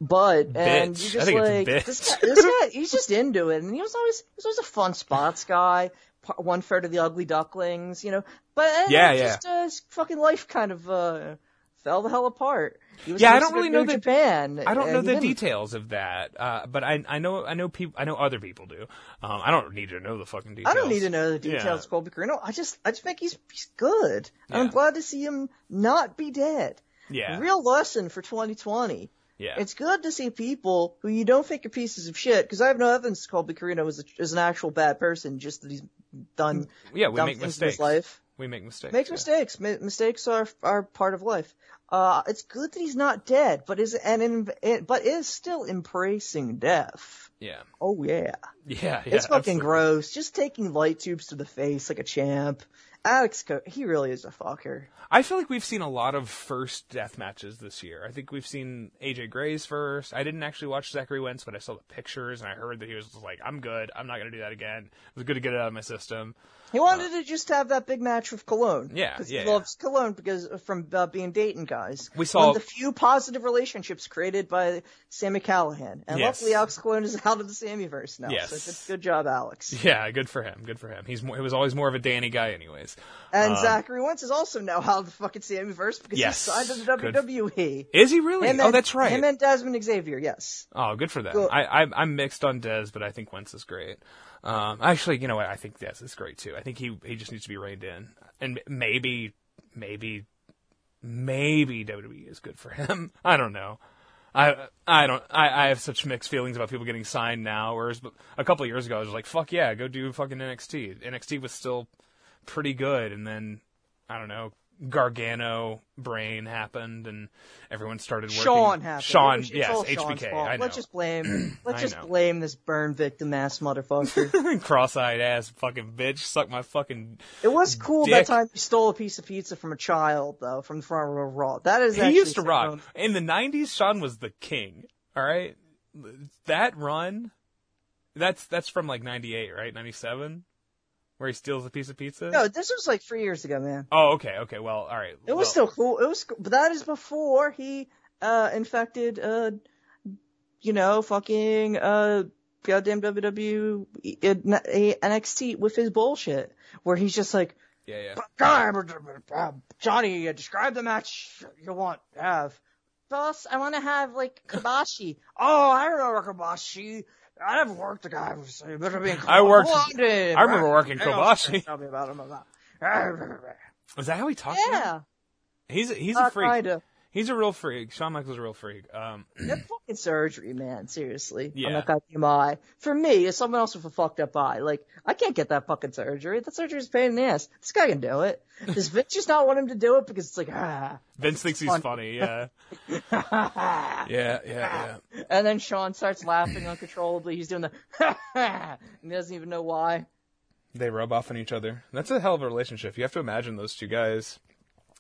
But and Bitch. you just like this guy, this guy, he's just into it, and he was always he was always a fun spots guy. One third of the Ugly Ducklings, you know. But Yeah, yeah. just uh, his fucking life kind of uh, fell the hell apart. He was Yeah, I don't really know the- Japan. I don't know the didn't. details of that, uh, but I I know I know people I know other people do. Um, I don't need to know the fucking details. I don't need to know the details of Colby Corino. I just, I just think he's, he's good. And I'm glad to see him not be dead. Yeah, Real lesson for 2020. yeah, It's good to see people who you don't think are pieces of shit, because I have no evidence Colby Corino is, a, is an actual bad person, just that he's done yeah. We dumb make things in his mistakes. life. We make mistakes. Makes yeah. mistakes. Mi- mistakes are are part of life. Uh, it's good that he's not dead, but is and in, it, but is still embracing death. Yeah, Oh yeah. yeah, yeah. It's fucking absolutely. gross. Just taking light tubes to the face like a champ. Alex, Co- he really is a fucker. I feel like we've seen a lot of first death matches this year. I think we've seen AJ Gray's first. I didn't actually watch Zachary Wentz, but I saw the pictures and I heard that he was like, "I'm good. I'm not gonna do that again." It was good to get it out of my system. He wanted to just have that big match with Colon. Uh, Yeah, 'Cause yeah, Because he loves Colon because from uh, being Dayton guys. We saw- one of the few positive relationships created by Sammy Callihan, and Yes. luckily Alex Colon is out of the Sammyverse now. Yes. So good, good job, Alex. Yeah, good for him. Good for him. He's more, he was always more of a Danny guy, anyways. And Um, Zachary Wentz is also now out of the fucking Sammyverse because Yes. he signed to the Good. WWE. Is he really? Him oh, and- that's right. Him and Desmond Xavier, yes. Oh, good for them. Go- I, I I'm mixed on Dez, but I think Wentz is great. Um, actually, you know what? I think Dez is great too. I think he he just needs to be reined in, and maybe maybe maybe WWE is good for him. I don't know. I I don't I, I have such mixed feelings about people getting signed now. Whereas a couple years ago, I was like, fuck yeah, go do fucking NXT. NXT was still pretty good, and then I don't know. Gargano brain happened and everyone started working. Shawn happened. Shawn, It's yes, HBK. I know. Let's just blame. Let's just blame this burn victim ass motherfucker. Cross-eyed ass fucking bitch, suck my fucking. it was cool Dick. that time he stole a piece of pizza from a child though, from the front row of Raw. That is He used to rock sound- in the '90s. Shawn was the king. All right, that run, that's that's from like '98, right? '97, where he steals a piece of pizza. No, this was like three years ago, man. Oh, okay, okay. Well, all right. It was Well, still cool. It was, cool. but that is before he uh infected uh, you know, fucking uh, goddamn WWE uh, NXT with his bullshit, where he's just like, Yeah, yeah. "God, Johnny, uh, describe the match you want to have. Boss, I want to have like Kobashi. oh, I remember Kobashi. I never worked the guy uh, better being I worked- I I remember working Kobashi. Tell me about him about. Was that how he talks? Yeah, He's a, he's uh, a freak. kinda. He's a real freak. Shawn Michaels is a real freak. Um, That fucking surgery, man. Seriously. Yeah. On that goddamn eye. For me, as someone else with a fucked up eye, like, I can't get that fucking surgery. That surgery's a pain in the ass. This guy can do it. Does Vince just not want him to do it because it's like, ah. Vince thinks he's funny. Yeah. yeah, yeah, yeah. And then Shawn starts laughing uncontrollably. He's doing the, and he doesn't even know why. They rub off on each other. That's a hell of a relationship. You have to imagine those two guys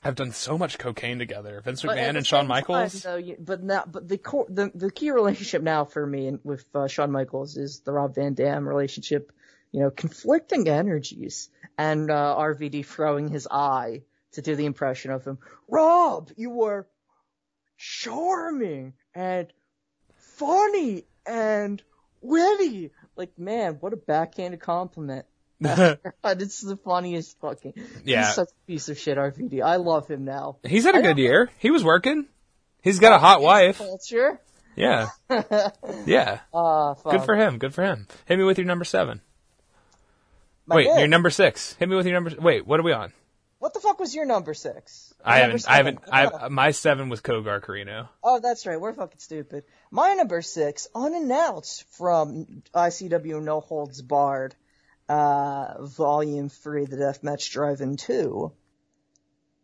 have done so much cocaine together. Vince McMahon and Shawn Michaels. Time, though, you- but now, but the core, the the key relationship now for me and with uh, Shawn Michaels is the Rob Van Dam relationship. You know, conflicting energies, and uh, RVD throwing his eye to do the impression of him. Rob, you were charming and funny and witty. Like, man, what a backhanded compliment. God, it's the funniest fucking. Yeah. He's such a piece of shit, RVD. I love him now. He's had a good year. He was working. He's got a hot wife. Culture. Yeah. Yeah. Ah, fuck. Good for him. Good for him. Hit me with your number seven. My Wait, dick. your number six. Hit me with your number. Wait, what are we on? What the fuck was your number six? I Number haven't. I haven't. I my seven was Cogar Corino. Oh, that's right. We're fucking stupid. My number six, unannounced from ICW No Holds Barred, uh, Volume Three, the Deathmatch Drive-In Two.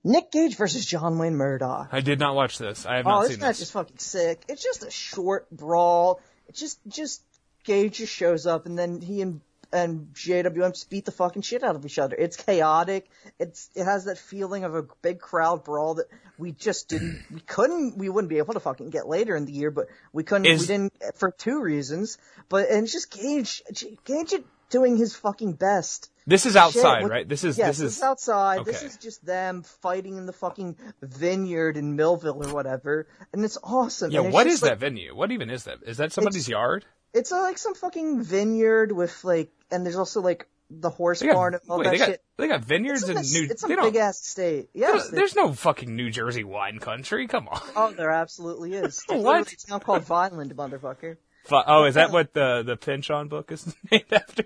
Nick Gage versus John Wayne Murdoch. I did not watch this. I have Oh, not this seen match this. is fucking sick. It's just a short brawl. It just, just Gage just shows up and then he and and JWM just beat the fucking shit out of each other. It's chaotic. It's it has that feeling of a big crowd brawl that we just didn't, we couldn't, we wouldn't be able to fucking get later in the year, but we couldn't, Is- we didn't for two reasons. But and it's just Gage, Gage doing his fucking best. This is outside, Shit, right? This is. Yes, this is. outside. This is just them fighting in the fucking vineyard in Millville or whatever, and it's awesome. Yeah. It's What like- that venue? What even is that? Is that somebody's It's- yard? It's uh, like some fucking vineyard with like, and there's also like the horse They got, barn and all wait, that they got shit. they got vineyards It's, in a, New. it's a big ass state. they- there's no fucking New Jersey wine country. Come on. oh, there absolutely is. What? literally a town called Vineland, motherfucker. Oh, is that what the the Pynchon book is named after?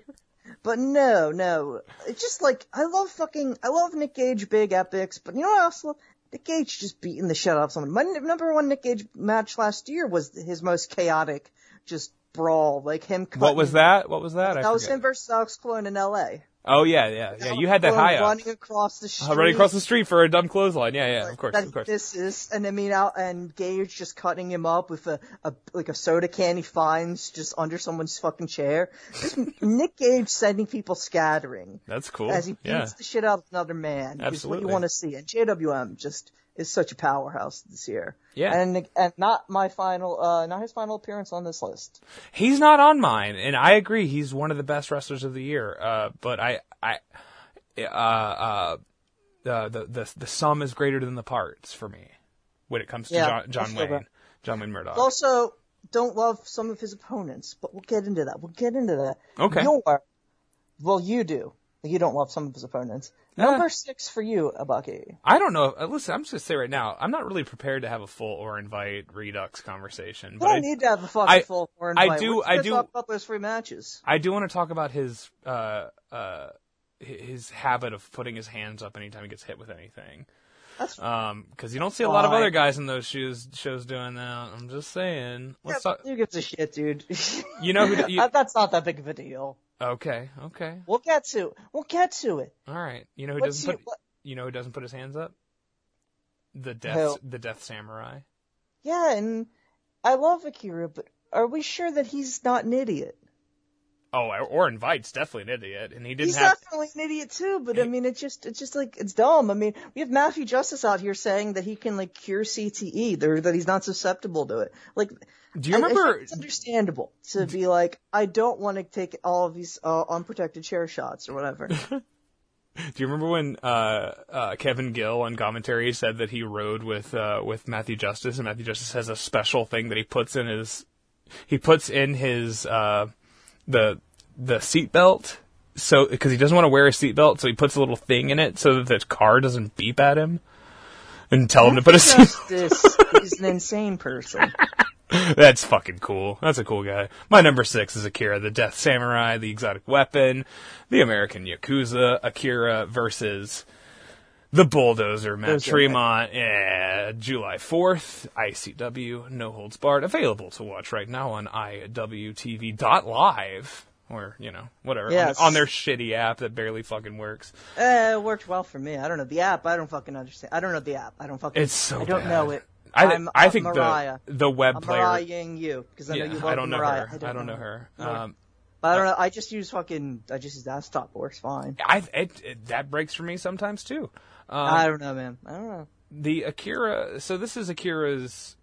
But no, no. It's just like, I love fucking, I love Nick Gage big epics, but you know what else? I love? Nick Gage just beating the shit out of someone. My number one Nick Gage match last year was his most chaotic, just brawl. Like him cutting. What was that? What was that? I That was forget. him versus Alex Colon in L.A. Oh yeah, yeah, yeah. You had that high up. Running across the street. Uh, running across the street for a dumb clothesline. Yeah, yeah, of course, of course. This is, and I mean, out and Gage just cutting him up with a, a like a soda can he finds just under someone's fucking chair. Just Nick Gage sending people scattering That's cool. as he beats yeah. the shit out of another man. Is what you want to see. And JWM just is such a powerhouse this year. Yeah. And and not my final, uh, not his final appearance on this list. He's not on mine, and I agree. He's one of the best wrestlers of the year. Uh, but I, I, uh, uh, the, the the the sum is greater than the parts for me when it comes to Yeah, John, John Wayne, that. John Wayne Murdoch. Also, don't love some of his opponents, but we'll get into that. We'll get into that. Okay. Your, well, you do. You don't love some of his opponents. Uh. Number six for you, Abucky. I don't know. uh, Listen, I'm just gonna say right now, I'm not really prepared to have a full Orin Veidt Redux conversation, We but don't I, need to have a fucking I- full four I do- I do- talk about those three matches. I do want to talk about his uh uh his habit of putting his hands up anytime he gets hit with anything. That's Um, because you don't see a lot of other guys in those shoes shows doing that. I'm just saying. Let's yeah, talk. who gives a shit, dude? You know who? You, That's not that big of a deal. Okay, okay, We'll get to. We'll get to it. all right. You know who Let's doesn't see. put? You know who doesn't put his hands up? the death the Death Samurai. Yeah, and I love Akira, but are we sure that he's not an idiot? Oh, Orin Veidt's definitely an idiot, and he didn't He's have. definitely an idiot too, but I mean, it's just, it's just like, it's dumb. I mean, we have Matthew Justice out here saying that he can like cure CTE, or that he's not susceptible to it. Like, Do you I- I remember? it's understandable to be like, I don't want to take all of these uh, unprotected chair shots or whatever. Do you remember when uh, uh, Kevin Gill on commentary said that he rode with uh, with Matthew Justice, and Matthew Justice has a special thing that he puts in his he puts in his uh, the the seatbelt so because he doesn't want to wear a seatbelt, so he puts a little thing in it so that the car doesn't beep at him and tell him to put a seat. Justice is an insane person. That's fucking cool. That's a cool guy. My number six is Akira, the Death Samurai, the exotic weapon, the American Yakuza, Akira versus the Bulldozer, Matt Those Tremont, yeah, July 4th, ICW, No Holds Barred, available to watch right now on IWTV.live. Or, you know, whatever. Yes. On, on their shitty app that barely fucking works. Uh, it worked well for me. I don't know the app. I don't fucking understand. I don't know the app. I don't fucking. It's so I don't bad. know it. I, th- I'm, I I'm think Mariah. the the web I'm player. Mariahing you because I know yeah, you love I don't know Mariah. her. I don't, know her. Um, But I don't know. I just use fucking. I just use desktop. It works fine. I it, it, that breaks for me sometimes too. Um, I don't know, man. I don't know. the Akira. So this is Akira's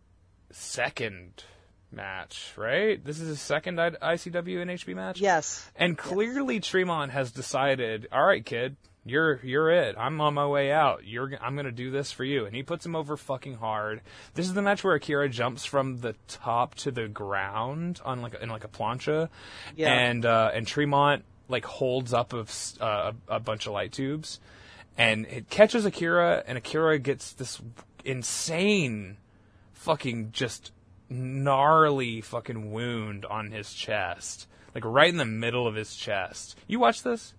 second match, right? This is his second I- ICW NHB match. Yes. And clearly Tremont has decided, all right, kid, you're you're it. I'm on my way out. You're I'm gonna do this for you. And he puts him over fucking hard. This is the match where Akira jumps from the top to the ground on like in like a plancha, Yeah. and uh, and Tremont like holds up of uh, a, a bunch of light tubes, and it catches Akira, and Akira gets this insane fucking just gnarly fucking wound on his chest. Like right in the middle of his chest. You watch this?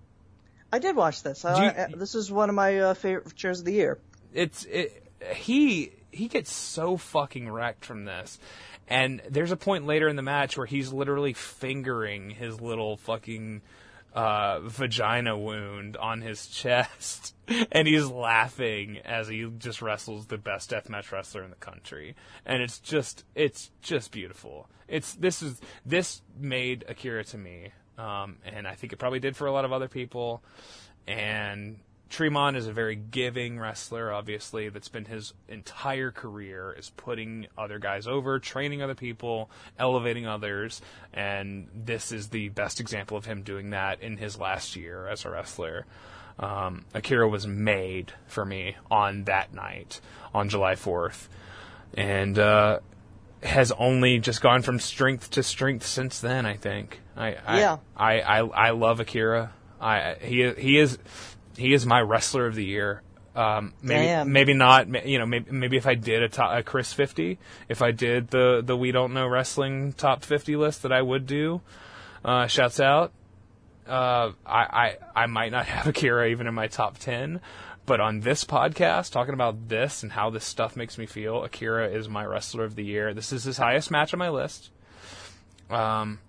I did watch this. You- I- this is one of my uh, favorite shows of the year. It's it, he he gets so fucking wrecked from this. And there's a point later in the match where he's literally fingering his little fucking uh, vagina wound on his chest, and he's laughing as he just wrestles the best deathmatch wrestler in the country, and it's just it's just beautiful. It's this is this made Akira to me, um, and I think it probably did for a lot of other people, and. Tremont is a very giving wrestler, obviously, that's been his entire career, is putting other guys over, training other people, elevating others, and this is the best example of him doing that in his last year as a wrestler. Um, Akira was made for me on that night, on July 4th, and uh, has only just gone from strength to strength since then, I think. I, I, Yeah. I, I, I love Akira. I, he, he is, he is my wrestler of the year. Um, maybe, Damn. maybe not. You know, maybe, maybe if I did a, top, a Chris fifty, if I did the the we don't know wrestling top fifty list that I would do. Uh, shouts out. Uh, I, I I might not have Akira even in my top ten, but on this podcast, talking about this and how this stuff makes me feel, Akira is my wrestler of the year. This is his highest match on my list. Um,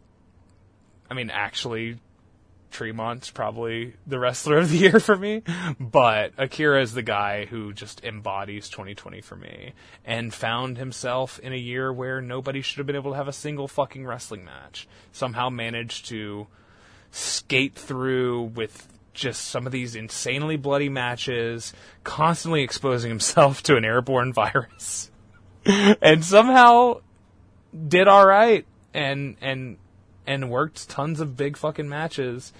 I mean, actually, Tremont's probably the wrestler of the year for me, but Akira is the guy who just embodies 2020 for me and found himself in a year where nobody should have been able to have a single fucking wrestling match. Somehow managed to skate through with just some of these insanely bloody matches, constantly exposing himself to an airborne virus, and somehow did all right and and and worked tons of big fucking matches.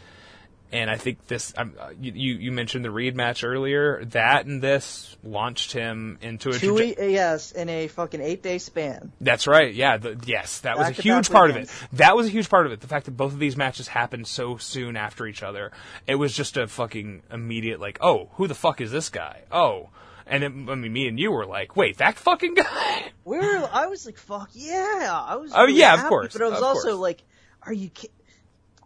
And I think this, um, uh, you, you mentioned the Reed match earlier. That and this launched him into a. Two traje- e- yes, in a fucking eight day span. That's right. Yeah. The, yes, that was a huge part of it. That was a huge part of it. The fact that both of these matches happened so soon after each other. It was just a fucking immediate like, oh, who the fuck is this guy? Oh, and then, I mean, me and you were like, wait, that fucking guy. We were. I was like, fuck yeah. I was. Oh, really yeah, of happy, course, But I was also course. like, are you? Ki-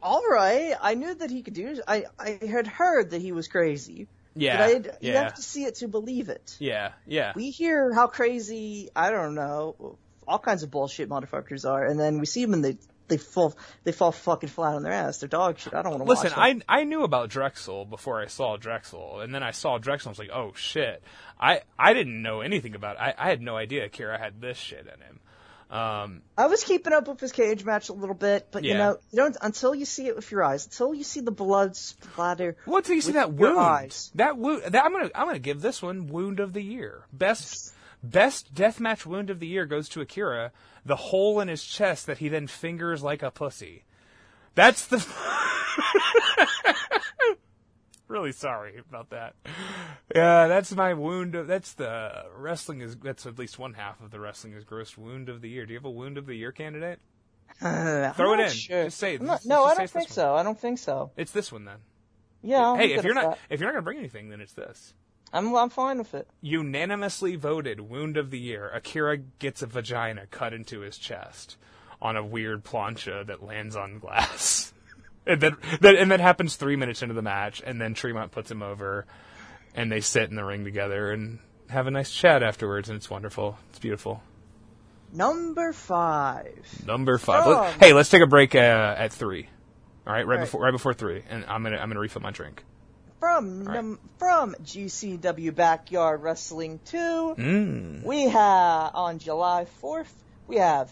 All right. I knew that he could do. I I had heard that he was crazy. Yeah. But I had, you have to see it to believe it. yeah. Yeah. We hear how crazy I don't know all kinds of bullshit motherfuckers are, and then we see them in the they fall they fall fucking flat on their ass. They're dog shit. I don't want to Listen. I I knew about Drexel before I saw Drexel, and then I saw Drexel. and I was like, oh shit! I I didn't know anything about. It. I I had no idea Kira had this shit in him. Um, I was keeping up with his cage match a little bit, but you know, you don't until you see it with your eyes, until you see the blood splatter. What do you see that wound? eyes. That wound. That, I'm gonna I'm gonna give this one wound of the year. Best best deathmatch wound of the year goes to Akira. The hole in his chest that he then fingers like a pussy. That's the. really sorry about that. Yeah, that's my wound. Of, that's the wrestling is. That's at least one half of the wrestling is gross wound of the year. Do you have a wound of the year candidate? Uh, Throw I'm it in. Sure. Just say not- Just- no, just I don't think so. I don't think so. It's this one then. Yeah. Hey, if you're not that. if you're not gonna bring anything, then it's this. I'm I'm fine with it. unanimously voted wound of the year. Akira gets a vagina cut into his chest on a weird plancha that lands on glass. and then, then and that happens three minutes into the match, and then Tremont puts him over, and they sit in the ring together and have a nice chat afterwards, and it's wonderful. It's beautiful. Number five. Number five. Let- hey, let's take a break uh, at three. All right, right, Right. before right before three, and I'm gonna I'm gonna refill my drink. From right. num- from GCW Backyard Wrestling 2, Mm. we have on July 4th, we have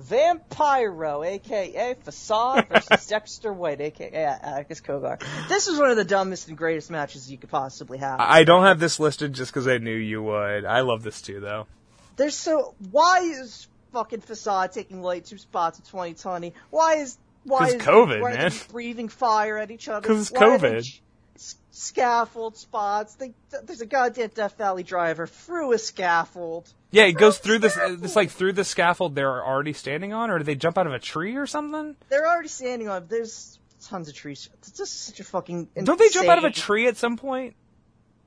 Vampiro, aka Facade, versus Dexter White, aka Atticus uh, Cogar. This is one of the dumbest and greatest matches you could possibly have. I don't have this listed just because I knew you would. I love this too, though. There's so why is fucking Facade taking late two spots in 2020? Why is why is COVID, why man. breathing fire at each other? 'Cause it's Why are they COVID. S- Scaffold spots. They, there's a goddamn Death Valley driver through a scaffold. Yeah, it goes through this. It's like through the scaffold they're already standing on, or do they jump out of a tree or something? They're already standing on. There's tons of trees. It's just such a fucking. Don't they jump out of a tree at some point?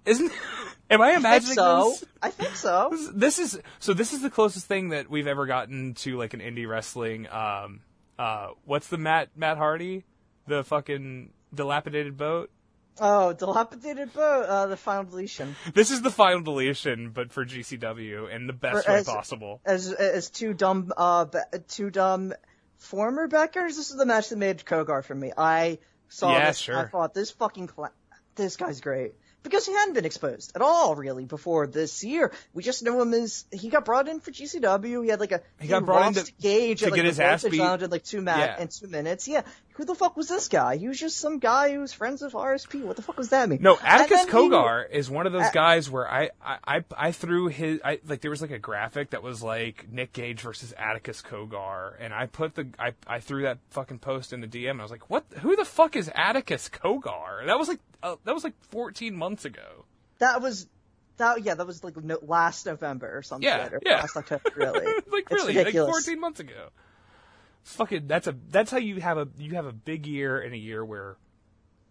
Isn't? Am I I imagining so. this? I think so. This- This is so. This is the closest thing that we've ever gotten to like an indie wrestling. Um, uh, what's the Matt Matt Hardy, the fucking dilapidated boat? Oh, dilapidated boat. Uh, the final deletion. This is the final deletion, but for GCW in the best For- way as- possible. As as two dumb uh two dumb former Beckers. This is the match that made Cogar for me. I saw Yeah, this. sure. I thought this fucking cla- this guy's great. Because he hadn't been exposed at all, really, before this year. We just know him as he got brought in for GCW. He had like a He got brought in to- Gage to like, get the his ass beat. In like two ma- Yeah. in two minutes. Yeah, who the fuck was this guy? He was just some guy who was friends with RSP. What the fuck was that mean? No, Atticus then he- Cogar is one of those Uh, guys where I, I, I, I threw his, I, like there was like a graphic that was like Nick Gage versus Atticus Cogar, and I put the, I, I threw that fucking post in the DM, and I was like, what, who the fuck is Atticus Cogar? That was like, uh, that was like 14 months ago. That was that yeah, that was like no, last November or something. Yeah, or yeah. Last October, really. like It's really, like ridiculous. 14 months ago. Fucking, that's a, that's how you have a, you have a big year in a year where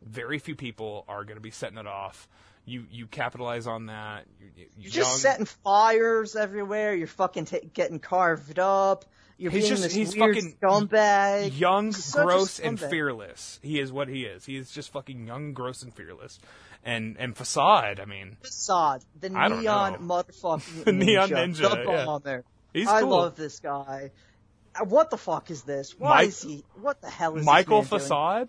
very few people are going to be setting it off. You, you capitalize on that. You, you, You're just setting fires everywhere. You're fucking ta getting carved up. You're He's being just- this he's weird fucking scumbag. young, such gross, and fearless. He is what he is. He is just fucking young, gross, and fearless. And and facade. I mean, Facade, the neon motherfucking The neon ninja, ninja, yeah. bomber. he's I cool. love this guy. What the fuck is this? Why Mike- is he? What the hell is Michael this man doing?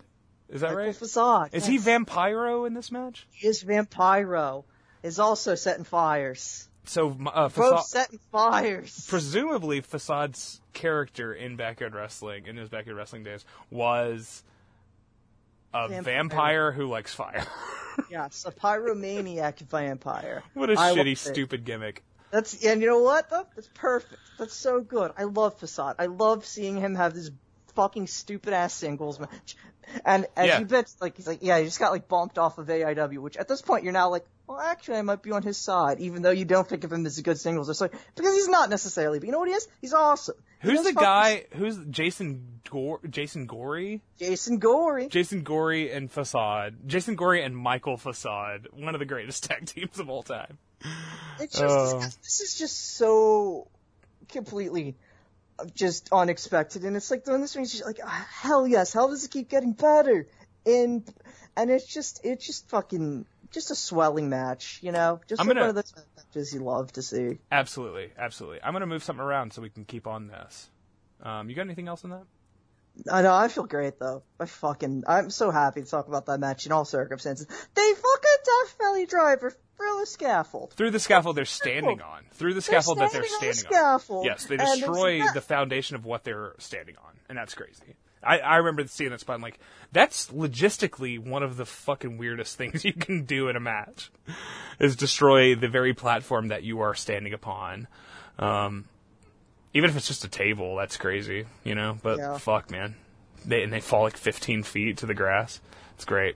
Is that Michael right? Facade. Is he. Vampiro in this match? He is Vampiro. Is also setting fires. So uh, Both Facade, setting fires. presumably Facade's character in Backyard Wrestling in his Backyard Wrestling days was a Vampire. vampire who likes fire. Yes, a pyromaniac vampire. what a I shitty, stupid gimmick. That's and you know what though? That's perfect. That's so good. I love Facade. I love seeing him have this fucking stupid ass singles match. And as Yeah. you bet, like he's like, yeah, he just got like bumped off of AIW, which at this point you're now like, well, actually, I might be on his side, even though you don't think of him as a good singles wrestler, because he's not necessarily. But you know what he is? He's awesome. Who's knows the guy? Who's Jason Gore? Jason Gory? Jason Gory. Jason Gory and Facade. Jason Gory and Michael Facade. One of the greatest tag teams of all time. It's just Oh. this is just so completely uh, just unexpected, and it's like doing this thing. Just like ah, hell yes, how does it keep getting better? And and it's just it's just fucking just a swelling match, you know, just like gonna- one of those matches you love to see. Absolutely, absolutely. I'm gonna move something around so we can keep on this. Um, you got anything else in that? I know. I feel great though. I fucking. I'm so happy to talk about that match in all circumstances. They fucking Valley Driver through the scaffold. Through the scaffold they're standing on. Through the scaffold that they're standing on the on. scaffold, Yes, they destroy not- the foundation of what they're standing on, and that's crazy. I, I remember seeing that spot. I'm like, that's logistically one of the fucking weirdest things you can do in a match, is destroy the very platform that you are standing upon. Um, even if it's just a table, that's crazy, you know. But Yeah. fuck, man, they and they fall like 15 feet to the grass. It's great.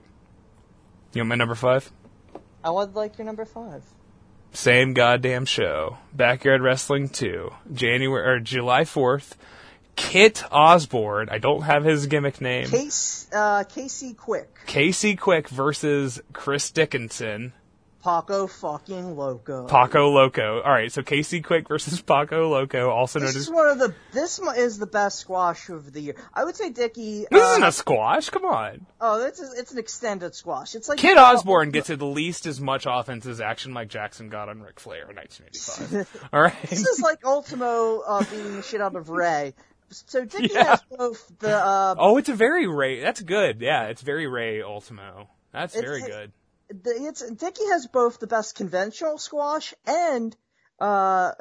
You want my number five? I would like your number five. Same goddamn show. Backyard Wrestling 2. January or July 4th. Kit Osborne. I don't have his gimmick name. Case, uh, Casey Quick, Casey Quick versus Chris Dickinson. Paco fucking Loco. Paco Loco. All right, so Casey Quick versus Paco Loco, also known as. This is one of the. This is the best squash of the year. I would say Dickie. This uh, isn't a squash. Come on. Oh, it's a, it's an extended squash. It's like Kit Osborne gets at least as much offense as Action Mike Jackson got on Ric Flair in 1985. All right. This is like Ultimo uh, beating the shit out of Ray. So Dickie Yeah. has both the. Uh, Oh, it's a very Ray. That's good. Yeah, it's very Ray Ultimo. That's very it- good. The it's Dickie has both the best conventional squash and uh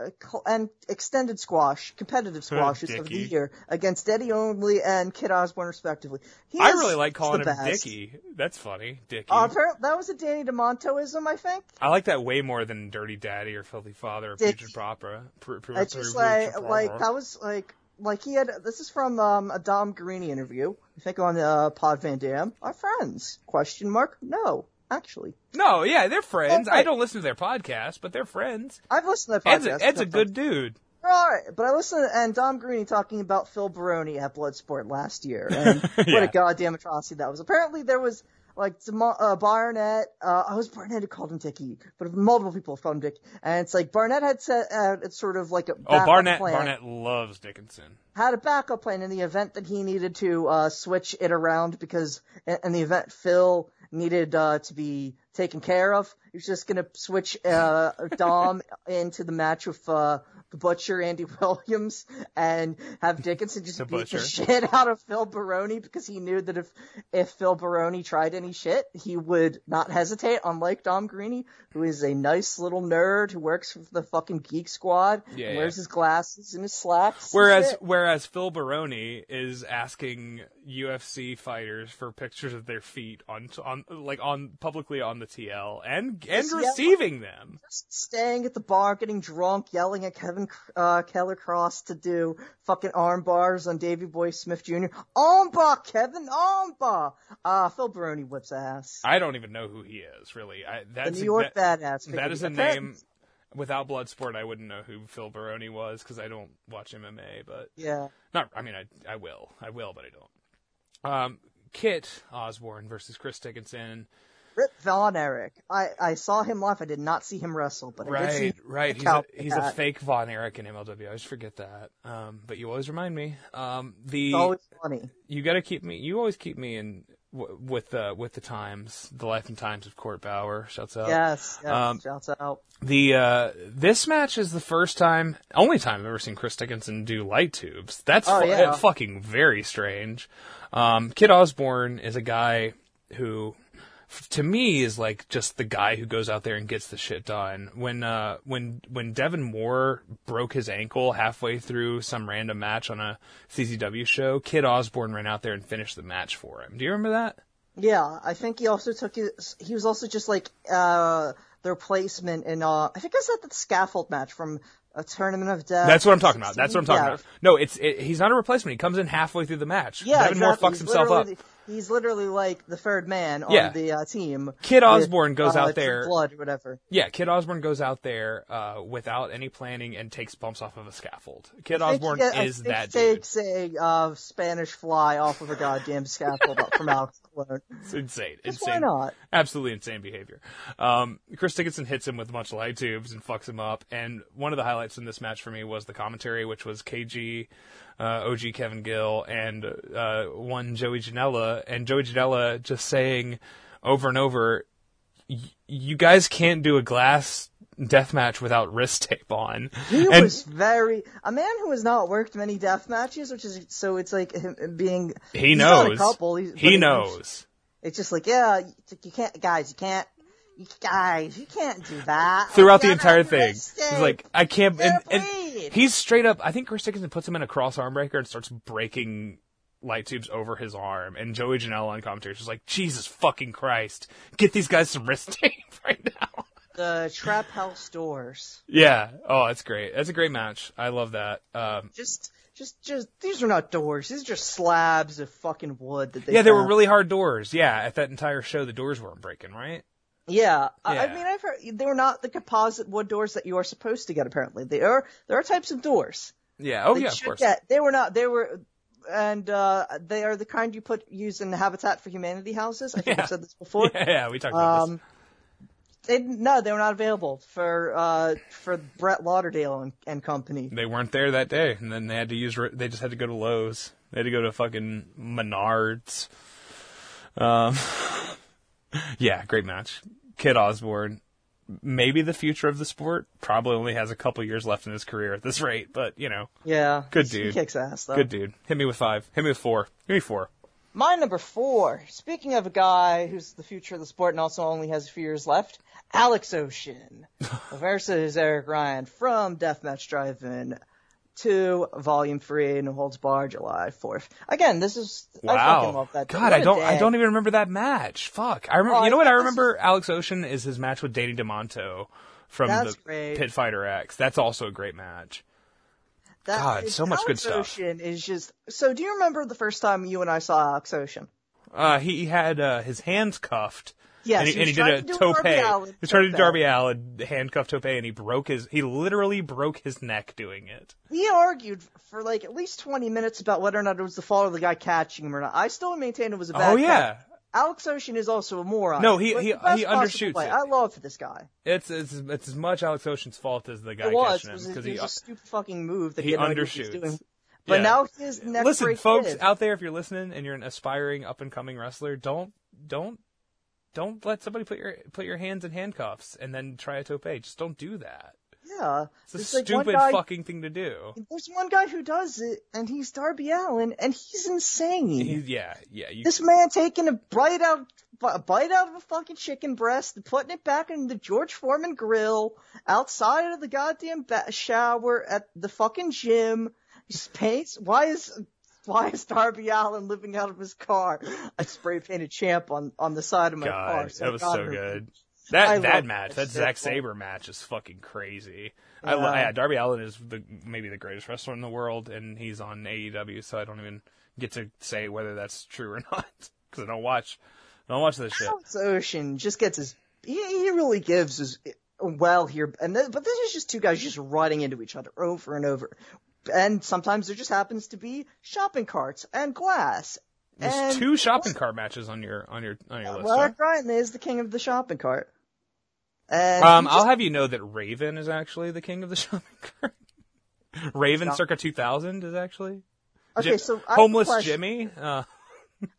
and extended squash, competitive squashes of the year against Eddie Only and Kit Osborne respectively. He I really like calling him best. Dickie. That's funny, Dickie. Uh, that was a Danny Demantoism, I think. I like that way more than Dirty Daddy or Filthy Father or Dick- Putrid Papa. Pr- pr- It's just like like that was like like he had this is from um, a Dom Garrini interview. I think on uh, Pod Van Dam. Our friends? Question mark? No, actually, No, yeah, they're friends. Okay. I don't listen to their podcast, but they're friends. I've listened to Ed's podcast. a, Ed's a good dude. All right, but I listened to, and Dom Garrini talking about Phil Baroni at Bloodsport last year, and what a goddamn atrocity that was. Apparently there was like uh, Barnett, uh, I was Barnett who called him Dickie, but multiple people have called him Dick, and it's like Barnett had set out it's sort of like a Oh, Barnett plan, Barnett loves Dickinson. had a backup plan in the event that he needed to uh, switch it around because in the event Phil needed uh, to be taken care of, he was just gonna switch uh, Dom into the match with uh, the Butcher, Andy Williams, and have Dickinson just The beat Butcher. the shit out of Phil Baroni because he knew that if if Phil Baroni tried any shit, he would not hesitate. Unlike Dom Garrini, who is a nice little nerd who works for the fucking Geek Squad, Yeah, and yeah. wears his glasses and his slacks. Whereas whereas Phil Baroni is asking UFC fighters for pictures of their feet on on like on publicly on the TL and and yeah. receiving them. just staying at the bar, getting drunk, yelling at Kevin uh, Killer Kross to do fucking arm bars on Davy Boy Smith Jr. Armbar, Kevin, armbar. Uh, Phil Baroni whips ass. I don't even know who he is really. I, the that's New York that, badass. that is a name. Without Bloodsport, I wouldn't know who Phil Baroni was because I don't watch MMA. But Yeah. not, I mean, I I will, I will, but I don't. Um, Kit Osborne versus Chris Dickinson. Rip Von Erich. I, I saw him live. I did not see him wrestle, but I did see Right, right. He's a, he's a fake Von Erich in MLW. I always forget that. Um, but you always remind me. Um, the It's always funny. you got to keep me. You always keep me in w- with the with the times, the life and times of Court Bauer. Shouts out. Yes, yes. Um, shouts out. The uh, this match is the first time, only time I've ever seen Chris Dickinson do light tubes. That's Oh, fu- yeah. fucking very strange. Um, Kid Osborne is a guy who, to me, is like just the guy who goes out there and gets the shit done. When uh, when when Devin Moore broke his ankle halfway through some random match on a CZW show, Kit Osborne ran out there and finished the match for him. Do you remember that? Yeah, I think he also took his, he was also just like, uh, the replacement in, uh, I think I said the scaffold match from a Tournament of Death. That's what I'm talking about. That's what I'm talking Yeah. about. No, it's it, he's not a replacement. He comes in halfway through the match. Yeah, Devin Moore fucks He's himself up. He's literally like the third man on Yeah. the uh, team. Kid with, Osborne goes uh, out there- Blood or whatever. Yeah, Kit Osborne goes out there uh, without any planning and takes bumps off of a scaffold. Kit Osborne I is that he dude. takes a uh, Spanish fly off of a goddamn scaffold from Alex It's insane. Just insane. why not? Absolutely insane behavior. Um, Chris Dickinson hits him with a bunch of light tubes and fucks him up. And one of the highlights in this match for me was the commentary, which was KG, uh, OG Kevin Gill, and uh, one Joey Janela. And Joey Janela just saying over and over, "Y- you guys can't do a glass death match without wrist tape on. He and was very a man who has not worked many death matches, which is so it's like him being he knows. a couple. He's, he knows. It's just like yeah, you, can't, guys, you can't, you guys, you can't do that Throughout the entire thing, he's like, I can't. And, and he's straight up. I think Chris Dickinson puts him in a cross arm breaker and starts breaking light tubes over his arm. And Joey Janela on commentary is just like, Jesus fucking Christ, get these guys some wrist tape right now. The Trap House doors. Yeah. Oh, that's great. That's a great match. I love that. Um, Just, just, just these are not doors. These are just slabs of fucking wood that they. yeah, they were really hard doors. Yeah, at that entire show, the doors weren't breaking, right? Yeah, I, I mean, I've heard they were not the composite wood doors that you are supposed to get. Apparently, they are. There are types of doors. Yeah. Oh, yeah, of course. Get. They were not. They were, and uh they are the kind you put use in the Habitat for Humanity houses. I think Yeah. I've said this before. Yeah, yeah, we talked about this. Um, they no, they were not available for uh for Brett Lauderdale and, and company. They weren't there that day, and then they had to use. They just had to go to Lowe's. They had to go to fucking Menards. Um, yeah, great match. Kit Osborne, maybe the future of the sport. Probably only has a couple years left in his career at this rate, but you know, Yeah, Good he dude. kicks ass though. good dude. Hit me with five. Hit me with four. Give me four. My number four. Speaking of a guy who's the future of the sport and also only has a few years left, Alex Ocean versus Eric Ryan from Deathmatch Drive-In to Volume Three, No Holds Bar, July fourth. Again, this is I fucking love that. God, I don't. I don't even remember that match. Fuck. I remember. Oh, you know I what? I remember Alex Ocean is his match with Danny Demanto from That's the great. Pit Fighter X. That's also a great match. That God, is- so much good Alex stuff. Ocean is just. So, do you remember the first time you and I saw Alex Ocean? Uh, he had uh, his hands cuffed. Yes, and he, he and he did a to tope. Darby He trying to do. Darby Allin, handcuffed tope, and he broke his. He literally broke his neck doing it. We argued for like at least 20 minutes about whether or not it was the fault of the guy catching him or not. I still maintain it was a bad Oh yeah, Alex Ocean is also a moron. No, he- he- he undershoots it. I love this guy. it's it's it's as much Alex Ocean's fault as the guy It was. catching him because he. a stupid fucking move that he he, had no idea what he was undershoots. But Yeah. now his next Listen, folks out there, if you're listening and you're an aspiring up and coming wrestler, don't don't don't let somebody put your put your hands in handcuffs and then try a tope. Just don't do that. Yeah, It's a like, stupid guy- fucking thing to do. There's one guy who does it, and he's Darby Allin, and he's insane. He, yeah, yeah. You, this man taking a bite out, a bite out of a fucking chicken breast and putting it back in the George Foreman grill outside of the goddamn ba- shower at the fucking gym. He's paints. Why is why is Darby Allin living out of his car? I spray painted champ on on the side of my car. So that was God so knows. Good. I That that match, that that. Zack Sabre match is fucking crazy. I lo- Yeah. yeah, Darby Allin is the maybe the greatest wrestler in the world, and he's on AEW, so I don't even get to say whether that's true or not because I don't watch, I don't watch this shit. Alex Ocean just gets his. He, he really gives his well here, and th- but this is just two guys just running into each other over and over, and sometimes there just happens to be shopping carts and glass. There's and two shopping cart matches on your on your on your uh, list. Well? Eric Ryan is the king of the shopping cart. And Um, he I'll have you know that Raven is actually the king of the shopping cart. Raven, Stop. circa 2000, is actually okay. Ji- So I have a homeless Jimmy. Uh,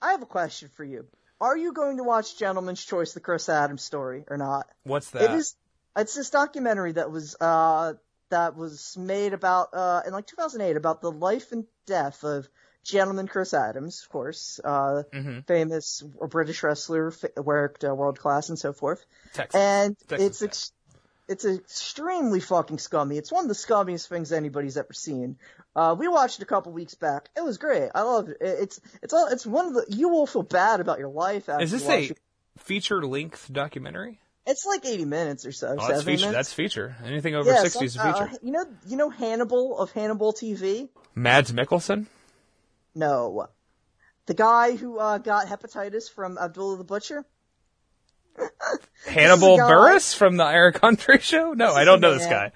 I have a question for you. Are you going to watch Gentleman's Choice: The Chris Adams Story or not? what's that? It is. It's this documentary that was uh that was made about uh in like 2008 about the life and death of gentleman Chris Adams, of course, uh Mhm. famous British wrestler, f- worked uh, world class and so forth. Texas. And Texas it's ex- it's extremely fucking scummy. It's one of the scummiest things anybody's ever seen. Uh, we watched it a couple weeks back. It was great. I love it. It- It's it's all it's one of the you will feel bad about your life after is this a it. feature length documentary? It's like 80 minutes or so. Oh, that's feature. minutes. That's feature. Anything over Yeah, 60 is a feature. uh, you know, you know Hannibal of Hannibal TV. Mads Mikkelsen. No, the guy who uh, got hepatitis from Abdullah the Butcher. Hannibal Buress from the Eric Country Show. No, I don't know this guy.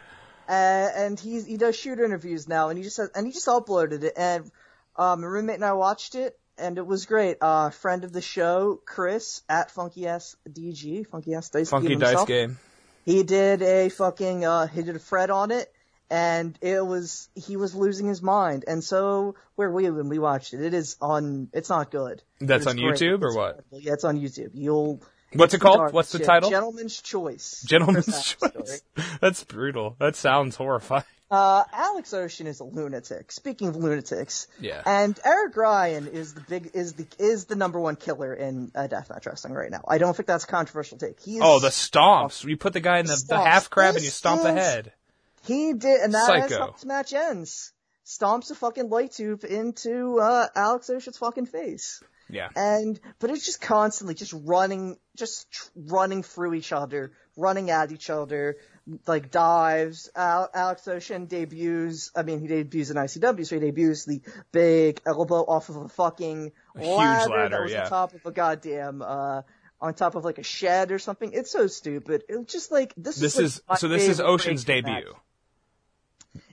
Uh, and he's he does shoot interviews now, and he just has, and he just uploaded it. And um, a roommate and I watched it, and it was great. Uh, friend of the show, Chris at Funky S DG, Funky S Dice Funky Game Dice himself. Game. He did a fucking uh, he did a Fred on it, and it was he was losing his mind. And so where we when we watched it, it is on. It's not good. That's on great. YouTube or what? incredible. Yeah, it's on YouTube. You'll What's it called? What's the shit. title? Gentleman's Choice. Gentleman's choice. That's brutal. That sounds horrifying. Uh, Alex Ocean is a lunatic. Speaking of lunatics, Yeah. and Eric Ryan is the big is the is the number one killer in uh, deathmatch wrestling right now. I don't think that's a controversial take. He is, Oh, the stomps. You put the guy in the, the half crab and you stomp the head. He did, and that's Psycho. how this match ends. Stomps a fucking light tube into uh, Alex Ocean's fucking face. Yeah. and but it's just constantly just running just tr- running through each other running at each other like dives Al- alex ocean debuts i mean he debuts in icw so he debuts the big elbow off of a fucking huge ladder, ladder, that was yeah. on top of a goddamn uh on top of like a shed or something it's so stupid it was just like this, This like, is so. This is Ocean's breaking match.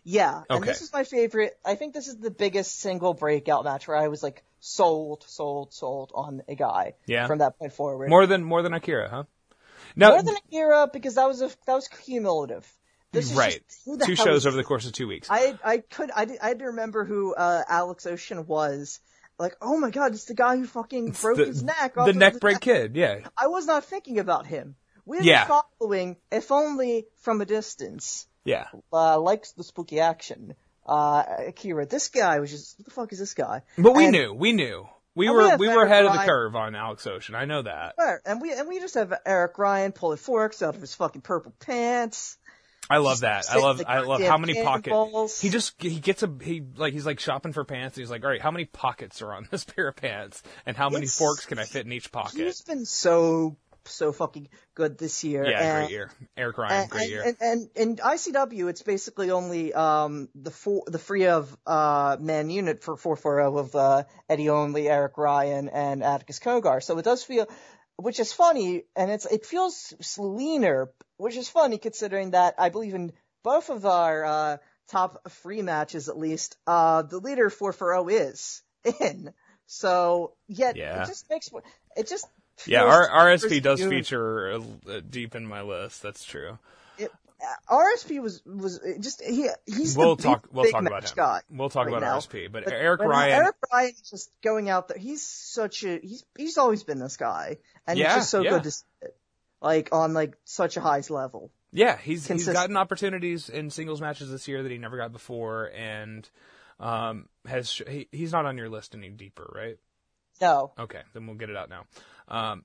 Yeah, and this is my favorite. I think this is the biggest single breakout match where I was like sold, sold, sold on a guy. Yeah. From that point forward. More than more than Akira, huh? Now, More than Akira because that was a that was cumulative. This is right. Just, Two shows over the course of two weeks. I I could I, did- I had to remember who uh, Alex Ocean was. Like, oh my god, it's the guy who fucking broke the, his neck. the neck break kid. Yeah. I was not thinking about him. We were Yeah. following, if only from a distance, Yeah. uh, likes the spooky action. Uh, Akira, this guy was just, what the fuck is this guy? But we And- knew. We knew. We And we were we were ahead of the curve on Alex Ocean. I know that. Right, And we and we just have Eric Ryan pulling forks out of his fucking purple pants. I love that. I love I love how many pockets he just he gets a he like he's like shopping for pants. And he's like, all right, how many pockets are on this pair of pants, and how many It's- forks can I fit in each pocket? He's been so so fucking good this year. Yeah, and, great year. Eric Ryan, And, great and, year. and, and in ICW, it's basically only um, the four, the three of uh, man unit for 440 of uh, Eddie Only, Eric Ryan, and Atticus Cogar. So it does feel, which is funny, and it's it feels leaner, which is funny considering that I believe in both of our uh, top three matches at least, uh, the leader 440 is in. So yet Yeah. it just makes it just yeah, our RSP does feature uh, uh, deep in my list. That's true. it, uh, RSP was was just he he's We'll the talk. big, We'll big talk about him. guy. We'll talk right about now. RSP. But, But- Eric but Ryan, Eric Ryan is just going out there. He's such a he's he's always been this guy, and Yeah, it's just so yeah. good to see it, like on like such a high level. Yeah, he's he's gotten opportunities in singles matches this year that he never got before, and um, has he, he's not on your list any deeper, right? No, Okay, then we'll get it out now. Um,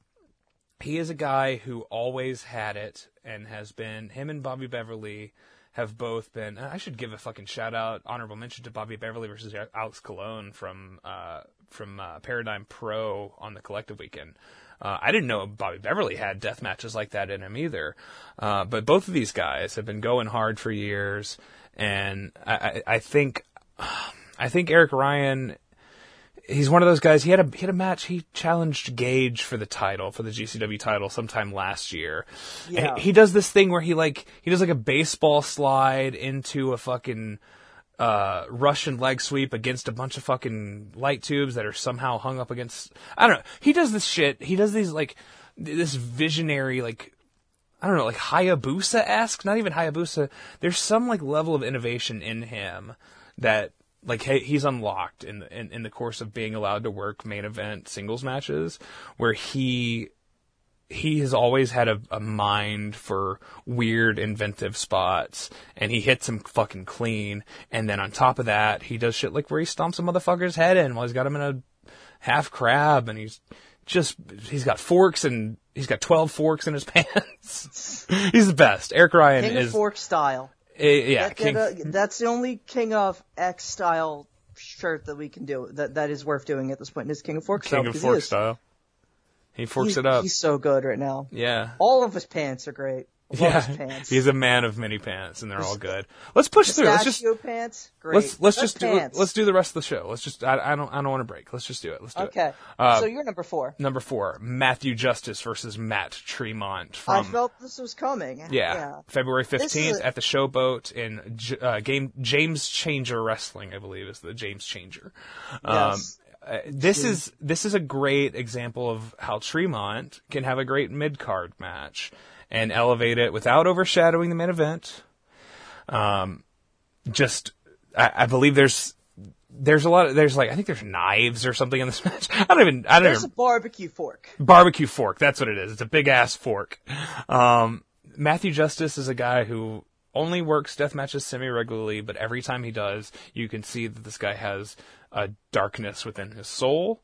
he is a guy who always had it and has been. Him and Bobby Beverly have both been. I should give a fucking shout out, honorable mention to Bobby Beverly versus Alex Colon from uh, from uh, Paradigm Pro on the Collective Weekend. Uh, I didn't know Bobby Beverly had death matches like that in him either. Uh, but both of these guys have been going hard for years, and I, I, I think I think Eric Ryan he's one of those guys. He had a he had a match. He challenged Gage for the title for the GCW title sometime last year. Yeah. he, he does this thing where he like he does like a baseball slide into a fucking uh, Russian leg sweep against a bunch of fucking light tubes that are somehow hung up against. I don't know. He does this shit. He does these like this visionary like I don't know, like Hayabusa esque, not even Hayabusa. There's some like level of innovation in him that like he, he's unlocked in the in, in the course of being allowed to work main event singles matches, where he he has always had a, a mind for weird, inventive spots, and he hits them fucking clean. And then on top of that, he does shit like where he stomps a motherfucker's head in while he's got him in a half crab, and he's just he's got forks and he's got twelve forks in his pants. he's the best. Eric Ryan King is Fork style. Eh, yeah. That- King, that, uh, that's the only King of X style shirt that we can do that that is worth doing at this point. Is King of Fork style. King of because he Fork style. He forks He's, it up. He's so good right now. Yeah. All of his pants are great. Yeah, pants. he's a man of many pants, and they're all good. Let's push through. Let's just pants. Great. let's let's just do pants. let's do the rest of the show. Let's just I, I don't I don't want to break. Let's just do it. Let's do Okay. it. Uh, so you're number four. Number four, Matthew Justice versus Matt Tremont I felt this was coming. yeah, February fifteenth at the Showboat in J- uh, game James Changer Wrestling, I believe is the James Changer. Um, Yes. uh, this is this is a great example of how Tremont can have a great mid card match and elevate it without overshadowing the main event. Um, just I, I believe there's there's a lot of there's like I think there's knives or something in this match. I don't even I don't know. There's even a barbecue fork. barbecue fork. That's what it is. It's a big ass fork. Um, Matthew Justice is a guy who only works death matches semi regularly, but every time he does, you can see that this guy has a darkness within his soul,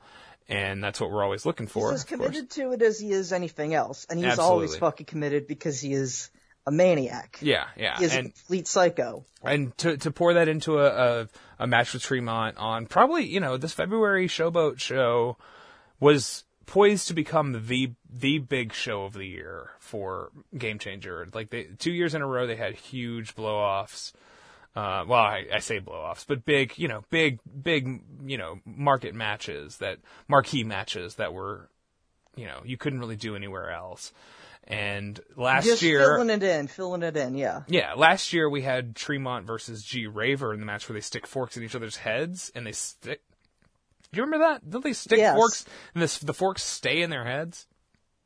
and that's what we're always looking for. He's as course. committed to it as he is anything else, and he's always fucking committed because he is a maniac. Yeah, yeah, He is a complete psycho. and to to pour that into a, a a match with Tremont on probably you know this February Showboat show was poised to become the the big show of the year for Game Changer. Like they two years in a row they had huge blow offs. Uh, well, I, I say blowoffs, but big, you know, big, big, you know, market matches that marquee matches that were, you know, you couldn't really do anywhere else. And last Just year, filling it in, filling it in, yeah. yeah, last year we had Tremont versus G Raver in the match where they stick forks in each other's heads and they stick. Do you remember that? Don't they stick Yes. forks and this, the forks stay in their heads?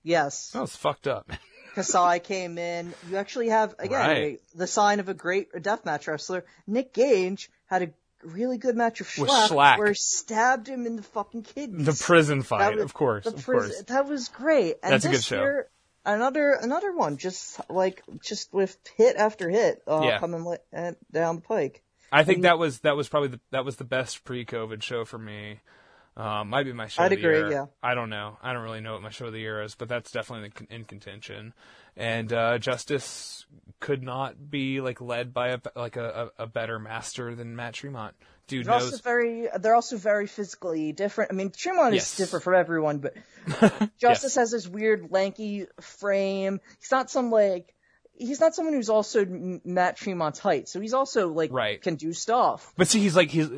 Yes. That was fucked up. Kasai came in. You actually have again Right. the sign of a great deathmatch wrestler. Nick Gage had a really good match with With Shlak, Shlak. where he stabbed him in the fucking kidneys. the prison fight, was- of course, of prison- course. That was great. And That's a good show. year, another another one, just like just with hit after hit, uh, Yeah. coming uh, down the pike. I think that was that was probably the, that was the best pre-COVID show for me. Um, might be my show I'd of the agree, year. yeah. I don't know. I don't really know what my show of the year is, but that's definitely in- in contention. And uh, Justice could not be like led by a like a, a, a better master than Matt Tremont. Dude They're also knows. very, they're also very physically different. I mean, Tremont Yes. is different from everyone, but Justice has this weird lanky frame. He's not some like, he's not someone who's also Matt Tremont's height, so he's also like Right. can do stuff. But see, he's like he's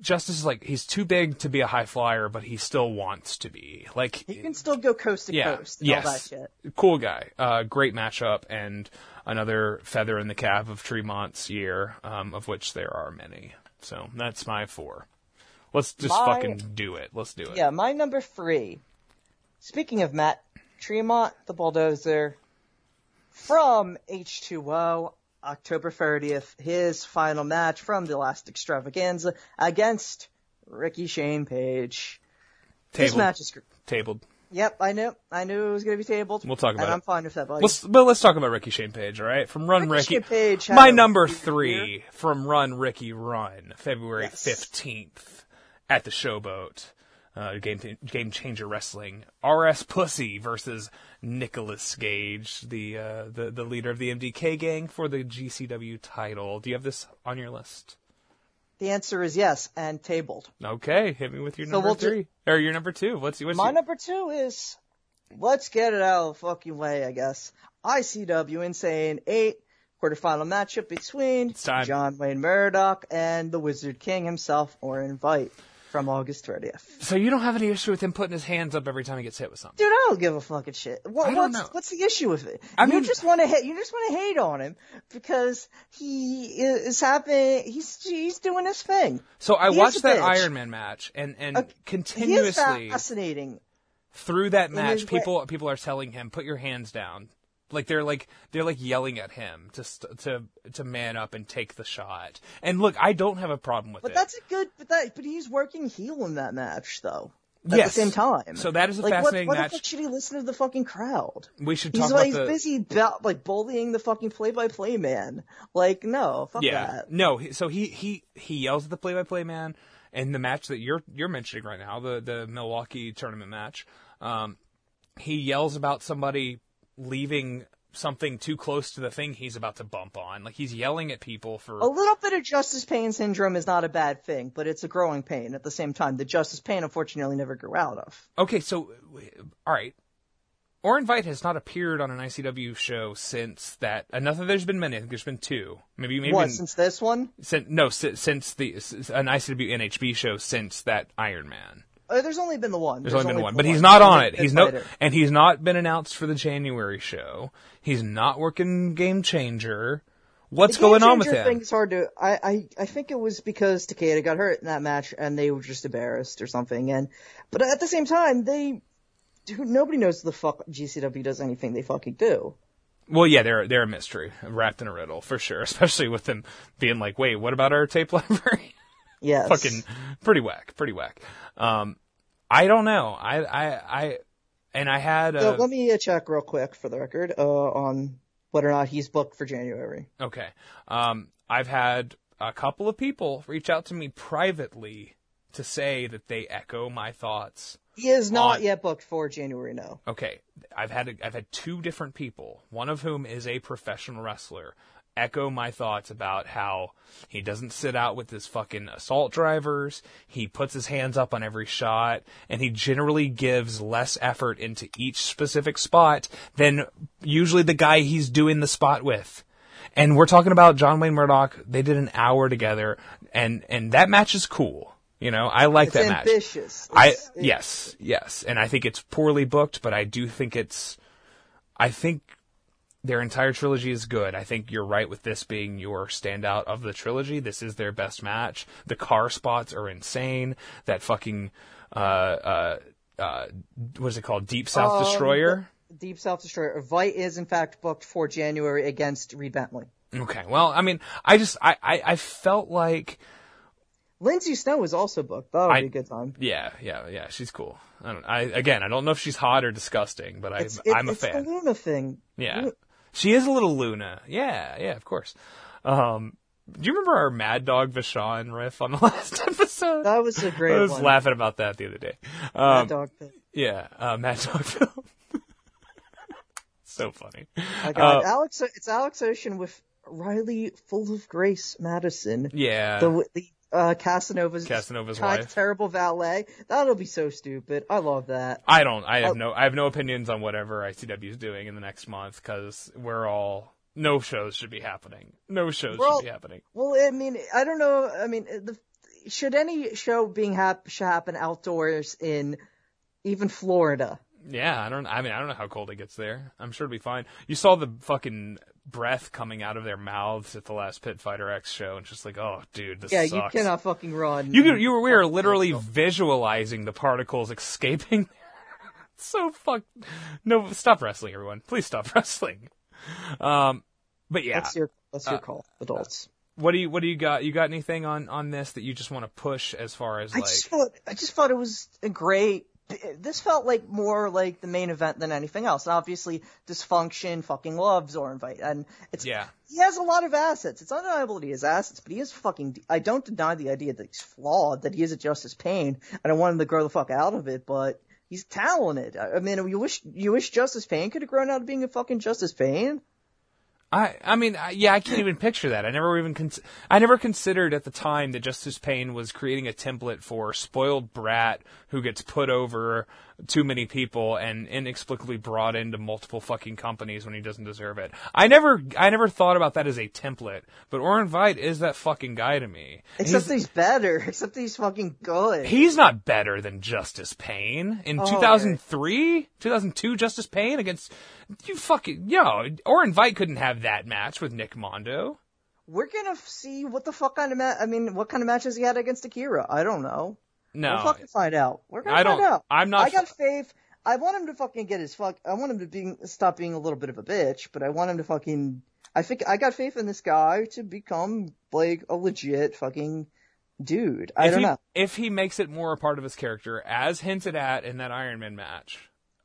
Justice is like he's too big to be a high flyer, but he still wants to be. Like He can still go coast to yeah, coast and yes, all that shit. cool guy. Uh, great matchup and another feather in the cap of Tremont's year, um, of which there are many. So that's my four. Let's just My- fucking do it. Let's do it. Yeah, my number three. Speaking of Matt Tremont, the bulldozer, from H2O, October 30th, his final match from the last extravaganza against Ricky Shane Page. This match is Tabled. Yep, I knew. I knew it was going to be tabled. We'll talk about and it. I'm fine with that, buddy. Let's, but let's talk about Ricky Shane Page, all right? From Run Ricky Ricky. Page my number three year. from Run Ricky Run, February Yes. 15th at the Showboat. Uh, game, game changer wrestling. RS Pussy versus Nicholas Gage, the, uh, the the leader of the MDK gang for the GCW title. Do you have this on your list? The answer is yes, and tabled. Okay, hit me with your So number we'll do- three or your number two. What's what's My your- number two is let's get it out of the fucking way, I guess. ICW Insane 8 quarterfinal matchup between John Wayne Murdoch and the Wizard King himself, Orin Veidt, from August 30th. So you don't have any issue with him putting his hands up every time he gets hit with something? Dude, I don't give a fucking shit. What, I don't what's, know. what's the issue with it? I you mean- just want to hate. You just want to hate on him because he is having. He's he's doing his thing. So I He watched that bitch. Iron Man match, and and Uh, continuously fascinating. through that match, his way- people people are telling him, "Put your hands down." Like they're like they're like yelling at him to st- to to man up and take the shot. And look, I don't have a problem with But it. But that's a good. But that. But he's working heel in that match, though. At Yes. the same time. So that is a like, what- fascinating what, match. the fuck should he listen to the fucking crowd? we should He's talk like about he's the busy about, like bullying the fucking play-by-play man. Like no, fuck yeah. that. No, so he he he yells at the play-by-play man in the match that you're you're mentioning right now, the the Milwaukee tournament match. Um, he yells about somebody leaving something too close to the thing he's about to bump on. Like he's yelling at people for A little bit of justice pain syndrome is not a bad thing, but it's a growing pain at the same time. The justice pain, unfortunately, never grew out of. Okay, so all right. Orin Veidt has not appeared on an ICW show since that. Not that there's been many. I think there's been two. Maybe maybe What been- since this one? since, no since, since the an ICW NHB show since that Iron Man. Uh, there's only been the one. There's, only been one, but he's not on it. He's no, and he's not been announced for the January show. He's not working Game Changer. What's The going on with him? Hard to. I, I I think it was because Takeda got hurt in that match, and they were just embarrassed or something. And but at the same time, they dude, nobody knows the fuck GCW does anything they fucking do. Well, yeah, they're they're a mystery wrapped in a riddle for sure. Especially with them being like, "Wait, what about our tape library?" Yes. fucking pretty whack, pretty whack. Um, I don't know. I, I, I, and I had, So uh, let me uh, check real quick for the record uh, on whether or not he's booked for January. okay. Um, I've had a couple of people reach out to me privately to say that they echo my thoughts. He is not On- yet booked for January. No. Okay, I've had I've had two different people, one of whom is a professional wrestler, echo my thoughts about how he doesn't sit out with his fucking assault drivers. He puts his hands up on every shot, and he generally gives less effort into each specific spot than usually the guy he's doing the spot with. And we're talking about John Wayne Murdoch. They did an hour together, and and that match is cool. You know, I like It's that match. ambitious. I It's- yes, yes, and I think it's poorly booked, but I do think it's. I think their entire trilogy is good. I think you're right with this being your standout of the trilogy. This is their best match. The car spots are insane. That fucking uh uh uh what is it called? Deep South Um, Destroyer. Deep South Destroyer. Veidt is in fact booked for January against Reed Bentley. Okay, well, I mean, I just I I, I felt like Lindsay Snow is also booked. That'll I- be a good time. yeah yeah yeah she's cool. I don't I again I don't know if she's hot or disgusting, but I It's, it, I'm a it's fan. the Luna thing. Yeah. She is a little Luna. Yeah, yeah, of course. Um, do you remember our Mad Dog Vachon riff on the last episode? That was a great I was one. laughing about that the other day. Mad Um, Dog Pit. yeah, uh, Mad Dog film. so funny. I got uh, Alex. It's Alex Ocean with Riley full of grace Madison. Yeah. The the uh, Casanova's Casanova's wife. terrible valet. That'll be so stupid. I love that. I don't. I have Oh. no. I have no opinions on whatever ICW is doing in the next month because we're all. No shows should be happening. No shows Well- should be happening. Well, I mean, I don't know. I mean, the, should any show being hap- should happen outdoors in even Florida? Yeah, I don't. I mean, I don't know how cold it gets there. I'm sure it'll be fine. You saw the fucking breath coming out of their mouths at the last Pit Fighter X show, and just like, oh, dude, this Yeah, sucks. you cannot fucking run. You, could- you were, we were literally visualizing the particles escaping. so fuck. No, stop wrestling, everyone. Please stop wrestling. Um, but yeah, That's your that's your Uh, call, adults. what do you what do you got? You got anything on on this that you just want to push as far as I like? just thought I just thought it was a great. This felt like more like the main event than anything else. And obviously, dysfunction fucking loves Orin Veidt, and it's Yeah. he has a lot of assets. It's undeniable that he has assets, but he is fucking. I don't deny the idea that he's flawed, that he is a Justice Pain, and I want him to grow the fuck out of it. But he's talented. I, I mean, you wish you wish Justice Pain could have grown out of being a fucking Justice Pain. I I mean I, yeah I can't even picture that. I never even cons- I never considered at the time that Justice Pain was creating a template for spoiled brat who gets put over too many people and inexplicably brought into multiple fucking companies when he doesn't deserve it. I never I never thought about that as a template, but Orin Veidt is that fucking guy to me. Except he's, he's better. Except he's fucking good. he's not better than Justice Pain in Oh, 2003, 2002 Justice Pain against you fucking yo Orin Veidt couldn't have that match with Nick Mondo. We're gonna see what the fuck kind of ma- I mean, what kind of matches he had against Akira. I don't know. No, We'll fucking find out. We're gonna I find don't- out. I'm not I got faith. I want him to fucking get his fuck. I want him to be stop being a little bit of a bitch, but I want him to fucking. I think I got faith in this guy to become like a legit fucking dude. I if don't he, know. If he makes it more a part of his character, as hinted at in that Iron Man match,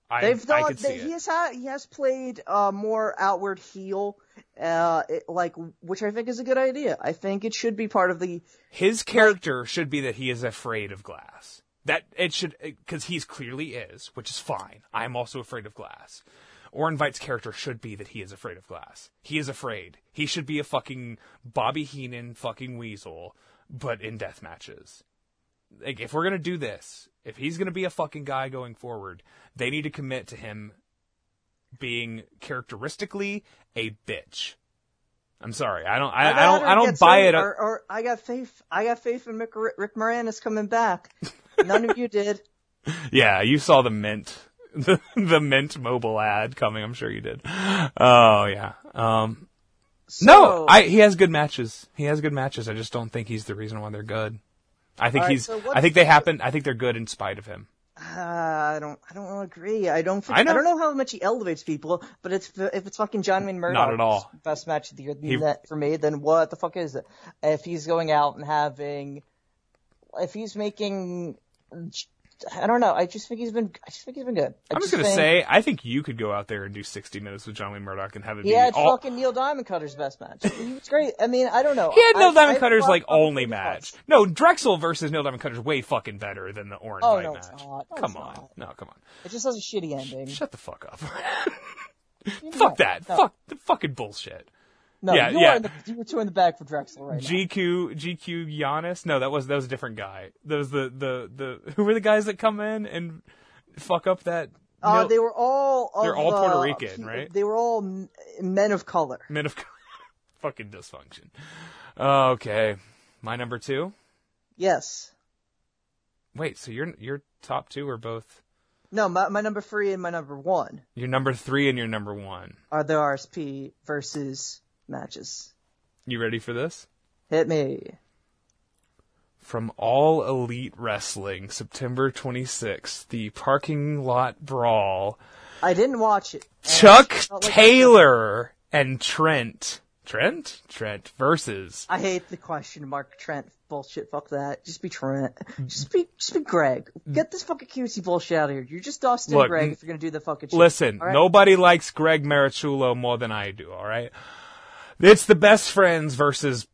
I, They've I done. could see They, it. he has had. He has played uh, more outward heel, uh, it, like which I think is a good idea. I think it should be part of the. His character should be that he is afraid of glass. That it should, because he's clearly is, which is fine. I'm also afraid of glass. Orin Veidt's character should be that he is afraid of glass. He is afraid. He should be a fucking Bobby Heenan fucking weasel, but in death matches. Like, if we're gonna do this, if he's gonna be a fucking guy going forward, they need to commit to him being characteristically a bitch. I'm sorry. I don't. I, I don't. I don't buy it. Or, or I got faith. I got faith in Rick, Rick Moranis coming back. None of you did. Yeah, you saw the mint, the, the mint mobile ad coming. I'm sure you did. Oh yeah. Um, no, I he has good matches. He has good matches. I just don't think he's the reason why they're good. I think right, he's. so I think they happen. I think they're good in spite of him. Uh, I don't. I don't agree. I don't. Think, I I, don't know how much he elevates people, but it's if it's fucking John Wayne Murdoch, Not at all. best match of the year He- for me. Then what the fuck is it? If he's going out and having if he's making, I don't know. I just think he's been. I just think he's been good. I I'm just gonna think say, I think you could go out there and do 60 minutes with John Lee Murdoch and have it Yeah, be had all. fucking Neil Diamond Cutter's best match. It's great. I mean, I don't know. He had Neil I- Diamond I Cutter's love like only match. No, Drexel versus Neil Diamond Cutter's way fucking better than the Orange Oh, no, match. it's not. No, come it's on, not. no, come on. It just has a shitty ending. Shut the fuck up. Fuck that. No. Fuck the fucking bullshit. No, Yeah, you yeah. in the, you were two in the bag for Drexel right now. GQ GQ Giannis? No, that was that was a different guy. Those the the the who were the guys that come in and fuck up that Uh, they were all. They're all the- Puerto Rican, right? They were all men of color. men of fucking dysfunction. Okay, my number two. Yes. Wait, so your your top two are both No, my, my number three and my number one your number three and your number one. are the RSP versus matches. You ready for this? Hit me. From All Elite Wrestling, September 26th, the parking lot brawl. I didn't watch it. Chuck like- Taylor and Trent. Trent? Trent versus. I hate the question mark Trent bullshit. Fuck that. Just be Trent. Just be just be Greg. Get this fucking cutesy bullshit out of here. You're just Austin Look, Greg if you're gonna do the fucking shit. Listen, right? nobody likes Greg Marasciulo more than I do, alright? It's the best friends versus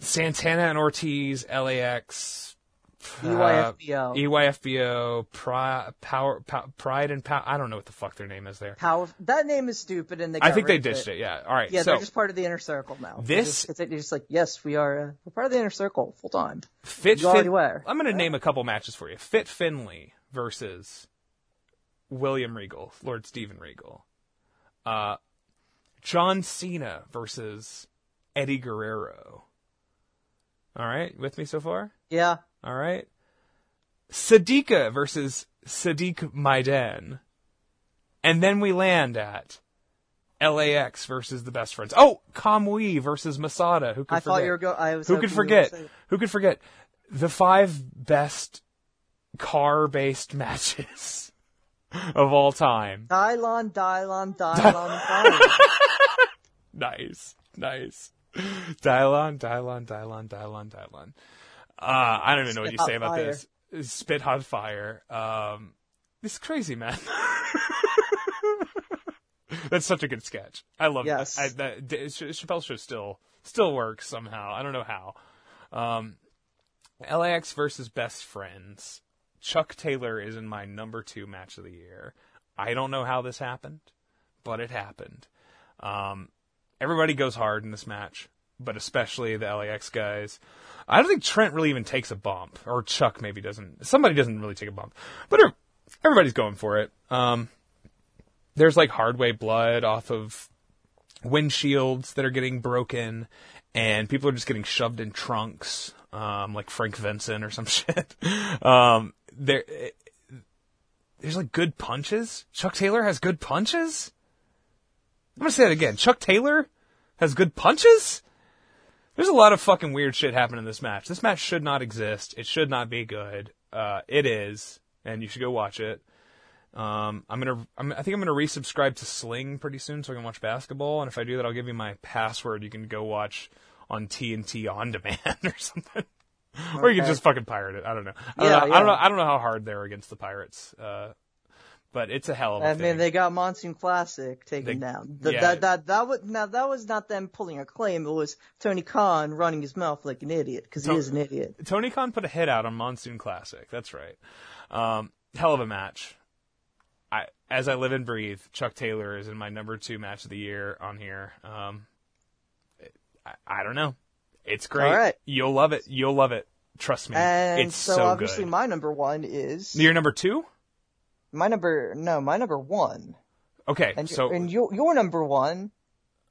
Santana and Ortiz, LAX, E uh, EYFBO. EYFBO, Pri- Power, Pow- Pride and Power. I don't know what the fuck their name is there. Power. That name is stupid, and they. I think they ditched it. Yeah. All right. Yeah, so they're just part of the inner circle now. They're This- just, it's, they're just like, yes, we are. Uh, we're part of the inner circle full time. Fit you Fin- were. I'm going to name a couple matches for you. Fit Finley versus William Regal, Lord Steven Regal. Uh, John Cena versus Eddie Guerrero. All right, with me so far? Yeah. All right. Sadiqa versus Sadiq Maidan. And then we land at LAX versus the best friends. Oh, Kamui versus Masada. Who could I forget? thought you were going. I was. Who could you were gonna forget? Who could forget the five best car-based matches of all time? Dylon, Dylon, Dylon, Dylon. Nice, nice. Dylon, Dylon, Dylon, Dylon, Dylon. Uh, I don't even know what you say about fire. this. Spit hot fire. Um, is crazy, man. That's such a good sketch. I love Yes. I, that. Ch- Chappelle's show still still works somehow. I don't know how. Um, LAX versus Best Friends. Chuck Taylor is in my number two match of the year. I don't know how this happened, but it happened. Um, everybody goes hard in this match, but especially the LAX guys. I don't think Trent really even takes a bump, or Chuck maybe doesn't. Somebody doesn't really take a bump, but er- everybody's going for it. Um, there's like hardway blood off of windshields that are getting broken, and people are just getting shoved in trunks, um, like Frank Vincent or some shit. Um, there, there's like good punches. Chuck Taylor has good punches. I'm gonna say that again. Chuck Taylor has good punches. There's a lot of fucking weird shit happening in this match. This match should not exist. It should not be good. Uh, it is, and you should go watch it. Um, I'm gonna, I'm, I think I'm gonna resubscribe to Sling pretty soon so I can watch basketball. And if I do that, I'll give you my password. You can go watch on TNT on demand or something, or you can just fucking pirate it. I don't know. I don't, Yeah, know, I don't know. I don't know how hard they're against the Pirates. Uh, but it's a hell of a I thing. mean, they got Monsoon Classic taken They- down. Th- yeah. That that that was now that was not them pulling a claim. It was Tony Khan running his mouth like an idiot because he is an idiot. Tony Khan put a hit out on Monsoon Classic. That's right. Um, hell of a match. I, as I live and breathe, Chuck Taylor is in my number two match of the year on here. Um, I, I don't know. It's great. All right. You'll love it. You'll love it. Trust me. And it's so, so, obviously good. my number one is Your number two? my number no my number one Okay. and so and your your number one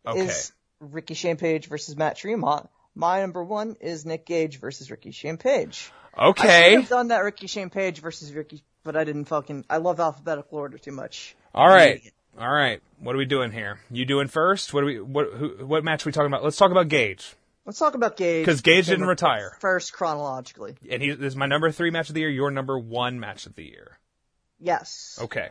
okay. is Ricky Shane Page versus Matt Tremont. My number one is Nick Gage versus Ricky Shane Page. I should okay. have done that Ricky Shane versus Ricky, but I didn't fucking. I love alphabetical order too much. All right. All right. What are we doing here? You doing first? What are we? What? Who, what match are we talking about? Let's talk about Gage. Let's talk about Gage because Gage didn't retire. first chronologically. And he this is my number three match of the year. Your number one match of the year. Yes. Okay.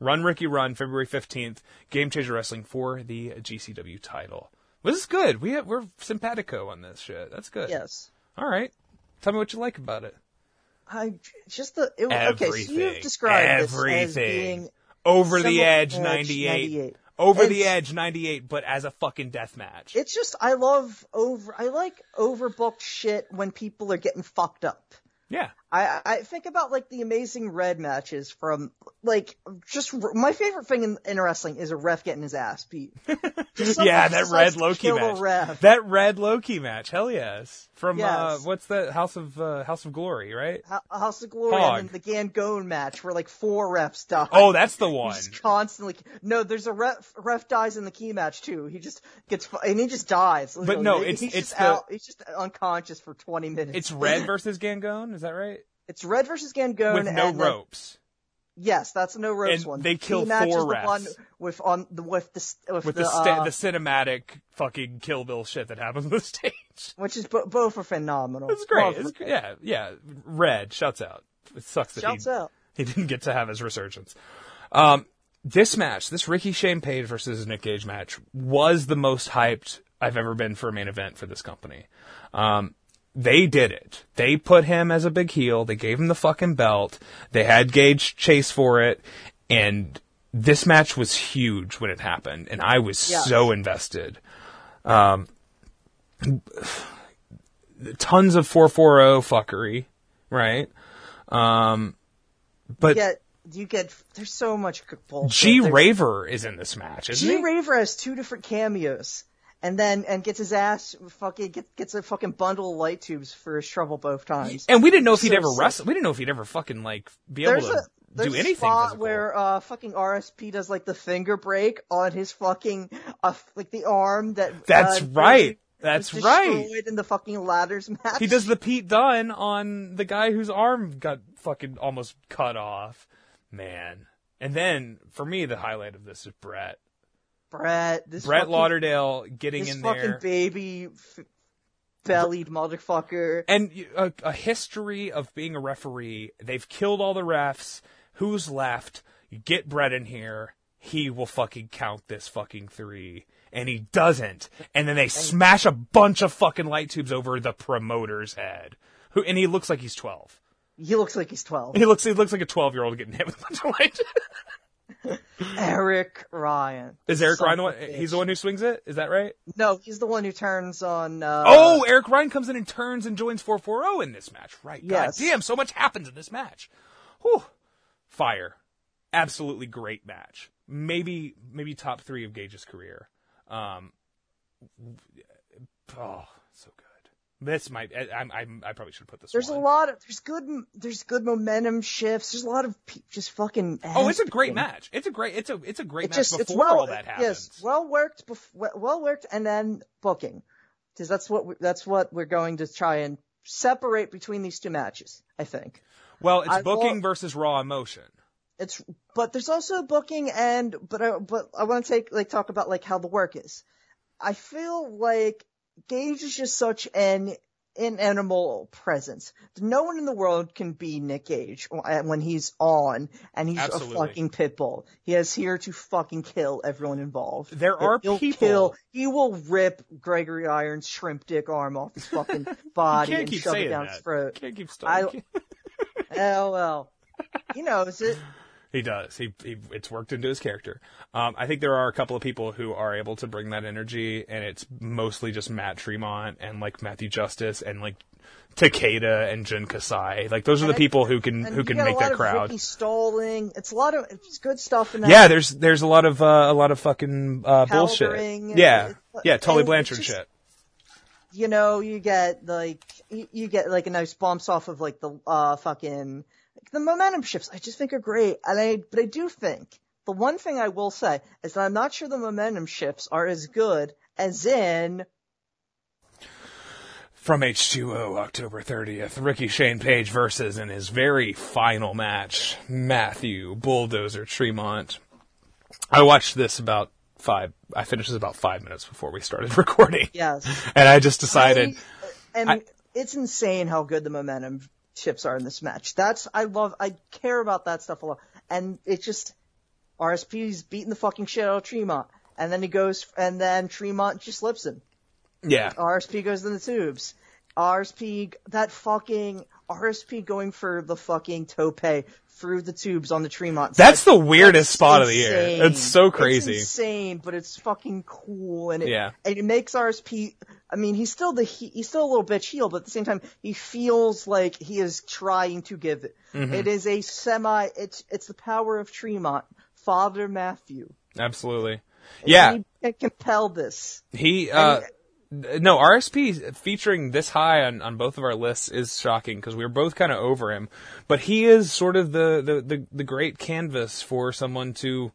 Run Ricky Run, February 15th, Game Changer Wrestling for the GCW title. This is good. We have, we're simpatico on this shit. That's good. Yes. All right. Tell me what you like about it. I just the it, okay. So you've described this as being Over the edge, Edge 98. 98. Over the edge, 98, but as a fucking death match. It's just I love over. I like overbooked shit when people are getting fucked up. yeah. I I think about like the amazing red matches from like just my favorite thing in, in wrestling is a ref getting his ass beat. Yeah, that red Low Ki match. That red Low Ki match. Hell yes. From uh what's that House of uh, House of Glory, right? Ho- House of Glory Hog. and the Gangone match where like four refs die. Oh, that's the one. just constantly no. There's a ref. Ref dies in the key match too. He just gets and he just dies. But no, it's- he's it's just the- out. He's just unconscious for 20 minutes. It's Red versus Gangone, is that right? It's Red versus Gangone With no ropes. Yes, that's a no ropes And one. they The kill match four the one with on the with the with, With the, the sta- uh, the cinematic fucking Kill Bill shit that happens on the stage. which is bo- both are phenomenal. It's great. It's, yeah, yeah. Red, shouts out. It sucks that Shouts he, out. he didn't get to have his resurgence. Um, this match, this Ricky Shane Page versus Nick Gage match, was the most hyped I've ever been for a main event for this company. Um, they did it. They put him as a big heel. They gave him the fucking belt. They had Gage chase for it, and this match was huge when it happened, and I was Yeah. so invested. Um, tons of 440 fuckery, right? Um, but You get you get there's so much bullshit. G Raver is in this match, isn't G he? Raver has two different cameos. And then and gets his ass fucking get, gets a fucking bundle of light tubes for his trouble both times. and we didn't know if he'd So ever wrestle. We didn't know if he'd ever fucking like be able to a there's do a anything spot physical. where uh fucking RSP does like the finger break on his fucking uh like the arm that That's uh, right. That's right. in the fucking ladders match. He does the Pete Dunne on the guy whose arm got fucking almost cut off. Man. And then for me, the highlight of this is Brett. Brett this Brett fucking, Lauderdale getting this in fucking there. baby f- bellied motherfucker. and a, a history of being a referee. They've killed all the refs. Who's left? You get Brett in here. He will fucking count this fucking three. And he doesn't. And then they smash a bunch of fucking light tubes over the promoter's head. Who, and he looks like he's 12. He looks like he's twelve. He looks, he looks like a 12 year old getting hit with a bunch of light Eric Ryan. Is Eric Ryan the one? bitch. He's the one who swings it? Is that right? No, he's the one who turns on. Uh, oh, Eric Ryan comes in and turns and joins 440 in this match. Right. Yes. God damn, so much happens in this match. Whew. Fire. Absolutely great match. Maybe, maybe top three of Gage's career. Um, oh, so good. This might, I, I, I, probably should put this There's one. a lot of there's good there's good momentum shifts. There's a lot of pe- just fucking. Oh, it's a great ass-kicking. match. It's a great, it's a, it's a great It match just before it's well all that happens. yes well worked bef- well worked and then booking because that's what we, that's what we're going to try and separate between these two matches. I think well, it's I booking versus raw emotion. it's but there's also booking and but I, but I want to take like talk about like how the work is. I feel like Gage is just such an inanimal presence. No one in the world can be Nick Gage when he's on, and he's Absolutely. a fucking pit bull. He is here to fucking kill everyone involved. There are He'll people- Kill, he will rip Gregory Iron's shrimp dick arm off his fucking body and shove it down that. his throat. Can't keep I- starting. LL. He knows it. He does. He, he it's worked into his character. Um, I think there are a couple of people who are able to bring that energy, and it's mostly just Matt Tremont and like Matthew Justice and like Takeda and Jun Kasai. Like those are the And- people who can who can make that crowd. Ricky Stalling. It's a lot of it's good stuff in that. Yeah, there's there's a lot of uh, a lot of fucking uh, bullshit. Yeah, yeah, Tully Blanchard just- shit. you know, you get like you, you get like a nice bumps off of like the uh fucking the momentum shifts. I just think are great, and I but I do think the one thing I will say is that I'm not sure the momentum shifts are as good as in From H2O, October 30th, Ricky Shane Page versus in his very final match, Matthew Bulldozer Tremont. I watched this about five, I finished this about five minutes before we started recording. yes, And I just decided, I- and I- it's insane how good the momentum shifts are in this match. That's I love. I care about that stuff a lot, and it just RSP's beating the fucking shit out of Tremont, and then he goes, and then Tremont just slips him. yeah, RSP goes in the tubes. RSP, that fucking RSP going for the fucking tope through the tubes on the Tremont. That's the weirdest That's spot of the year. It's so crazy. It's insane, but it's fucking cool, and it, Yeah. and it makes RSP. I mean, he's still the he, he's still a little bitch heel, but at the same time, he feels like he is trying to give it. Mm-hmm. It is a semi. It's it's the power of Tremont, Father Matthew. Absolutely. Yeah, he can compel this. he. Uh, no, RSP featuring this high on, on both of our lists is shocking because we were both kind of over him, but he is sort of the, the, the, the great canvas for someone to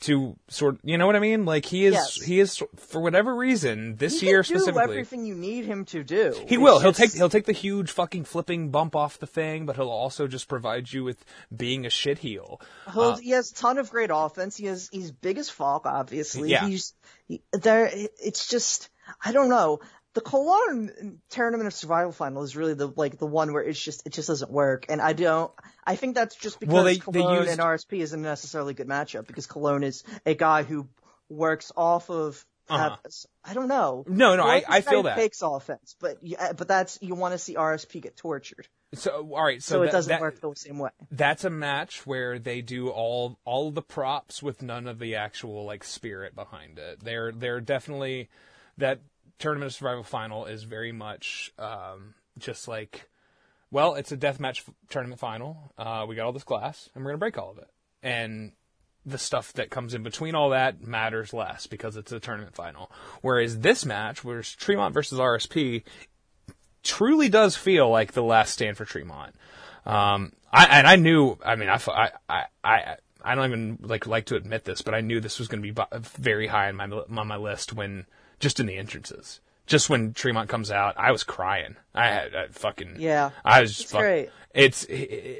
to sort. You know what I mean? Like he is Yes. he is for whatever reason this He year specifically. everything you need him to do. He It's will. He'll take he'll take the huge fucking flipping bump off the thing, but he'll also just provide you with being a shit heel. He'll, uh, he has a ton of great offense. He has he's big as fuck, obviously. Yeah. He's he, there. It's just I don't know. The Colon Tournament of Survival Final is really the like the one where it's just it just doesn't work, and I don't. I think that's just because Well, they- they Colon used- and RSP isn't necessarily a good matchup because Colon is a guy who works off of. Uh-huh. I don't know. No, no, I- I feel that. Takes offense, but yeah, but that's you want to see RSP get tortured, So all right, so, so, it doesn't that- work the same way. that's a match where they do all all the props with none of the actual like spirit behind it. They're they're definitely that tournament of survival final is very much um, just like well, it's a deathmatch f- tournament final. Uh, we got all this glass, and we're gonna break all of it. And the stuff that comes in between all that matters less because it's a tournament final. Whereas this match, where's Tremont versus RSP, truly does feel like the last stand for Tremont. Um, I, and I knew, I mean, I, I, I, I, I don't even like like to admit this, but I knew this was going to be very high on my on my list when just in the entrances. Just when Tremont comes out, I was crying. I had I fucking Yeah. I was just It's fuck- great. It's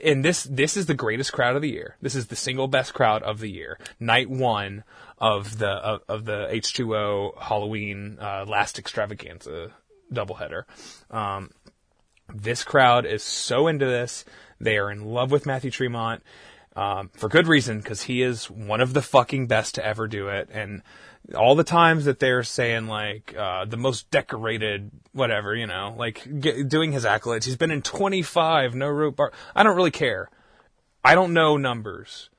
and this this is the greatest crowd of the year. This is the single best crowd of the year. Night one of the of, of the H two O Halloween uh, last extravaganza doubleheader. Um, this crowd is so into this. They are in love with Matthew Tremont. Um, for good reason, because he is one of the fucking best to ever do it. And all the times that they're saying like uh, the most decorated, whatever, you know, like get, doing his accolades. He's been in 25, no rope bar. I don't really care. I don't know numbers,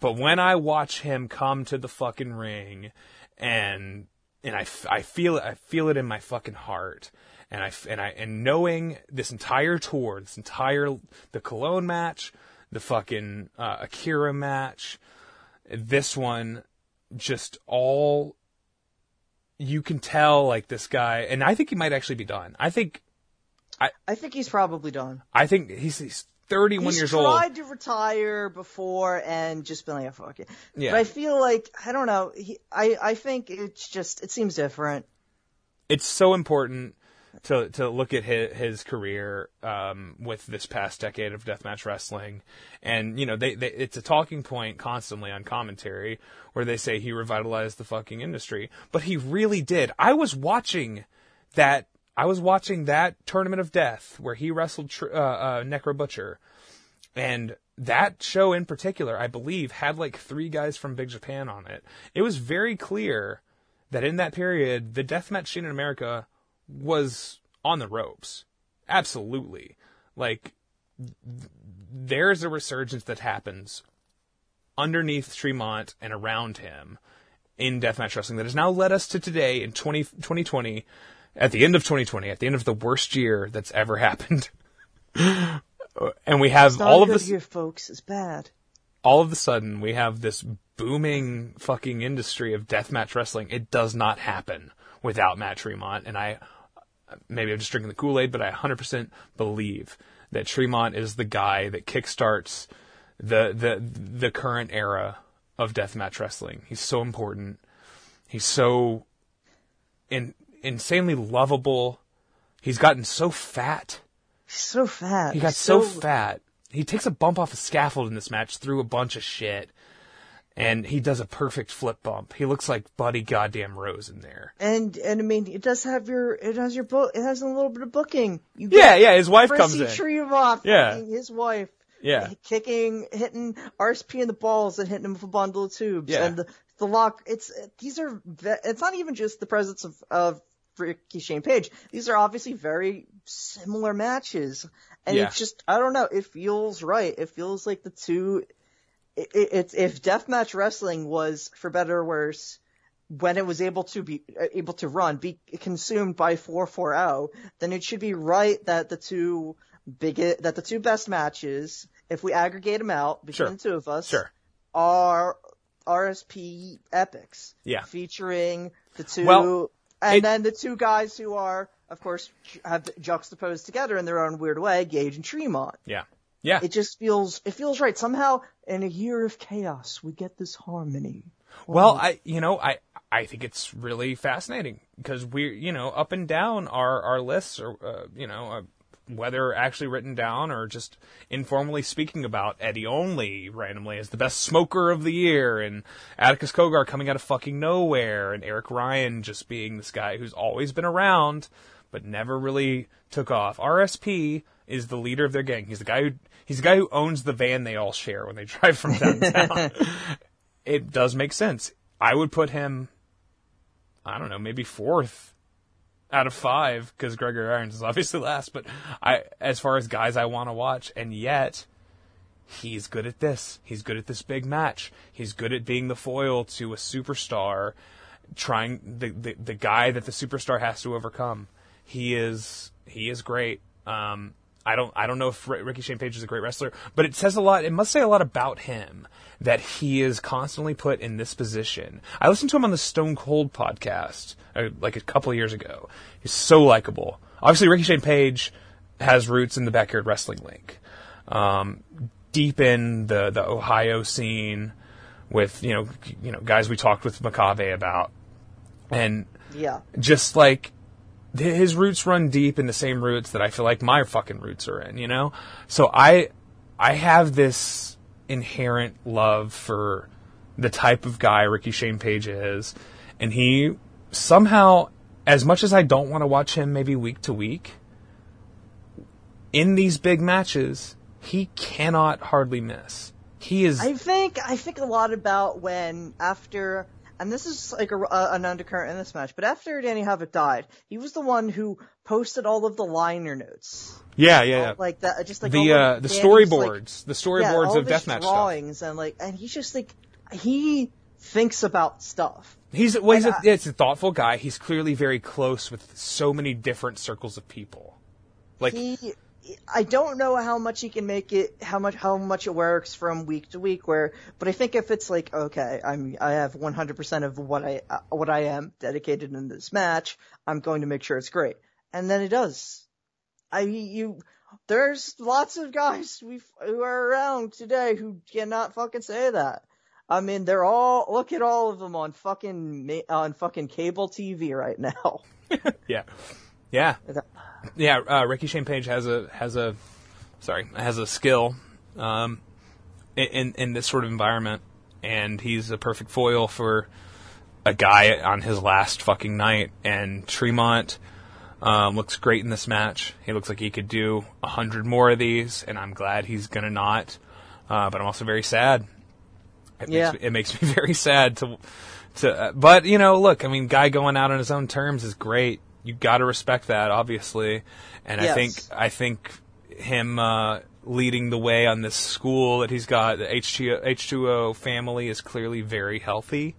but when I watch him come to the fucking ring, and and I, I feel it, I feel it in my fucking heart, and I and I and knowing this entire tour, this entire the Colon match, the fucking uh, Akira match, this one, just all you can tell like this guy, and I think he might actually be done. I think I I think he's probably done. I think he's, he's 31 He's years old. tried to retire before and just been like, "Oh, fuck it. Yeah. But I feel like I don't know. He, I I think it's just it seems different. it's so important to to look at his, his career um, with this past decade of deathmatch wrestling, and you know they, they it's a talking point constantly on commentary where they say he revitalized the fucking industry, but he really did. I was watching that. I was watching that tournament of death where he wrestled tr- uh, uh, Necro Butcher, and that show in particular, I believe, had like three guys from Big Japan on it. It was very clear that in that period, the deathmatch scene in America was on the ropes. Absolutely. Like, th- there's a resurgence that happens underneath Tremont and around him in deathmatch wrestling that has now led us to today in 20, 2020, at the end of 2020, at the end of the worst year that's ever happened. and we have all of this here, folks. It's bad. all of a sudden we have this booming fucking industry of deathmatch wrestling. It does not happen without Matt Tremont, and I maybe I'm just drinking the Kool Aid, but I 100% believe that Tremont is the guy that kickstarts the the the current era of deathmatch wrestling. He's so important. He's so in, insanely lovable. He's gotten so fat. He's so fat. He got He's so, fat. He takes a bump off a scaffold in this match through a bunch of shit. And he does a perfect flip bump. He looks like Buddy Goddamn Rose in there. And and I mean, it does have your it has your book. It has a little bit of booking. You Yeah, yeah, his wife comes in. Tremont, Yeah. his wife. Yeah. kicking, hitting RSP in the balls and hitting him with a bundle of tubes. Yeah. And the, the lock, it's, these are, it's not even just the presence of, of Ricky Shane Page. These are obviously very similar matches, and Yeah. it's just I don't know. It feels right. It feels like the two. It, it, it's if deathmatch wrestling was for better or worse when it was able to be uh, able to run be consumed by 440 then it should be right that the two big that the two best matches if we aggregate them out between Sure. the two of us Sure. are RSP epics Yeah. featuring the two Well, and it- then the two guys who are of course have juxtaposed together in their own weird way Gage and Tremont Yeah. Yeah. it just feels it feels right somehow in a year of chaos we get this harmony Well, I, you know, I, I think it's really fascinating because we, you know, up and down our, our lists or, uh, you know, uh, whether actually written down or just informally speaking about Eddie Only randomly as the best smoker of the year and Atticus Cogar coming out of fucking nowhere and Eric Ryan just being this guy who's always been around but never really took off. RSP is the leader of their gang. He's the guy who, he's the guy who owns the van they all share when they drive from downtown it does make sense. I would put him, I don't know, maybe fourth out of five because Gregory Irons is obviously last. But I, as far as guys I want to watch, and yet he's good at this. He's good at this big match. He's good at being the foil to a superstar, trying the the, the guy that the superstar has to overcome. He is he is great. Um, I don't I don't know if Ricky Shane Page is a great wrestler, but it says a lot. It must say a lot about him that he is constantly put in this position. I listened to him on the Stone Cold podcast uh, like a couple of years ago. He's so likable. Obviously, Ricky Shane Page has roots in the backyard wrestling link, um, deep in the the Ohio scene with you know you know guys we talked with Macabre about, and yeah just like his roots run deep in the same roots that I feel like my fucking roots are in, you know? So I I have this inherent love for the type of guy Ricky Shane Page is, and he somehow as much as I don't want to watch him maybe week to week, in these big matches, he cannot hardly miss. He is I think I think a lot about when after and this is like a, a- an undercurrent in this match, but after Danny Havoc died, he was the one who posted all of the liner notes, yeah, yeah, yeah. like that, just like the uh, the Danny's, storyboards, the storyboards yeah, of his deathmatch stuff. drawings, and like, and he's just like he thinks about stuff. He's well, he's a, I- it's a thoughtful guy. He's clearly very close with so many different circles of people. Like he I don't know how much he can make it how much how much it works from week to week where but I think if it's like okay I'm I have 100% of what I uh, what I am dedicated in this match I'm going to make sure it's great. And then it does. I you there's lots of guys we who are around today who cannot fucking say that. I mean they're all look at all of them on fucking on fucking cable TV right now. Yeah, yeah, yeah. Uh, Ricky Shane Page has a has a sorry has a skill um, in- in this sort of environment, and he's a perfect foil for a guy on his last fucking night. And Tremont um, looks great in this match. He looks like he could do a hundred more of these, and I'm glad he's gonna not. Uh, but I'm also very sad. It Yeah. makes me, it makes me very sad to to. Uh, but you know, look, I mean, guy going out on his own terms is great. You got to respect that, obviously. And I think I think him uh, leading the way on this school that he's got, the H2O, H2O family, is clearly very healthy.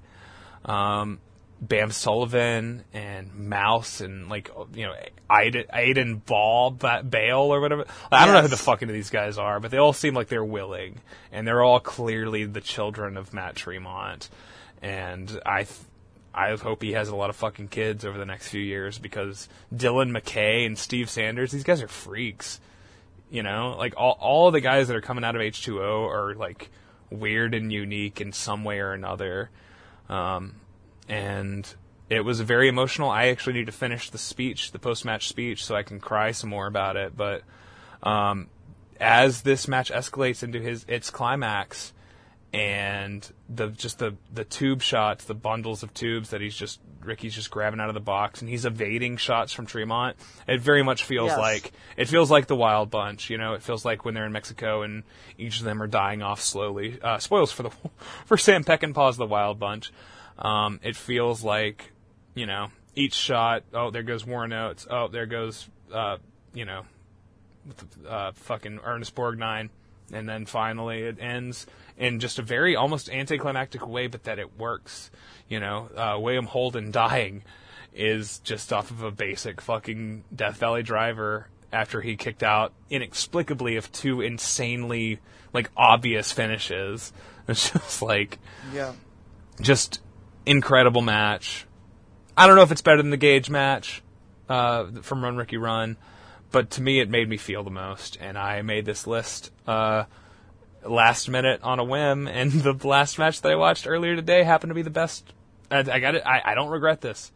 Um, Bam Sullivan and Mouse and like you know Aiden, Aiden Ball Ba- Bale or whatever. I don't know who the fuck any of these guys are, but they all seem like they're willing, and they're all clearly the children of Matt Tremont. And I, I hope he has a lot of fucking kids over the next few years because Dylan McKay and Steve Sanders, these guys are freaks. You know, like all all the guys that are coming out of H2O are like weird and unique in some way or another. Um, and it was very emotional. I actually need to finish the speech, the post match speech, so I can cry some more about it. But um, as this match escalates into his its climax, and the just the the tube shots, the bundles of tubes that he's just Ricky's just grabbing out of the box, and he's evading shots from Tremont. It very much feels Yes. like it feels like the Wild Bunch. You know, it feels like when they're in Mexico and each of them are dying off slowly. Uh, spoils for the for Sam Peckinpah's The Wild Bunch. Um, it feels like you know each shot. Oh, there goes Warren Oates. Oh, there goes uh, you know, uh, fucking Ernest Borgnine, and then finally it ends in just a very almost anticlimactic way, but that it works. You know, uh, William Holden dying is just off of a basic fucking Death Valley driver after he kicked out inexplicably of two insanely like obvious finishes. It's just like Yeah. just incredible match. I don't know if it's better than the Gage match uh, from Run Ricky Run, but to me it made me feel the most, and I made this list uh, last minute on a whim, and the last match that I watched earlier today happened to be the best. I, I got it. I, I don't regret this.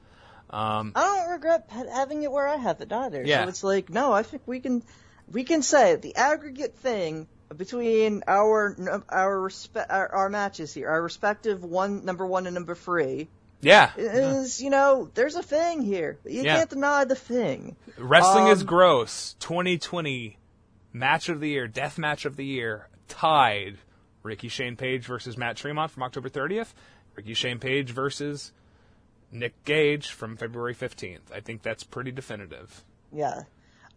Um, I don't regret having it where I have it either. Yeah. So it's like, no, I think we can, we can say the aggregate thing between our our respe- our, our matches here, our respective one number one and number three, yeah, is you know there's a thing here. You Yeah. can't deny the thing. wrestling is Um, gross. 2020 match of the year, death match of the year, tied. Ricky Shane Page versus Matt Tremont from October 30th. Ricky Shane Page versus Nick Gage from February 15th. I think that's pretty definitive. Yeah.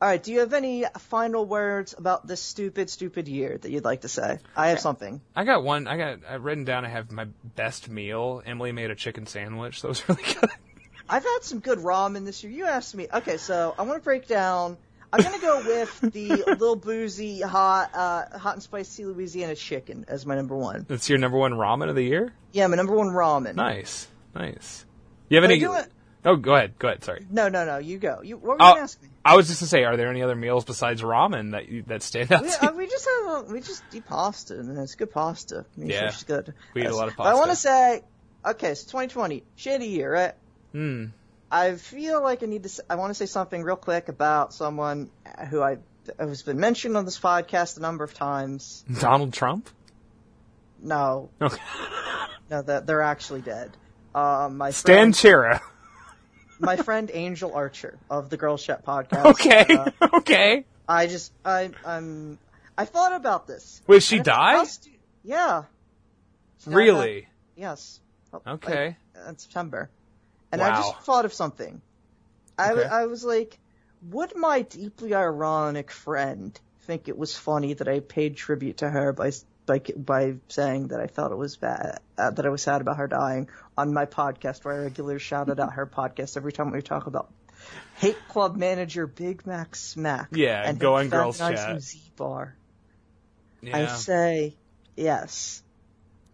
All right. Do you have any final words about this stupid, stupid year that you'd like to say? I have something. I got one. I got I've written down. I have my best meal. Emily made a chicken sandwich. That was really good. I've had some good ramen this year. You asked me. Okay, so I want to break down. I'm gonna go with the little boozy, hot, uh, hot and spicy Louisiana chicken as my number one. That's your number one ramen of the year. Yeah, my number one ramen. Nice, nice. You have Are any? Oh, go ahead. Go ahead. Sorry. No, no, no. You go. You. What were you Oh, gonna me? I was just to say, are there any other meals besides ramen that you, that stand out? We, uh, we just have a, we just eat pasta and it's good pasta. I mean, Yeah. it's good. We eat a lot of But I want to say, okay, so 2020, shitty year, right? Hmm. I feel like I need to. I want to say something real quick about someone who I has been mentioned on this podcast a number of times. Donald Trump. No, Okay. no, that they're actually dead. Um, my Stan friend, Chera. my friend Angel Archer of the Girls Chat podcast. Okay. uh, okay. I just I I'm I thought about this. Wait, she died? yeah. She died, uh, Really? Yes. Oh, Okay. like, in September. And I just thought of something. I, Okay. I was like, would my deeply ironic friend think it was funny that I paid tribute to her by by by saying that I felt it was bad, uh, that I was sad about her dying on my podcast, where I regularly shouted out her podcast every time we talk about Hate Club manager Big Mac Smack. Yeah, and going Girls Chat. Z Bar. I say yes.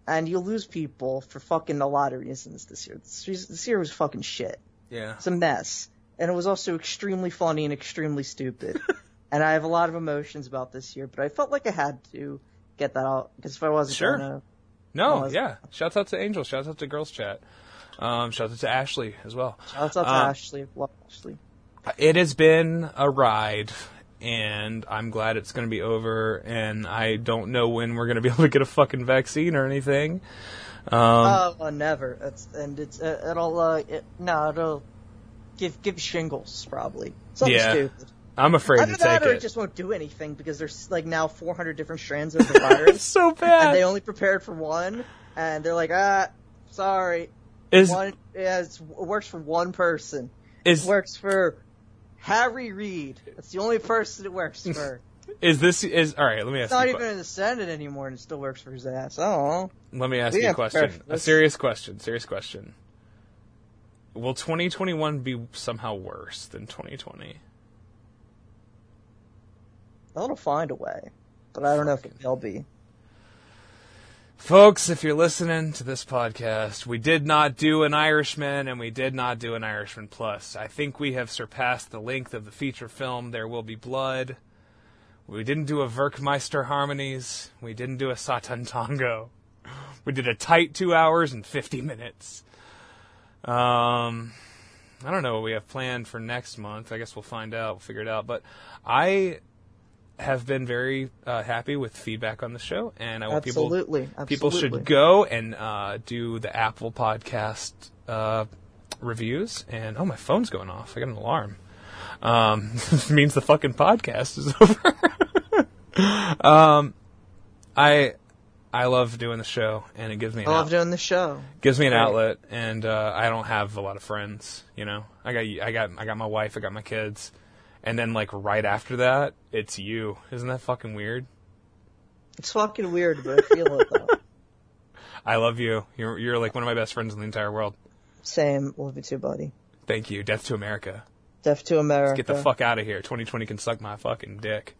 And you lose people for fucking a lot of reasons this year. This, year- this year was fucking shit. Yeah. It's a mess. And it was also extremely funny and extremely stupid. and I have a lot of emotions about this year, but I felt like I had to get that out because if I wasn't Sure. gonna, No. was- Yeah. Shouts out to Angel. Shouts out to Girls Chat. Um, shouts out to Ashley as well. shouts out to Um, Ashley. Love Ashley. It has been a ride, and I'm glad it's going to be over. And I don't know when we're going to be able to get a fucking vaccine or anything. Um, Oh, uh, never. It's and it's uh, it'll uh, it, no, it'll give give shingles probably something Yeah. stupid. I'm afraid Either to that take or it. it just won't do anything because there's like now 400 different strands of the virus. it's so bad. and they only prepared for one, and they're like, ah, sorry, is one yeah, it works for one person. is It works for Harry Reid. That's the only person it works for. is this is all right? Let me ask It's not you. a even que- in the Senate anymore, and it still works for his ass. I don't know. Let me ask We you a have question. A serious question. Serious question. Will 2021 be somehow worse than 2020? They'll find a way, but I don't know if it will be. Folks, if you're listening to this podcast, we did not do an Irishman and we did not do an Irishman Plus. I think we have surpassed the length of the feature film There Will Be Blood. We didn't do a Werckmeister Harmonies. We didn't do a Satan Tango. We did a tight two hours and 50 minutes. Um, I don't know what we have planned for next month. I guess we'll find out. We'll figure it out. But I have been very uh, happy with feedback on the show, and I want people Absolutely, absolutely. people should go and uh, do the Apple Podcast uh, reviews. And oh, my phone's going off. I got an alarm. Um, this means the fucking podcast is over. um, I I love doing the show, and it gives me an I love out- doing the show. gives me an Great. outlet, and uh, I don't have a lot of friends. You know, I got I got I got my wife, I got my kids, and then like right after that, it's you. Isn't that fucking weird? It's fucking weird, but I feel it though. I love you. You're you're like one of my best friends in the entire world. Same. Love you too, buddy. Thank you. Death to America. Death to America. Get the fuck out of here. 2020 can suck my fucking dick.